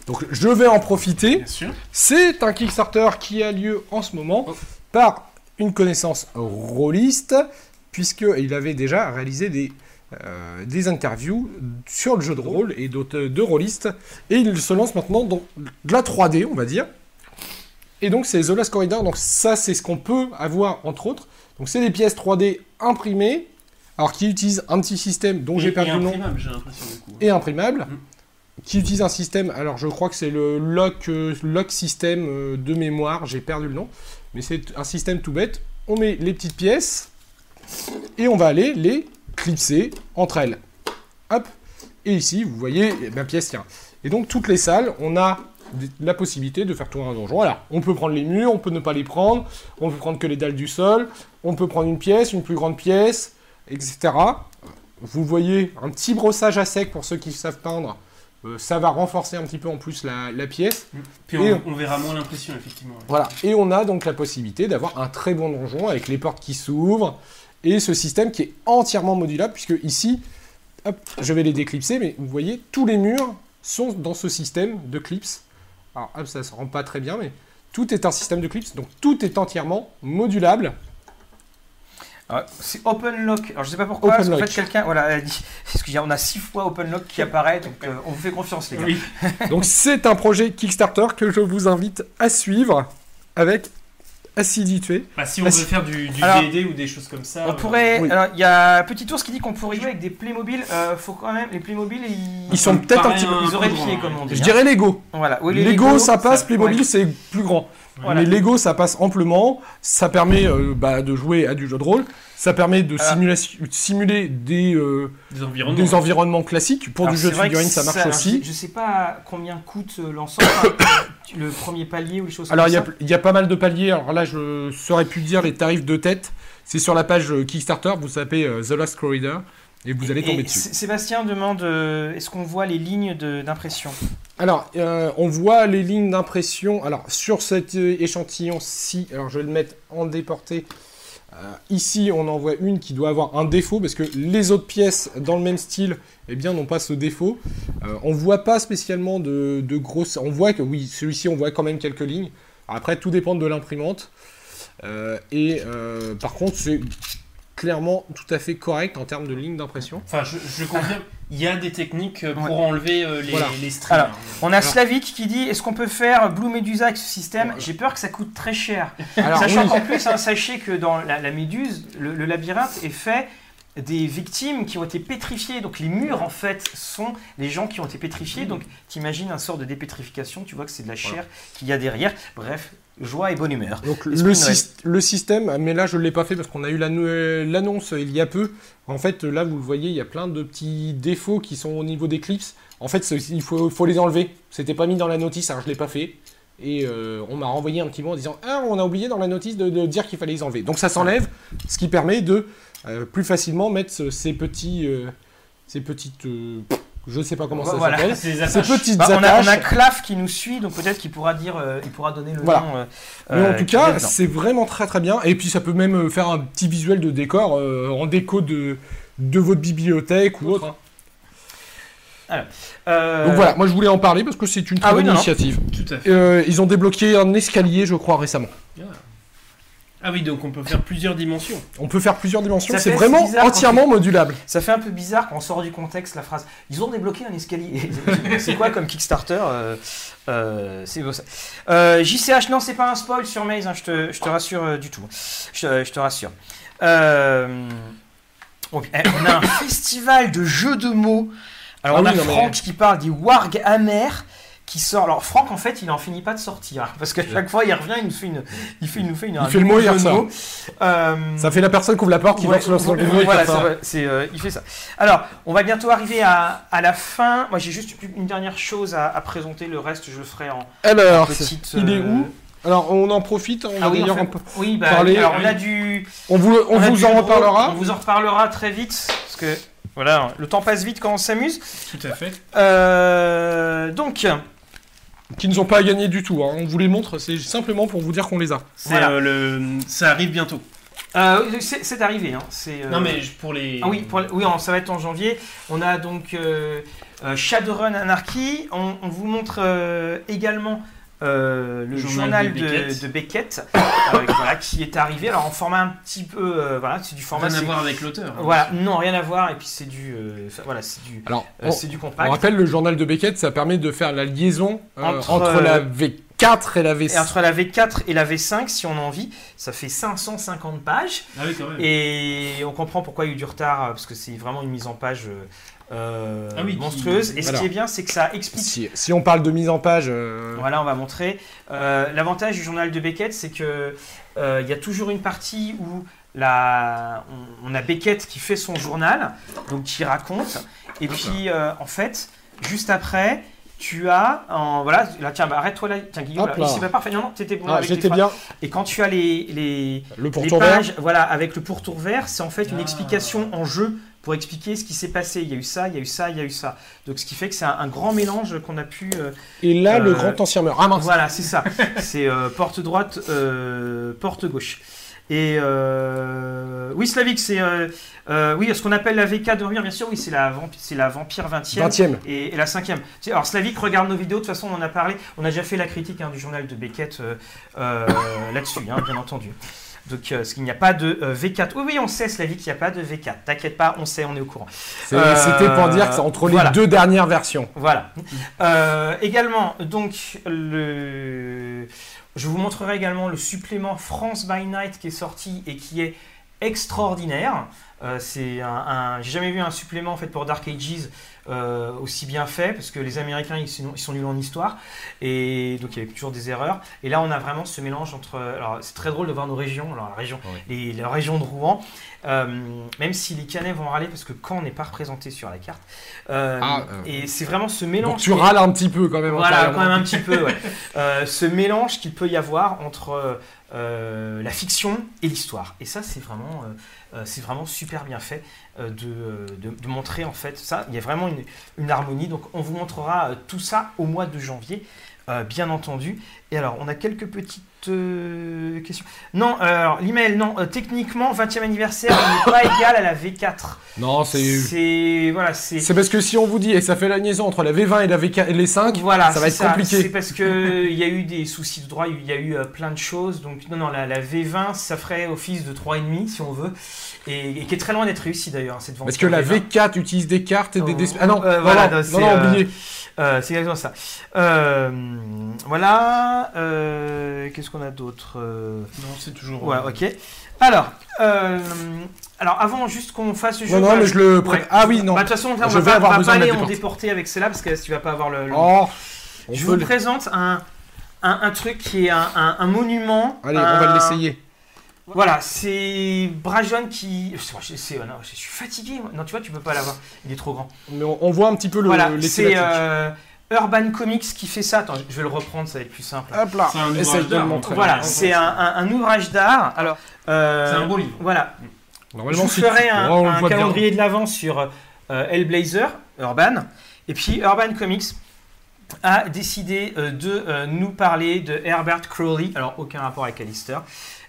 Donc, je vais en profiter. Bien sûr. C'est un Kickstarter qui a lieu en ce moment Oh. par une connaissance rôliste, puisqu'il avait déjà réalisé des, euh, des interviews sur le jeu de rôle et d'autres de rôlistes. Et il se lance maintenant dans de la 3D, on va dire. Et donc, c'est The Last Corridor. Donc, ça, c'est ce qu'on peut avoir, entre autres. Donc, c'est des pièces 3D imprimées, alors qui utilisent un petit système dont j'ai perdu le nom imprimable, j'ai l'impression du coup. et imprimable, Mhm. qui utilise un système, alors je crois que c'est le lock, euh, lock système euh, de mémoire, j'ai perdu le nom, mais c'est un système tout bête. On met les petites pièces et on va aller les clipser entre elles. Hop, et ici vous voyez eh, ma pièce tient. Et donc toutes les salles, on a la possibilité de faire tourner un donjon. Voilà, on peut prendre les murs, on peut ne pas les prendre, on peut prendre que les dalles du sol, on peut prendre une pièce, une plus grande pièce, etc. Vous voyez un petit brossage à sec pour ceux qui savent peindre. Euh, ça va renforcer un petit peu en plus la, la pièce. Puis Et- on, on verra moins l'impression, effectivement. Voilà. Et on a donc la possibilité d'avoir un très bon donjon avec les portes qui s'ouvrent et ce système qui est entièrement modulable puisque ici, hop, je vais les déclipser, mais vous voyez tous les murs sont dans ce système de clips. Alors, hop, ça se rend pas très bien, mais tout est un système de clips, donc tout est entièrement modulable. Ah, c'est Open Lock. Alors je sais pas pourquoi, parce qu'en fait quelqu'un voilà, a dit, a six fois Open Lock qui apparaît, donc euh, on vous fait confiance les gars. Oui. *laughs* Donc c'est un projet Kickstarter que je vous invite à suivre avec assiduité. Bah, si on veut faire du, du Alors, D&D ou des choses comme ça. On euh, pourrait. oui. Alors il y a Petit Ours qui dit qu'on pourrait jouer avec des Playmobil. Euh, faut quand même les Playmobil ils, Ils sont peut-être un petit peu- ils auraient le pied comme on dit. Je hein. dirais Lego. Voilà. Oui, les Lego, ça passe, ça- Playmobil ouais. c'est plus grand. Voilà. Mais Lego ça passe amplement, ça permet euh, bah, de jouer à du jeu de rôle, ça permet de Alors- simuler des, euh, Des environnements. des environnements classiques. Pour Alors, du jeu de figurines ça marche alors, aussi. Je, je sais pas combien coûte euh, l'ensemble, *coughs* le premier palier ou les choses Alors comme il y, a, ça. il y a pas mal de paliers, alors là je saurais plus dire les tarifs de tête, c'est sur la page euh, Kickstarter, vous tapez euh, The Last Corridor et vous allez Et tomber dessus. Sé- Sébastien demande euh, est-ce qu'on voit les lignes d'impression? Alors, euh, on voit les lignes d'impression. Alors, sur cet euh, échantillon-ci, alors je vais le mettre en déporté. Euh, ici, on en voit une qui doit avoir un défaut parce que les autres pièces dans le même style, eh bien, n'ont pas ce défaut. Euh, on voit pas spécialement de, grosses. On voit que oui, celui-ci, on voit quand même quelques lignes. Après, tout dépend de l'imprimante. Euh, et euh, par contre, clairement tout à fait correct en termes de lignes d'impression. Enfin, je, je confirme, il y a des techniques euh, pour Ouais. enlever euh, les, Voilà. les streams. Alors, On a Alors- Slavik qui dit est-ce qu'on peut faire Blue Medusa avec ce système J'ai peur que ça coûte très cher. *laughs* Alors, Sachant oui. qu'en plus, hein, sachez que dans la, la méduse, le, le labyrinthe est fait des victimes qui ont été pétrifiées. Donc les murs, en fait, sont les gens qui ont été pétrifiés. Donc t'imagines un sort de dépétrification, tu vois que c'est de la chair qu'il y a derrière. Bref, joie et bonne humeur. Donc le, syst- système, mais là je ne l'ai pas fait parce qu'on a eu la no- l'annonce il y a peu. En fait, là vous le voyez, il y a plein de petits défauts qui sont au niveau des clips. En fait, il faut, faut les enlever. C'était pas mis dans la notice, alors je l'ai pas fait. Et euh, on m'a renvoyé un petit mot en disant Ah, on a oublié dans la notice de, de dire qu'il fallait les enlever. Donc ça s'enlève, ce qui permet de euh, plus facilement mettre ce- ces petits. euh, ces petites. Euh, je sais pas comment ça Voilà. s'appelle. *laughs* C'est des Ces petites Bah, on, a, attaches. on a Claf qui nous suit, donc peut-être qu'il pourra dire, euh, il pourra donner le Voilà. nom. euh, Mais euh, en tout y a cas, c'est vraiment très très bien. Et puis ça peut même euh, faire un petit visuel de décor euh, en déco de, de votre bibliothèque ou autre. Euh, Donc voilà, moi je voulais en parler parce que c'est une très Ah oui, bonne non. initiative. Tout à fait. Euh, ils ont débloqué un escalier, je crois, récemment. Ah oui, donc on peut faire plusieurs dimensions. On peut faire plusieurs dimensions. C'est vraiment entièrement modulable. Ça fait un peu bizarre quand on sort du contexte la phrase. Ils ont débloqué un escalier. *laughs* c'est quoi comme Kickstarter euh, euh, C'est beau ça. Euh, JCH, non, c'est pas un spoil sur Maze, hein, je, te, je te rassure euh, du tout. Je, te- je te rassure. Euh, eh, on a un *laughs* festival de jeux de mots. Alors Ah on a oui, non, mais- Franck qui parle des wargs amers. Qui sort. Alors Franck en fait il en finit pas de sortir parce qu'à chaque fois il revient il nous fait une il fait, il nous fait une, Il un fait le mot, il ressort. Euh, Ça fait la personne qui ouvre la porte qui Ouais, va sur son ouais, numéro et voilà, c'est euh, il fait ça. Alors, on va bientôt arriver à, à la fin. Moi, j'ai juste une dernière chose à, à présenter. Le reste, je le ferai en Alors, petite. il est euh, où? Alors on en profite. On Ah va oui, d'ailleurs en un fait, peu- oui, bah, parler. alors on a du. On vous, on a vous en gros, reparlera. On vous en reparlera très vite parce que voilà, le temps passe vite quand on s'amuse. Tout à fait. Euh, donc, Qui ne sont pas à gagner du tout. hein. On vous les montre. C'est simplement pour vous dire qu'on les a. Voilà. euh, le... Ça arrive bientôt. euh, c'est, arrivé. Hein, c'est, euh, Non mais pour les... Ah oui, pour- oui, ça va être en janvier. On a donc euh, euh, Shadowrun Anarchy. On, on vous montre euh, également euh, le journal, Journal de de, Beckett. de Beckett, euh, voilà, qui est arrivé. Alors en format un petit peu, euh, voilà, c'est du format. Rien à voir avec l'auteur. hein. Voilà, non, rien à voir. Et puis c'est du, euh, voilà, c'est du, Alors, euh, on- c'est du On compact. rappelle le journal de Beckett, ça permet de faire la liaison euh, Entre, entre, euh, la V4 et la Et V5. entre la V4 et la V5, si on a envie, ça fait 550 pages. Ah oui, quand même. Et on comprend pourquoi il y a eu du retard, parce que c'est vraiment une mise en page euh, Ah oui, qui- monstrueuse. Et ce Voilà. qui est bien, c'est que ça explique Si, si on parle de mise en page, euh, Voilà, on va montrer. Euh, L'avantage du journal de Beckett, c'est que euh, il y a toujours une partie où la, on, on a Beckett qui fait son journal, donc qui raconte, et puis euh, en fait, juste après. Tu as, en, voilà, là, tiens, bah, arrête-toi là, tiens, Guillaume, Hop là, là. c'est pas parfait, non, non, t'étais bon ah, j'étais bien. Et quand tu as les, les, Le les pourtour vert. pages, voilà, avec le pourtour vert, c'est en fait une Ah. explication en jeu pour expliquer ce qui s'est passé. Il y a eu ça, il y a eu ça, il y a eu ça. Donc, ce qui fait que c'est un, un grand mélange qu'on a pu euh, Et là, le Euh, grand ancien meurt. Ah mince. voilà, c'est ça. *laughs* C'est euh, porte droite, porte gauche. Et euh, oui, Slavic, c'est euh, euh, oui, ce qu'on appelle la VK de bien sûr, oui, c'est la, c'est la Vampire 20e. 20e. Et, et la cinquième. Tu sais, Alors Slavic, regarde nos vidéos, de toute façon on en a parlé, on a déjà fait la critique hein, du journal de Beckett là-dessus, hein, bien entendu. Donc euh, parce qu'il n'y a pas de euh, V4. Oui, oui, on sait Slavic, il n'y a pas de V4. T'inquiète pas, on sait, on est au courant. Euh, C'était pour dire que c'est entre les voilà. deux dernières versions. Voilà. Euh, également, donc, le... je vous montrerai également le supplément France by Night qui est sorti et qui est extraordinaire. Euh, c'est un, un- j'ai jamais vu un supplément fait pour Dark Ages euh, aussi bien fait parce que les Américains ils sont, ils sont nuls en histoire et donc il y avait toujours des erreurs. Et là on a vraiment ce mélange entre. Alors c'est très drôle de voir nos régions. Alors la région, les, la région de Rouen, euh, même si les Canets vont râler parce que Caen n'est pas représenté sur la carte. Euh, Ah, et c'est vraiment ce mélange. Donc tu râles un petit peu quand même. voilà, quand même un petit peu. ouais. *laughs* Ce mélange qu'il peut y avoir entre euh, la fiction et l'histoire. Et ça, c'est vraiment, euh, c'est vraiment super bien fait de, euh, de- de montrer en fait ça. Il y a vraiment une, une harmonie. Donc, on vous montrera euh, tout ça au mois de janvier, euh, bien entendu. Et alors, on a quelques petites euh, questions. Non, euh, alors l'email, non. euh, techniquement, 20e anniversaire n'est pas égal à la V4. Non, c'est. C'est voilà, c'est C'est parce que si on vous dit et ça fait la liaison entre la V20 et la V4 et les 5, Voilà, ça va être compliqué. C'est parce que il y a eu des soucis de droit, il y a eu euh, plein de choses. Donc non, non, la, la V20, ça ferait office de 3,5 si on veut, et, et qui est très loin d'être réussi d'ailleurs cette vente. Parce que la V4 utilise des cartes et des. Des- Ah non, Euh, non, voilà, non, non, non, c'est, non, euh, oublié. Euh, c'est exactement ça. Euh, voilà. euh, Qu'est-ce qu'on a d'autre Non, c'est toujours. Ouais, ok. Alors, euh, alors avant juste qu'on fasse le jeu. Non, non, mais je le. ouais. Ah oui, non. Bah, de toute façon, on Je va vais pas, va pas aller en déporter. avec celle-là parce que tu vas pas avoir le. le- Oh, on je vous le- présente un, un, un truc qui est un, un- un monument. Allez, on va l'essayer. Voilà, c'est Brajon qui. c'est- c'est- non, je suis fatigué. moi. Non, tu vois, tu peux pas l'avoir. Il est trop grand. Mais on, on voit un petit peu le, voilà, c'est euh, Urban Comics qui fait ça. Attends, je vais le reprendre, ça va être plus simple. Hop là, C'est un essaye ouvrage de le d'art, montrer. Voilà, c'est un, un- un ouvrage d'art. Alors, euh, C'est un beau livre. Voilà, je Normalement, vous c'est- ferai un, Oh, bien. calendrier de l'avant sur euh, Hellblazer, Urban. Et puis Urban Comics a décidé euh, de euh, nous parler de Herbert Crowley. Alors, aucun rapport avec Alistair.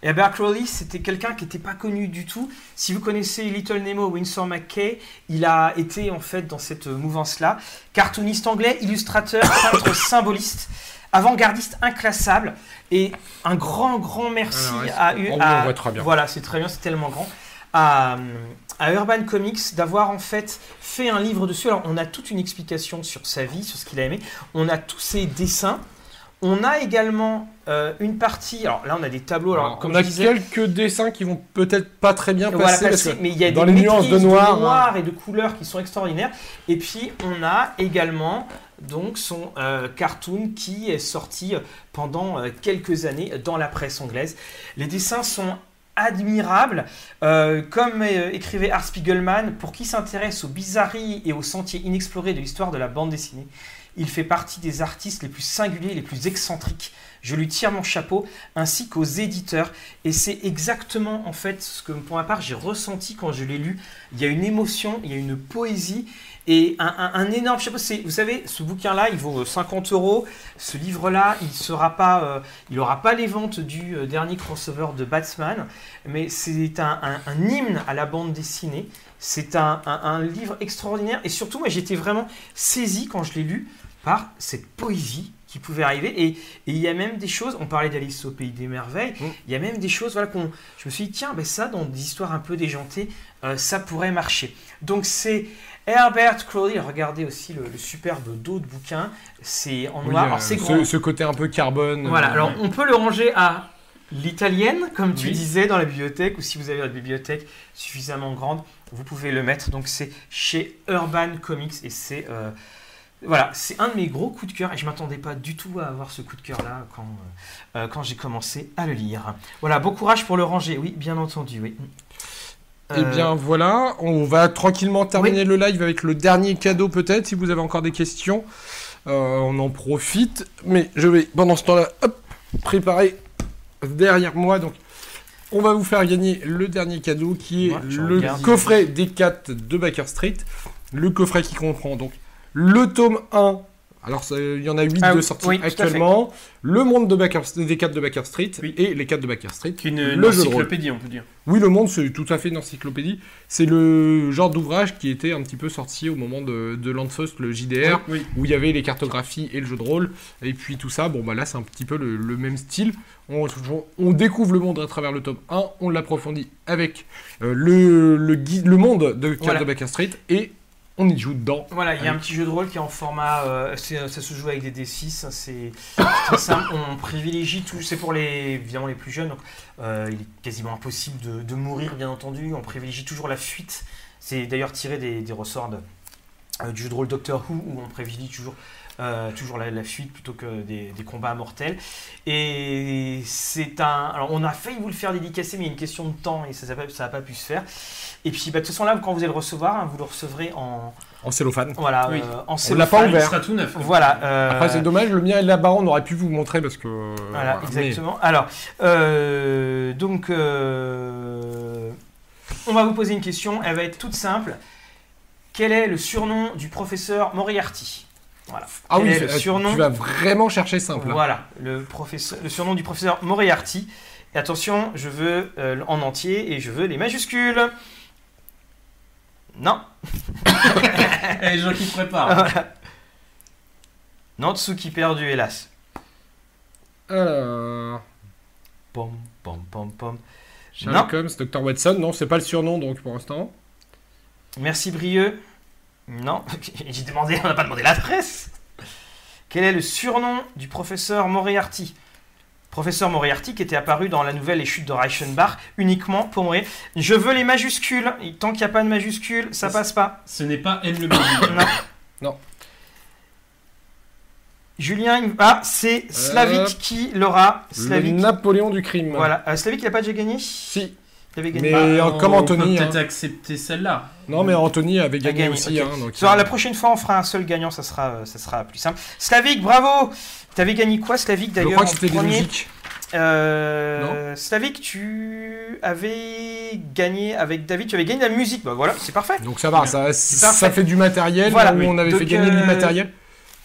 Herbert Crowley, c'était quelqu'un qui n'était pas connu du tout. Si vous connaissez Little Nemo, Winsor McKay, il a été en fait dans cette mouvance-là. Cartooniste anglais, illustrateur, *coughs* peintre symboliste, avant-gardiste inclassable. Et un grand, grand merci à. Voilà, c'est très bien, c'est tellement grand. À, à Urban Comics d'avoir en fait fait un livre dessus. Alors, on a toute une explication sur sa vie, sur ce qu'il a aimé. On a tous ses dessins. On a également euh, une partie. Alors là, on a des tableaux. Alors, Alors, comme on a disais, quelques dessins qui vont peut-être pas très bien voilà, passer. parce passer, que mais il y a dans des les nuances de noir, hein. et de couleurs qui sont extraordinaires. Et puis on a également donc son euh, cartoon qui est sorti pendant euh, quelques années dans la presse anglaise. Les dessins sont admirables, comme écrivait Art Spiegelman, pour qui s'intéresse aux bizarreries et aux sentiers inexplorés de l'histoire de la bande dessinée. Il fait partie des artistes les plus singuliers, les plus excentriques. Je lui tire mon chapeau, ainsi qu'aux éditeurs. Et c'est exactement en fait ce que pour ma part j'ai ressenti quand je l'ai lu. Il y a une émotion, il y a une poésie et un, énorme chapeau. Vous savez, ce bouquin-là, il vaut euh, 50 euros. Ce livre-là, il sera pas, euh, pas les ventes du euh, dernier crossover de Batman, mais c'est un, hymne à la bande dessinée. C'est un, un- un livre extraordinaire et surtout, moi, j'étais vraiment saisi quand je l'ai lu par cette poésie qui pouvait arriver. Et et il y a même des choses, on parlait d'Alice au Pays des Merveilles, Mm. il y a même des choses, voilà, qu'on, je me suis dit, tiens, ben ça, dans des histoires un peu déjantées, euh, ça pourrait marcher. Donc c'est Herbert Crowley, regardez aussi le, le superbe dos de bouquin, c'est en noir, euh, alors c'est ce, grand. ce côté un peu carbone. Voilà, euh, alors on peut le ranger à l'italienne, comme tu Oui. disais, dans la bibliothèque, ou si vous avez une bibliothèque suffisamment grande, vous pouvez le mettre. Donc c'est chez Urban Comics et c'est euh, voilà, c'est un de mes gros coups de cœur et je m'attendais pas du tout à avoir ce coup de cœur là quand euh, euh, quand j'ai commencé à le lire. Voilà, bon courage pour le ranger, oui, bien entendu, oui. Eh Euh, bien voilà, on va tranquillement terminer le live avec le dernier cadeau peut-être, si vous avez encore des questions. Euh, on en profite, mais je vais pendant ce temps-là, hop, préparer derrière moi. Donc on va vous faire gagner le dernier cadeau qui est Ouais, le regarde. coffret des 4 de Baker Street. Le coffret qui comprend donc le tome 1 Alors, il y en a 8 Ah de oui, sortis oui, actuellement. Le monde de Baker, des 4 de Baker Street Oui. et les 4 de Baker Street. Une, le une encyclopédie, on peut dire. Oui, le monde, c'est tout à fait une encyclopédie. C'est le genre d'ouvrage qui était un petit peu sorti au moment de, de le JDR, Oui. où il y avait les cartographies et le jeu de rôle. Et puis tout ça, bon, bah là, c'est un petit peu le, le même style. On, on découvre le monde à travers le tome 1, on l'approfondit avec euh, le, le, guide- le monde de Carte Voilà. de Baker Street et on y joue dedans. Voilà, il y a un petit jeu de rôle qui est en format. euh, c'est- ça se joue avec des D6. hein, C'est c'est très simple. On privilégie tout. C'est pour les, évidemment les plus jeunes. Donc, euh, il est quasiment impossible de, de mourir, bien entendu. On privilégie toujours la fuite. C'est d'ailleurs tiré des, des ressorts de- euh, du jeu de rôle Doctor Who où on privilégie toujours. Euh, toujours la, la fuite plutôt que des, des combats mortels. Et c'est un. Alors, on a failli vous le faire dédicacer, mais il y a une question de temps et ça n'a pas, ça a pas pu se faire. Et puis, bah, de toute façon, là, quand vous allez le recevoir, hein, vous le recevrez en, En cellophane. voilà, Oui. euh, en On l'a pas cellophane. Il ouvert. sera tout neuf. Voilà. euh, Après, c'est dommage, le mien est là-bas, on aurait pu vous montrer parce que. euh, Voilà, mais- exactement. Alors, euh, donc, euh, on va vous poser une question. Elle va être toute simple. Quel est le surnom du professeur Moriarty? Voilà. Ah Quel oui, le euh, surnom tu vas vraiment chercher simple. hein. Voilà, le, professeur, le surnom du professeur Moriarty. Et attention, je veux euh, en entier et je veux les majuscules. Non. *laughs* Les gens qui se préparent. Voilà. Natsuki perdu, hélas. Alors. Pom, pom, pom, pom. Sherlock Holmes, Dr. Watson, non, c'est pas le surnom donc pour l'instant. Merci Brieux. Non, *laughs* j'ai demandé, on n'a pas demandé l'adresse. Quel est le surnom du professeur Moriarty? Professeur Moriarty qui était apparu dans la nouvelle Les Chutes de Reichenbach uniquement pour mourir. Je veux les majuscules. Et tant qu'il n'y a pas de majuscules, ça Ça, passe pas. Ce n'est pas elle le. Non. Non. Julien, il- ah, c'est Slavik Hop. qui l'aura. Le Slavik. Napoléon du crime. Voilà. Euh, Slavik, il n'a pas déjà gagné? Si. Avait gagné. Mais- Et Bah, euh, comme on Anthony, peut peut-être hein. accepter celle-là. Non, mais Anthony avait gagné, gagné, aussi. hein, donc, euh, la prochaine fois, on fera un seul gagnant, ça sera, euh, ça sera plus simple. Slavik, bravo T'avais gagné quoi, Slavik, Je d'ailleurs crois que c'était musiques. Euh, Slavik, tu avais gagné avec David, tu avais gagné la musique. Bah voilà, c'est parfait. Donc ça va, ça, ça fait du matériel. Voilà, où oui. on avait Donc, fait gagner euh, du matériel?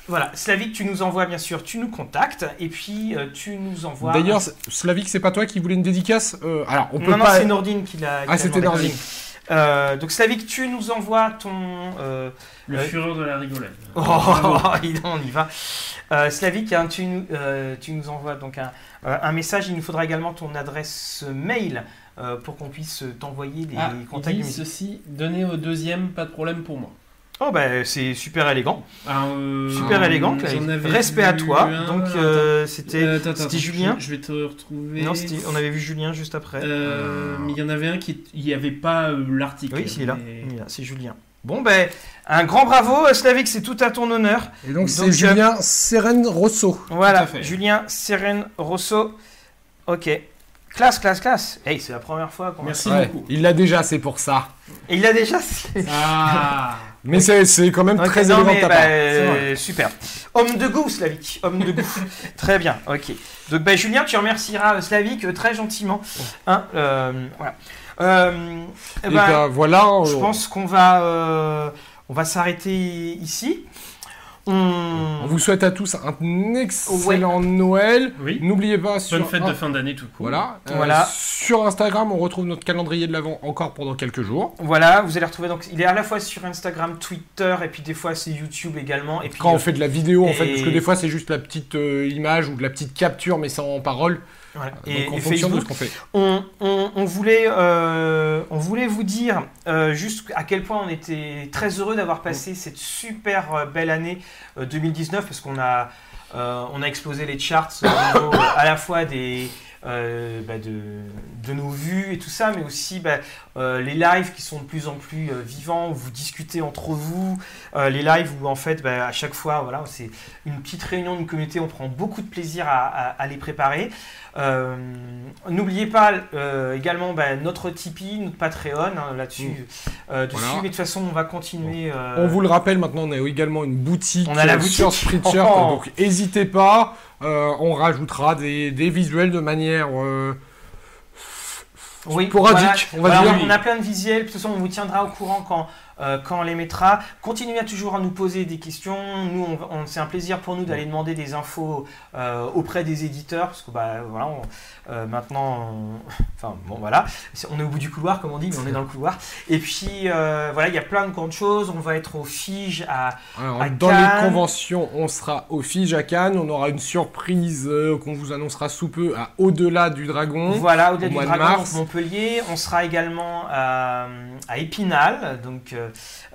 Voilà, Slavik, tu nous envoies bien sûr, tu nous contactes et puis euh, tu nous envoies. D'ailleurs, Slavik, c'est pas toi qui voulais une dédicace Euh, Alors, on peut non, non, pas. c'est Nordine qui l'a. ah, c'était. Nordine. Euh, donc Slavik, tu nous envoies ton. euh, Le fureur de la rigolade. Oh, *laughs* on y va. Euh, Slavik, hein, tu, nous- euh, tu nous envoies donc un, euh, un message. Il nous faudra également ton adresse mail euh, pour qu'on puisse t'envoyer les Ah, contacts il dit ceci, donner au deuxième, pas de problème pour moi. Oh, bah, c'est super élégant. Ah, euh, Super élégant. Respect à toi. un, Donc, euh, c'était. Euh, je- Julien Je, vais te retrouver. Non, on avait vu Julien juste après. Euh, mais il y en avait un qui. Il n'y avait pas euh, l'article. oui, c'est là. mais- Il est là, C'est Julien. Bon, ben, un grand bravo, Slavik, c'est tout à ton honneur. Et donc, c'est Julien Seren Rosso. Voilà. Julien Seren Rosso. Ok. Classe, classe, classe. Hey, c'est la première fois qu'on Merci Ouais, beaucoup. il l'a déjà, c'est pour ça. Et il a déjà. Ah Mais c'est c'est quand même très non, ta bah, euh, super. Homme de goût, Slavik. Homme de goût. *laughs* très bien, ok. Donc, bah, Julien, tu remercieras euh, Slavik euh, très gentiment. Hein, euh, voilà. Euh, eh Et ben, voilà. je pense qu'on va, euh, on va s'arrêter ici. On... On vous souhaite à tous un excellent Noël. Oui. N'oubliez pas sur Bonne fête un- de fin d'année tout court. Voilà. Euh, Voilà. sur Instagram, on retrouve notre calendrier de l'avant encore pendant quelques jours. Voilà, vous allez retrouver donc il est à la fois sur Instagram, Twitter et puis des fois c'est YouTube également et puis Quand euh, on fait de la vidéo, en fait, parce que des fois c'est juste la petite euh, image ou de la petite capture, mais sans parole. Voilà. Donc et, en et fonction de Facebook. ce qu'on fait. On, on- on voulait euh, on voulait vous dire euh, juste à quel point on était très heureux d'avoir passé cette super euh, belle année euh, 2019 parce qu'on a euh, on a explosé les charts au niveau euh, à la fois des euh, bah, de, de nos vues et tout ça, mais aussi bah, euh, les lives qui sont de plus en plus euh, vivants, où vous discutez entre vous, euh, les lives où en fait bah, à chaque fois, voilà, c'est une petite réunion d'une communauté, on prend beaucoup de plaisir à, à- à les préparer. Euh, N'oubliez pas euh, également bah, notre Tipeee, notre Patreon hein, là-dessus. euh, dessus, Voilà. mais de toute façon, on va continuer. On vous le rappelle, maintenant on a également une boutique, On a la boutique. sur Spreadshirt, Oh. donc n'hésitez pas. On rajoutera des, des visuels de manière Oui, sporadiques, on va dire. on a plein de visuels, de toute façon on vous tiendra au courant quand, euh, quand on les mettra. Continuez à toujours à nous poser des questions. Nous, on, on- c'est un plaisir pour nous d'aller demander des infos euh, auprès des éditeurs, parce que bah, voilà, on- euh, maintenant, on- *laughs* enfin bon voilà, on est au bout du couloir comme on dit, mais on est dans le couloir. Et puis voilà, il y a plein de grandes choses. On va être au Fige à Alors, à dans Cannes. les conventions, on sera au Fige à Cannes. On aura une surprise qu'on vous annoncera sous peu à Au-delà du Dragon. Voilà, au-delà au du de Dragon, mars. donc Montpellier. On sera également à, à Épinal, donc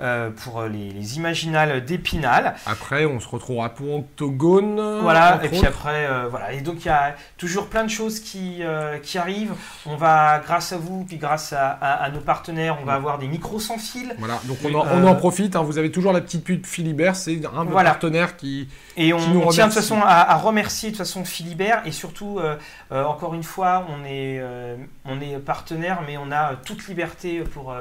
euh, pour les, les Imaginales d'Épinal. Après, on se retrouvera pour Octogone. Voilà, et puis autres. après, euh, voilà. Et donc il y a toujours plein de choses qui, euh, qui arrivent. On va, grâce à vous, puis grâce à, à- à nos partenaires, on va avoir des micros sans fil. Voilà, donc on en, on en profite. hein. Vous avez toujours la petite pub Philibert. C'est un Voilà. partenaires qui. Et on, Qui nous on tient de toute façon à, à remercier de toute façon Philibert et surtout, encore une fois, on est, on est partenaire, mais on a toute liberté pour,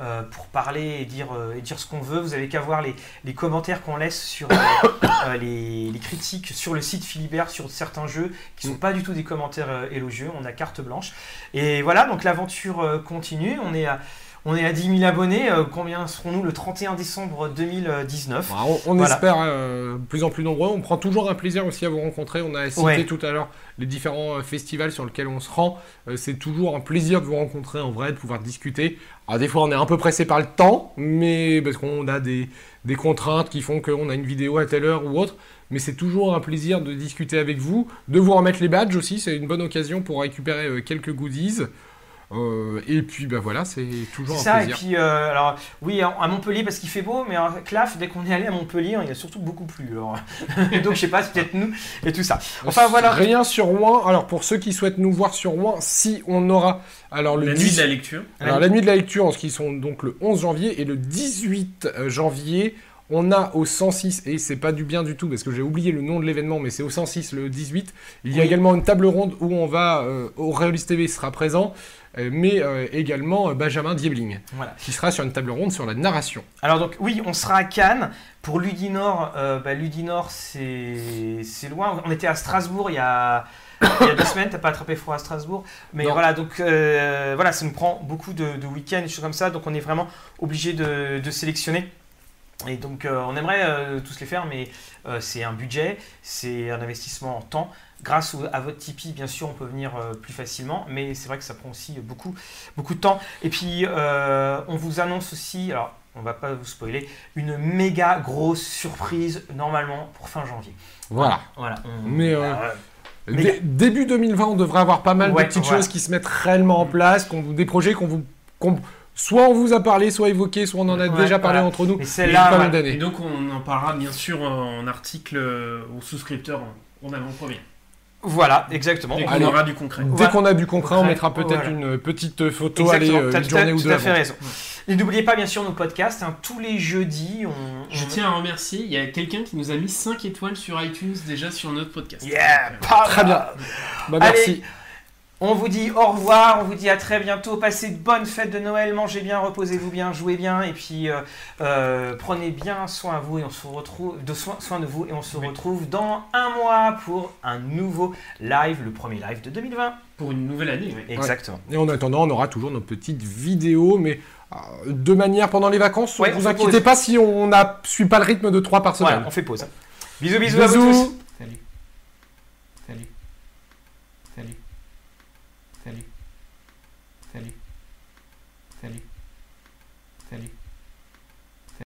euh, pour parler et dire, euh, et dire ce qu'on veut. Vous avez qu'à voir les, commentaires qu'on laisse sur *coughs* euh, les, critiques sur le site Philibert sur certains jeux qui sont Mm. pas du tout des commentaires élogieux. On a carte blanche. Et voilà, donc l'aventure continue. On est à, on est à 10 000 abonnés. Euh, combien serons-nous le 31 décembre 2019 Voilà, on on Voilà. espère euh, plus en plus nombreux. On prend toujours un plaisir aussi à vous rencontrer. On a cité Ouais. tout à l'heure les différents euh, festivals sur lesquels on se rend. Euh, c'est toujours un plaisir de vous rencontrer en vrai, de pouvoir discuter. Alors des fois, on est un peu pressé par le temps, mais parce qu'on a des, des contraintes qui font qu'on a une vidéo à telle heure ou autre. Mais c'est toujours un plaisir de discuter avec vous, de vous remettre les badges aussi. C'est une bonne occasion pour récupérer quelques goodies. Euh, et puis bah voilà, c'est toujours un C'est ça, et plaisir. puis, euh, alors, oui, à Montpellier parce qu'il fait beau, mais à Claf, dès qu'on est allé à Montpellier, il a surtout beaucoup plu. Alors. *laughs* Donc, je sais pas, c'est peut-être nous et tout ça. Enfin, voilà. Rien sur Rouen. Alors pour ceux qui souhaitent nous voir sur Rouen, si on aura alors le La 10 nuit de la lecture. alors la nuit de la lecture, en ce qui sont donc le 11 janvier et le 18 janvier, on a au 106 et c'est pas du bien du tout parce que j'ai oublié le nom de l'événement, mais c'est au 106 le 18. Il y a Oui. également une table ronde où on va euh, Auréolis TV sera présent, euh, mais euh, également euh, Benjamin Diebling Voilà. qui sera sur une table ronde sur la narration. Alors, donc, oui, on sera à Cannes. Pour Ludinor, euh, bah, Ludinor, c'est loin. On était à Strasbourg il y a. Il y a deux semaines, t'as pas attrapé froid à Strasbourg? Mais Non. voilà, donc euh, voilà, ça nous prend beaucoup de, de week-ends, des choses comme ça. Donc on est vraiment obligé de, de sélectionner. Et donc euh, on aimerait euh, tous les faire, mais euh, c'est un budget, c'est un investissement en temps. Grâce à votre Tipeee, bien sûr, on peut venir euh, plus facilement, mais c'est vrai que ça prend aussi beaucoup, beaucoup de temps. Et puis euh, on vous annonce aussi, alors on va pas vous spoiler, une méga grosse surprise normalement pour fin janvier. Voilà. Voilà. on- Mais, euh, euh, Dé- début 2020, on devrait avoir pas mal Ouais, de petites voilà. choses qui se mettent réellement en place, qu'on des projets qu'on vous, qu'on- soit on vous a parlé, soit évoqué, soit on en a Ouais, déjà parlé voilà. entre nous. Mais Il y a celle-là, pas voilà. mal Et donc on en parlera bien sûr en article aux souscripteurs en, en avant-première. Voilà, exactement. Dès qu'on aura du concret. Dès Voilà. qu'on a du concret, on mettra peut-être voilà. une petite photo, Exactement, allez, euh, t'as une tout à- journée ou tout deux à fait avant. raison. Et n'oubliez pas bien sûr nos podcasts, hein, tous les jeudis, on... Je tiens à remercier, il y a quelqu'un qui nous a mis 5 étoiles sur iTunes déjà sur notre podcast. Yeah, euh, pas Très bien. Bah, Allez. On vous dit au revoir, on vous dit à très bientôt, passez de bonnes fêtes de Noël, mangez bien, reposez-vous bien, jouez bien, et puis euh, euh, prenez bien soin à vous et on se retrouve de soin, soin de vous et on se Oui. retrouve dans un mois pour un nouveau live, le premier live de 2020. Pour une nouvelle année, oui. Exactement. Et en attendant, on aura toujours nos petites vidéos, mais euh, de manière pendant les vacances. Ouais, ne vous inquiétez pause. pas si on ne suit pas le rythme de 3 par Voilà, semaine. on fait pause. Bisous, bisous, à vous tous.